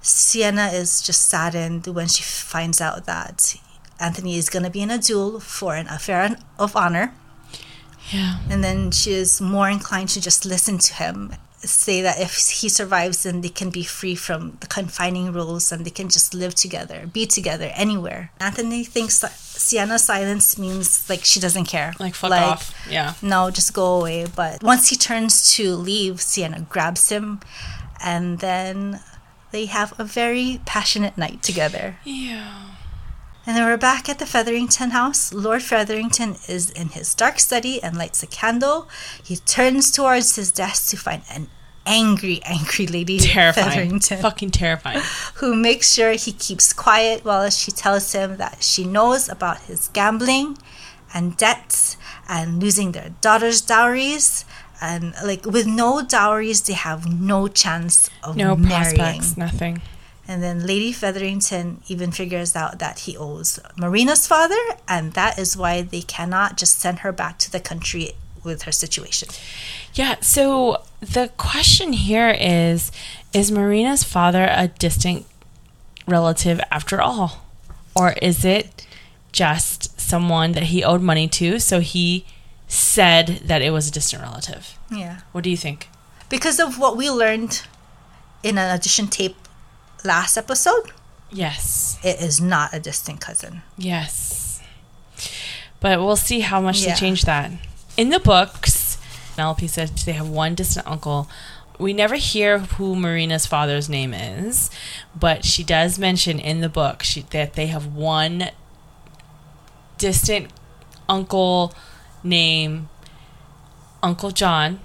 Siena is just saddened when she finds out that Anthony is going to be in a duel for an affair of honor. yeah. And then she is more inclined to just listen to him, say that if he survives, then they can be free from the confining rules and they can just live together, be together anywhere. Anthony thinks that Siena's silence means like she doesn't care. Like fuck off. Yeah. No, just go away. But once he turns to leave, Siena grabs him and then they have a very passionate night together. Yeah. And then we're back at the Featherington house. Lord Featherington is in his dark study and lights a candle. He turns towards his desk to find an angry, angry lady Terrifying. Featherington Fucking terrifying. who makes sure he keeps quiet while she tells him that she knows about his gambling and debts and losing their daughter's dowries. And like with no dowries, they have no chance of No marrying. prospects. Nothing. And then Lady Featherington even figures out that he owes Marina's father, and that is why they cannot just send her back to the country with her situation. Yeah. So the question here is: Is Marina's father a distant relative after all, or is it just someone that he owed money to? So he said that it was a distant relative. Yeah. What do you think? Because of what we learned in an audition tape last episode, Yes. it is not a distant cousin. Yes. But we'll see how much Yeah. they change that. In the books, Penelope said they have one distant uncle. We never hear who Marina's father's name is, but she does mention in the book she, that they have one distant uncle named Uncle John.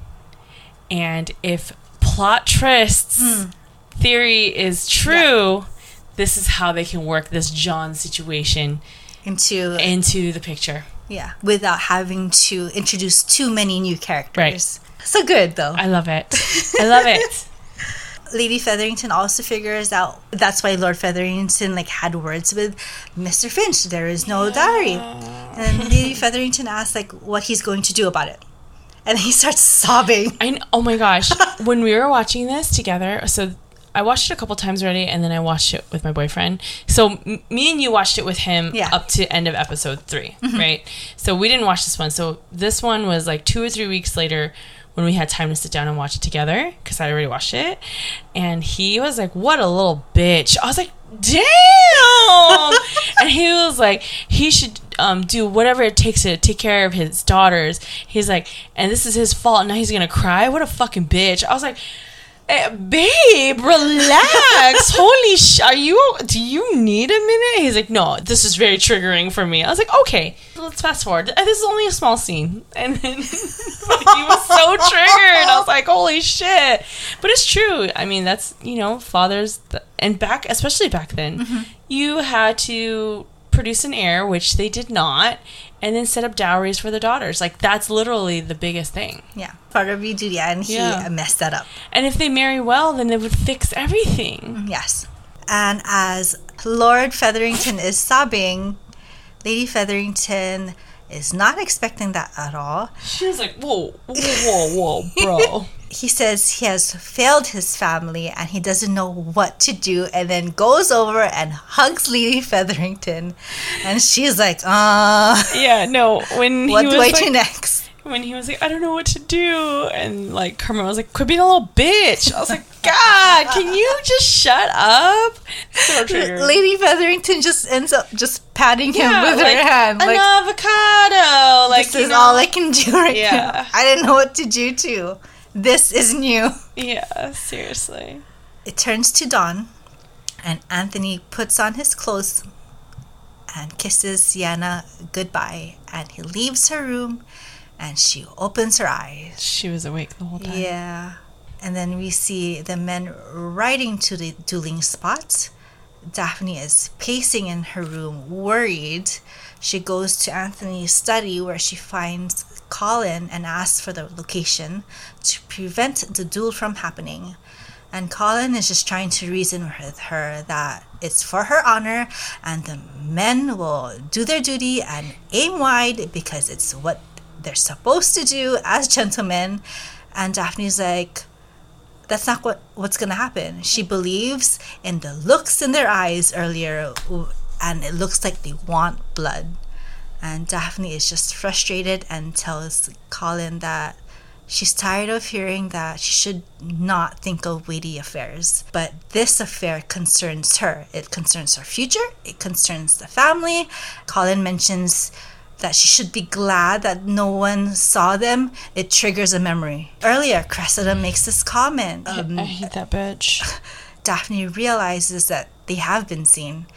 And if plot twists hmm. Theory is true, this is how they can work this John situation Into into the picture. yeah, without having to introduce too many new characters. Right. So good though. I love it. I love it. Lady Featherington also figures out that's why Lord Featherington like had words with Mr. Finch. There is no diary. And Lady Featherington asks like what he's going to do about it. And he starts sobbing. I oh my gosh, when we were watching this together, so I watched it a couple times already, and then I watched it with my boyfriend. So m- me and you watched it with him Yeah. up to end of episode 3 right? So we didn't watch this one. So this one was like two or three weeks later when we had time to sit down and watch it together because I already watched it, and he was like, "What a little bitch!" I was like, "Damn!" and he was like, "He should." Um, do whatever it takes to take care of his daughters. He's like, and this is his fault. Now he's gonna cry. What a fucking bitch! I was like, Eh, babe, relax. Holy sh! Are you? Do you need a minute? He's like, no. This is very triggering for me. I was like, okay, let's fast forward. Uh, This is only a small scene, and then he was so triggered. I was like, holy shit! But it's true. I mean, that's you know, fathers th- and back, especially back then, you had to produce an heir, which they did not, and then set up dowries for the daughters. Like that's literally the biggest thing. Yeah, part of duty, and he Yeah. messed that up. And if they marry well, then they would fix everything. Mm, yes. And as Lord Featherington is sobbing, Lady Featherington is not expecting that at all. She was like, whoa, whoa, whoa, whoa, bro. He says he has failed his family and he doesn't know what to do, and then goes over and hugs Lady Featherington. And she's like, uh, yeah, no, when what he do I do next? when he was like, I don't know what to do, and like Kermit was like, quit being a little bitch. I was like, God, can you just shut up? So. Lady Featherington just ends up just patting him Yeah, with like, her hand. An Like, avocado. Like this is know? all I can do right Yeah. now. I didn't know what to do too. This is new. Yeah, seriously. It turns to dawn, and Anthony puts on his clothes and kisses Siena goodbye, and he leaves her room, and she opens her eyes. She was awake the whole time. Yeah. And then we see the men riding to the dueling spot. Daphne is pacing in her room, worried. She goes to Anthony's study where she finds Colin and asks for the location to prevent the duel from happening. And Colin is just trying to reason with her that it's for her honor and the men will do their duty and aim wide because it's what they're supposed to do as gentlemen. And Daphne's like, that's not what what's gonna happen. She believes in the looks in their eyes earlier, and it looks like they want blood. And Daphne is just frustrated and tells Colin that she's tired of hearing that she should not think of weighty affairs. But this affair concerns her. It concerns her future. It concerns the family. Colin mentions that she should be glad that no one saw them, it triggers a memory. Earlier, Cressida makes this comment. Um, I hate that bitch. Daphne realizes that they have been seen,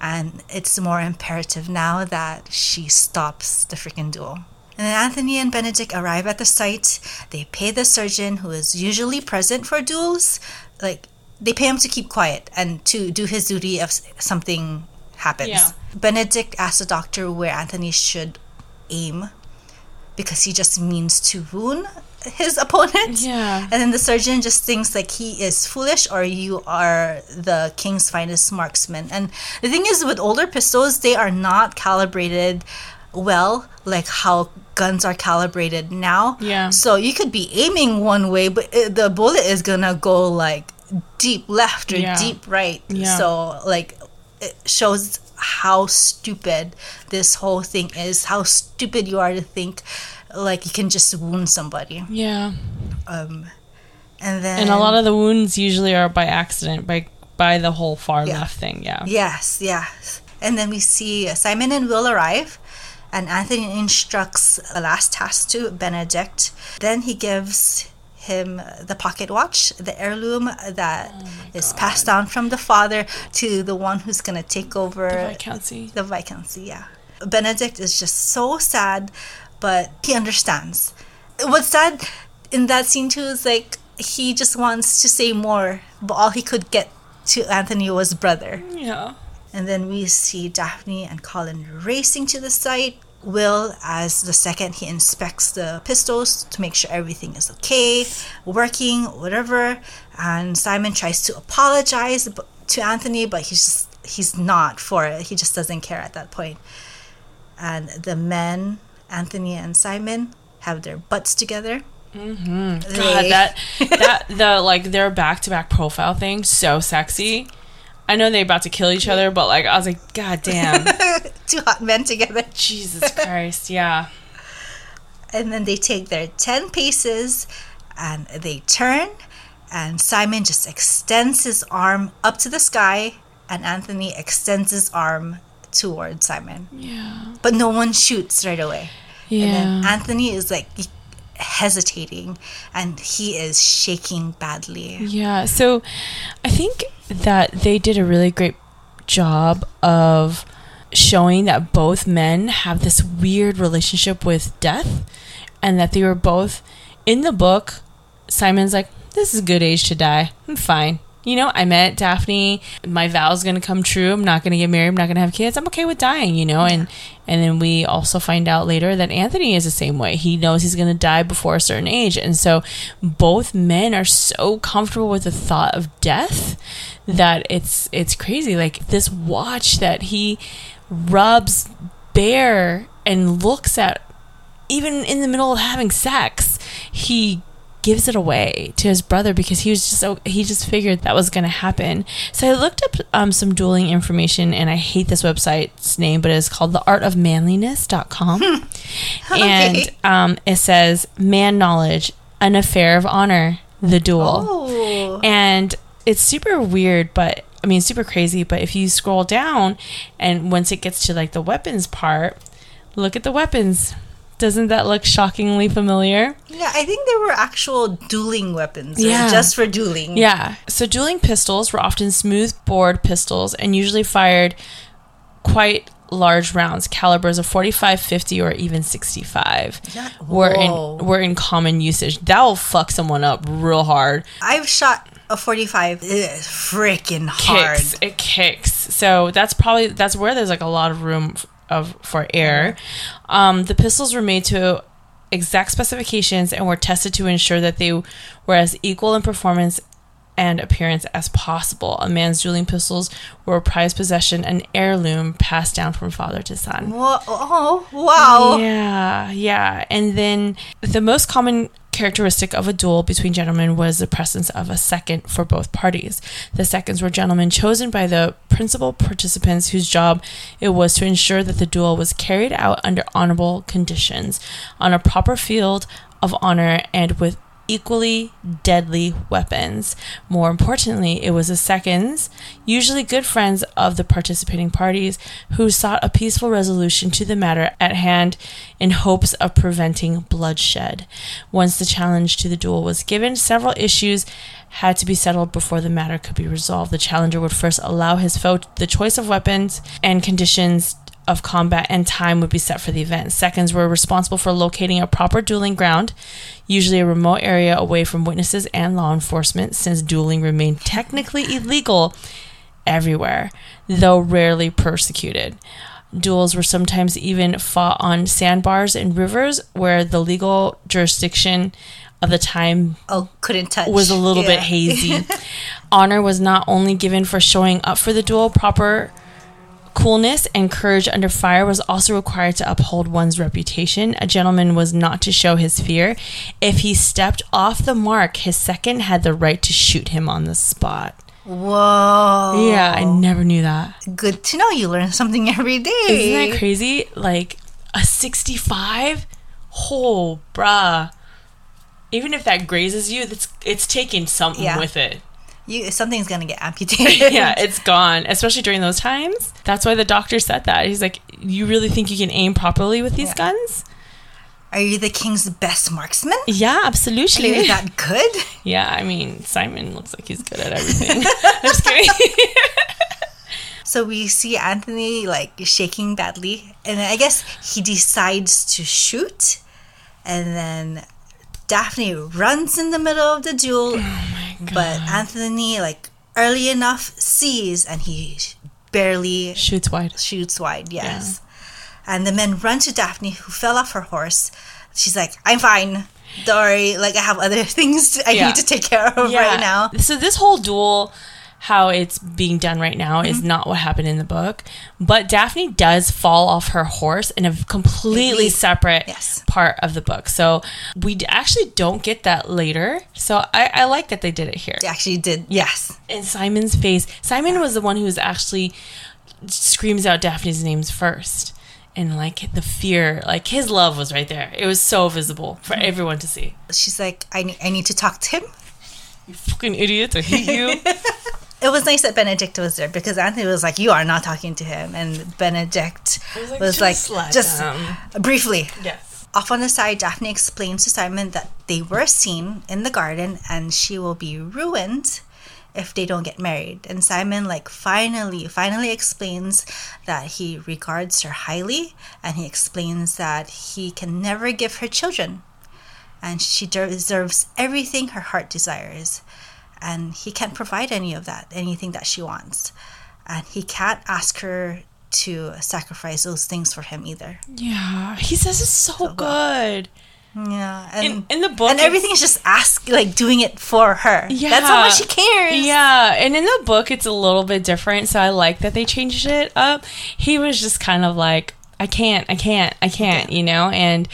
and it's more imperative now that she stops the freaking duel. And then Anthony and Benedict arrive at the site. They pay the surgeon, who is usually present for duels, like they pay him to keep quiet and to do his duty if something happens. Yeah. Benedict asks the doctor where Anthony should aim because he just means to wound his opponent. Yeah. And then the surgeon just thinks like he is foolish or you are the king's finest marksman. And the thing is with older pistols, they are not calibrated well like how guns are calibrated now. Yeah. So you could be aiming one way, but the bullet is gonna go like deep left or Yeah. deep right. Yeah. So like it shows how stupid this whole thing is. How stupid you are to think like you can just wound somebody. Yeah. Um, and then And a lot of the wounds usually are by accident, by by the whole far Yeah. left thing. Yeah. yes, yes. And then we see Simon and Will arrive, and Anthony instructs a last task to Benedict. Then he gives him the pocket watch, the heirloom that is passed down from the father to the one who's gonna take over The Viscountcy. the Viscountcy, yeah. Benedict is just so sad, but he understands. What's sad in that scene too is like he just wants to say more, but all he could get to Anthony was brother. Yeah. And then we see Daphne and Colin racing to the site. Will, as the second he inspects the pistols to make sure everything is okay, working, whatever. And Simon tries to apologize to Anthony, but he's just he's not for it. He just doesn't care at that point. And the men, Anthony and Simon, have their butts together. Mm-hmm. God, They- that that the like their back to back profile thing so sexy. I know they're about to kill each other, but like I was like, God damn, two hot men together. Jesus Christ, yeah. and then they take their 10 paces and they turn and simon just extends his arm up to the sky and anthony extends his arm toward simon Yeah. but no one shoots right away and then Yeah. anthony is like hesitating and he is shaking badly. Yeah. So I think that they did a really great job of showing that both men have this weird relationship with death and that they were both in the book. Simon's like, This is a good age to die. I'm fine. You know, I met Daphne. My vow's gonna come true. I'm not gonna get married. I'm not gonna have kids. I'm okay with dying. You know, and and then we also find out later that Anthony is the same way. He knows he's gonna die before a certain age, and so both men are so comfortable with the thought of death that it's it's crazy. Like this watch that he rubs bare and looks at even in the middle of having sex, he gives it away to his brother because he was just so he just figured that was going to happen. So I looked up um, some dueling information, and I hate this website's name, but it's called theartofmanliness.com. And um, it says, Man knowledge, an affair of honor, the duel. Oh. And it's super weird, but I mean, super crazy. But if you scroll down and once it gets to like the weapons part, look at the weapons. Doesn't that look shockingly familiar? Yeah, I think there were actual dueling weapons. right? Yeah. Just for dueling. Yeah. So dueling pistols were often smooth bored pistols and usually fired quite large rounds, calibers of 45, 50, or even 65 Yeah. were in were in common usage. That'll fuck someone up real hard. I've shot a 45. It is freaking hard. kicks. It kicks. So that's probably that's where there's like a lot of room of for air. Um, the pistols were made to exact specifications and were tested to ensure that they were as equal in performance and appearance as possible. A man's dueling pistols were a prized possession, an heirloom passed down from father to son. Whoa, oh, wow. Yeah, yeah. And then the most common characteristic of a duel between gentlemen was the presence of a second for both parties. The seconds were gentlemen chosen by the principal participants whose job it was to ensure that the duel was carried out under honorable conditions, on a proper field of honor, and with equally deadly weapons. More importantly, it was the seconds, usually good friends of the participating parties, who sought a peaceful resolution to the matter at hand in hopes of preventing bloodshed. Once the challenge to the duel was given, several issues had to be settled before the matter could be resolved. The challenger would first allow his foe the choice of weapons and conditions of combat and time would be set for the event. Seconds were responsible for locating a proper dueling ground, usually a remote area away from witnesses and law enforcement, since dueling remained technically illegal everywhere, though rarely persecuted. Duels were sometimes even fought on sandbars in rivers where the legal jurisdiction of the time Oh, couldn't touch. was a little bit hazy. Honor was not only given for showing up for the duel, proper coolness and courage under fire was also required to uphold one's reputation. A gentleman was not to show his fear. If he stepped off the mark, his second had the right to shoot him on the spot. Whoa. Yeah, I never knew that. Good to know. You learn something every day. Isn't that crazy? Like a 65? Oh, bruh. Even if that grazes you, that's it's taking something Yeah. with it. You something's gonna get amputated. yeah, it's gone, especially during those times. That's why the doctor said that. He's like, You really think you can aim properly with these Yeah. guns? Are you the king's best marksman? Yeah, Are you absolutely. that good? Yeah, I mean, Simon looks like he's good at everything. I'm just kidding. So we see Anthony like shaking badly, and I guess he decides to shoot, and then Daphne runs in the middle of the duel, Oh but Anthony like early enough sees, and he barely Shoots wide. shoots wide. Yes, and the men run to Daphne, who fell off her horse. She's like, "I'm fine." Don't like I have other things to, I Yeah. need to take care of right now. So this whole duel, how it's being done right now, is Mm-hmm. not what happened in the book. But Daphne does fall off her horse in a completely separate Yes. part of the book. So we actually don't get that later. So I, I like that they did it here. They actually did. Yes. In Simon's face, Simon was the one who was actually screams out Daphne's names first. And like the fear, like his love was right there. It was so visible for everyone to see. She's like, I need, I need to talk to him. You fucking idiot! I hate you. It was nice that Benedict was there because Anthony was like, "You are not talking to him," and Benedict was was like, like, "Just let "Just them." briefly." yes. Off on the side, Daphne explains to Simon that they were seen in the garden and she will be ruined if they don't get married. And Simon, like, finally, finally explains that he regards her highly and he explains that he can never give her children and she deserves everything her heart desires. And he can't provide any of that, anything that she wants. And he can't ask her to sacrifice those things for him either. Yeah, he says it's so, so good. Yeah, and in, in, the book, and everything is just ask like doing it for her. Yeah, that's how much she cares. Yeah, and in the book, it's a little bit different. So I like that they changed it up. He was just kind of like, I can't, I can't, I can't, you know. And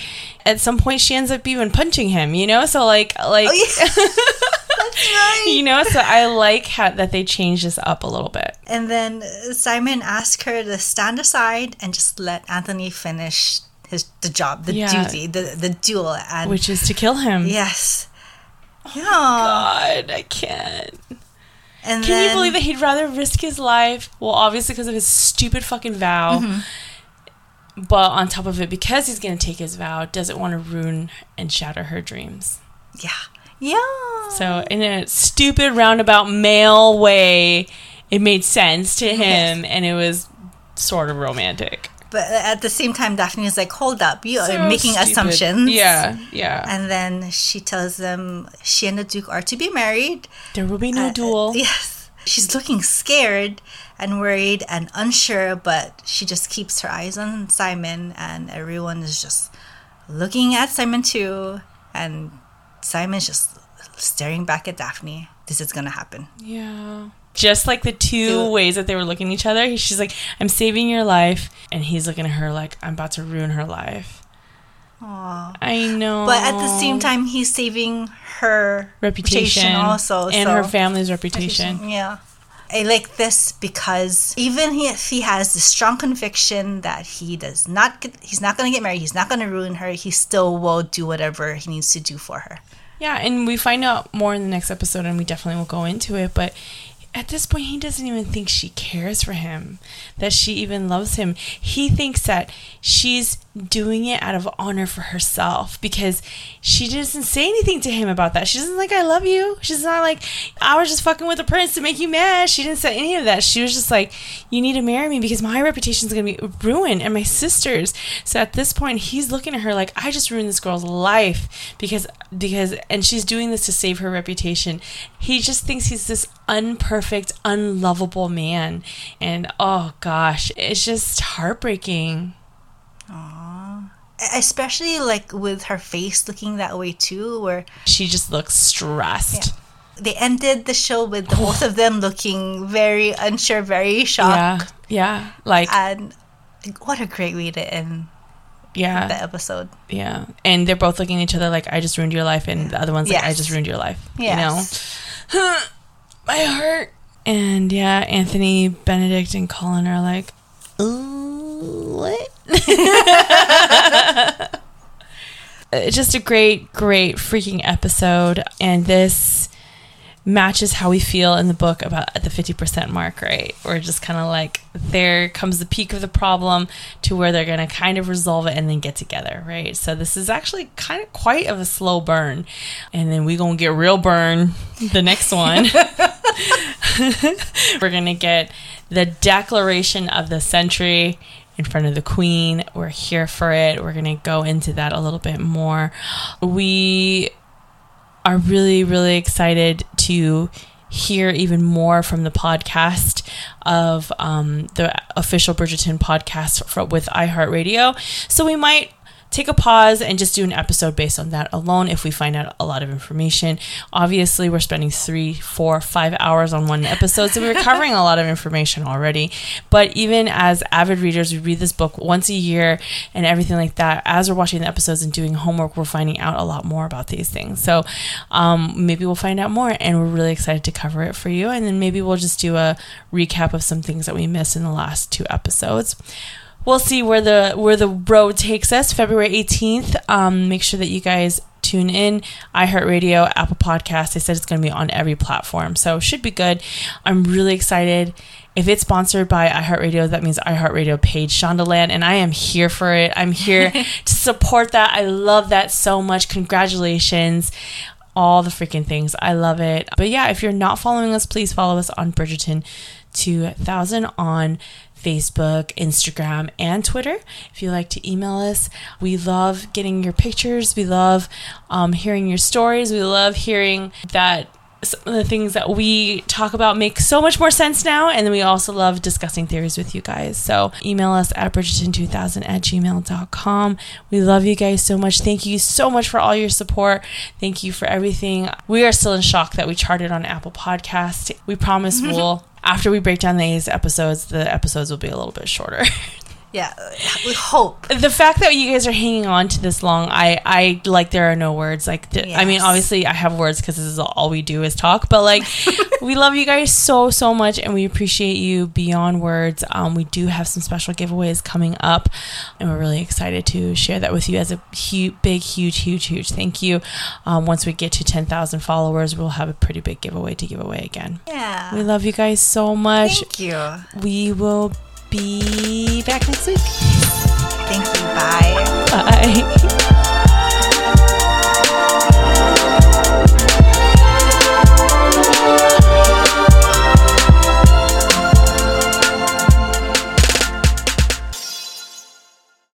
at some point, she ends up even punching him, you know. So like, like. Oh, yeah. right. You know, so I like how, that they changed this up a little bit. And then Simon asked her to stand aside and just let Anthony finish his the job, the yeah. duty, the the duel, and which is to kill him. Yes. Oh yeah. God, I can't. And Can then, you believe that he'd rather risk his life? Well, obviously because of his stupid fucking vow. Mm-hmm. But on top of it, because he's going to take his vow, doesn't want to ruin and shatter her dreams. Yeah. Yeah. So in a stupid roundabout male way, it made sense to him, and it was sort of romantic. But at the same time, Daphne is like, "Hold up, you so are making stupid. assumptions." Yeah, yeah. And then she tells them she and the Duke are to be married. There will be no uh, duel. Yes. She's looking scared and worried and unsure, but she just keeps her eyes on Simon, and everyone is just looking at Simon too. And Simon's just staring back at Daphne. This is gonna happen. Yeah. Just like the two ways that they were looking at each other. She's like, I'm saving your life. And he's looking at her like, I'm about to ruin her life. Aww. I know. But at the same time, he's saving her reputation, reputation also. And so. her family's reputation. Yeah. I like this because even if he has the strong conviction that he does not get, he's not going to get married, he's not going to ruin her, he still will do whatever he needs to do for her. Yeah, and we find out more in the next episode, and we definitely will go into it. But at this point, he doesn't even think she cares for him, that she even loves him. He thinks that she's doing it out of honor for herself because she doesn't say anything to him about that. She doesn't like, I love you. She's not like, I was just fucking with the prince to make you mad. She didn't say any of that. She was just like, you need to marry me because my reputation is going to be ruined and my sister's. So at this point, he's looking at her like, I just ruined this girl's life because, because, and she's doing this to save her reputation. He just thinks he's this unperfect, unlovable man. And oh gosh, it's just heartbreaking. Aww. Especially like with her face looking that way too, where she just looks stressed. Yeah. They ended the show with the both of them looking very unsure, very shocked. Yeah, yeah. Like, and what a great way to end yeah the episode yeah and they're both looking at each other like i just ruined your life and the other one's yes. like i just ruined your life yes. you know my heart and yeah anthony benedict and colin are like ooh what uh, just a great, great freaking episode. And this matches how we feel in the book about at the 50% mark, right? We're just kind of like, there comes the peak of the problem to where they're going to kind of resolve it and then get together, right? So this is actually kind of quite of a slow burn. And then we going to get real burn the next one. We're going to get the declaration of the century in front of the queen. We're here for it. We're going to go into that a little bit more. We are really, really excited to hear even more from the podcast of um, the official Bridgerton podcast for, with iHeartRadio. So we might take a pause and just do an episode based on that alone if we find out a lot of information. Obviously, we're spending three, four, five hours on one episode, so we're covering a lot of information already. But even as avid readers, we read this book once a year and everything like that. As we're watching the episodes and doing homework, we're finding out a lot more about these things. So um, maybe we'll find out more, and we're really excited to cover it for you. And then maybe we'll just do a recap of some things that we missed in the last two episodes we'll see where the where the road takes us. February 18th. Um, make sure that you guys tune in. iHeartRadio, Apple Podcast. They said it's going to be on every platform. So should be good. I'm really excited. If it's sponsored by iHeartRadio, that means iHeartRadio paid Shondaland, and I am here for it. I'm here to support that. I love that so much. Congratulations all the freaking things. I love it. But yeah, if you're not following us, please follow us on Bridgerton 2000 on Facebook, Instagram, and Twitter. If you like to email us, we love getting your pictures. We love um, hearing your stories. We love hearing that some of the things that we talk about make so much more sense now. And then we also love discussing theories with you guys. So email us at bridgerton2000 at gmail.com. We love you guys so much. Thank you so much for all your support. Thank you for everything. We are still in shock that we charted on Apple Podcast. We promise we'll after we break down these episodes, the episodes will be a little bit shorter. Yeah, we hope. the fact that you guys are hanging on to this long, I, I like there are no words. Like, th- I mean, obviously I have words because this is all we do is talk. But like, we love you guys so so much, and we appreciate you beyond words. Um, we do have some special giveaways coming up, and we're really excited to share that with you as a huge, big, huge, huge, huge thank you. Um, once we get to ten thousand followers, we'll have a pretty big giveaway to give away again. Yeah. We love you guys so much. Thank you. We will be back next week. Thank you. Bye. Bye.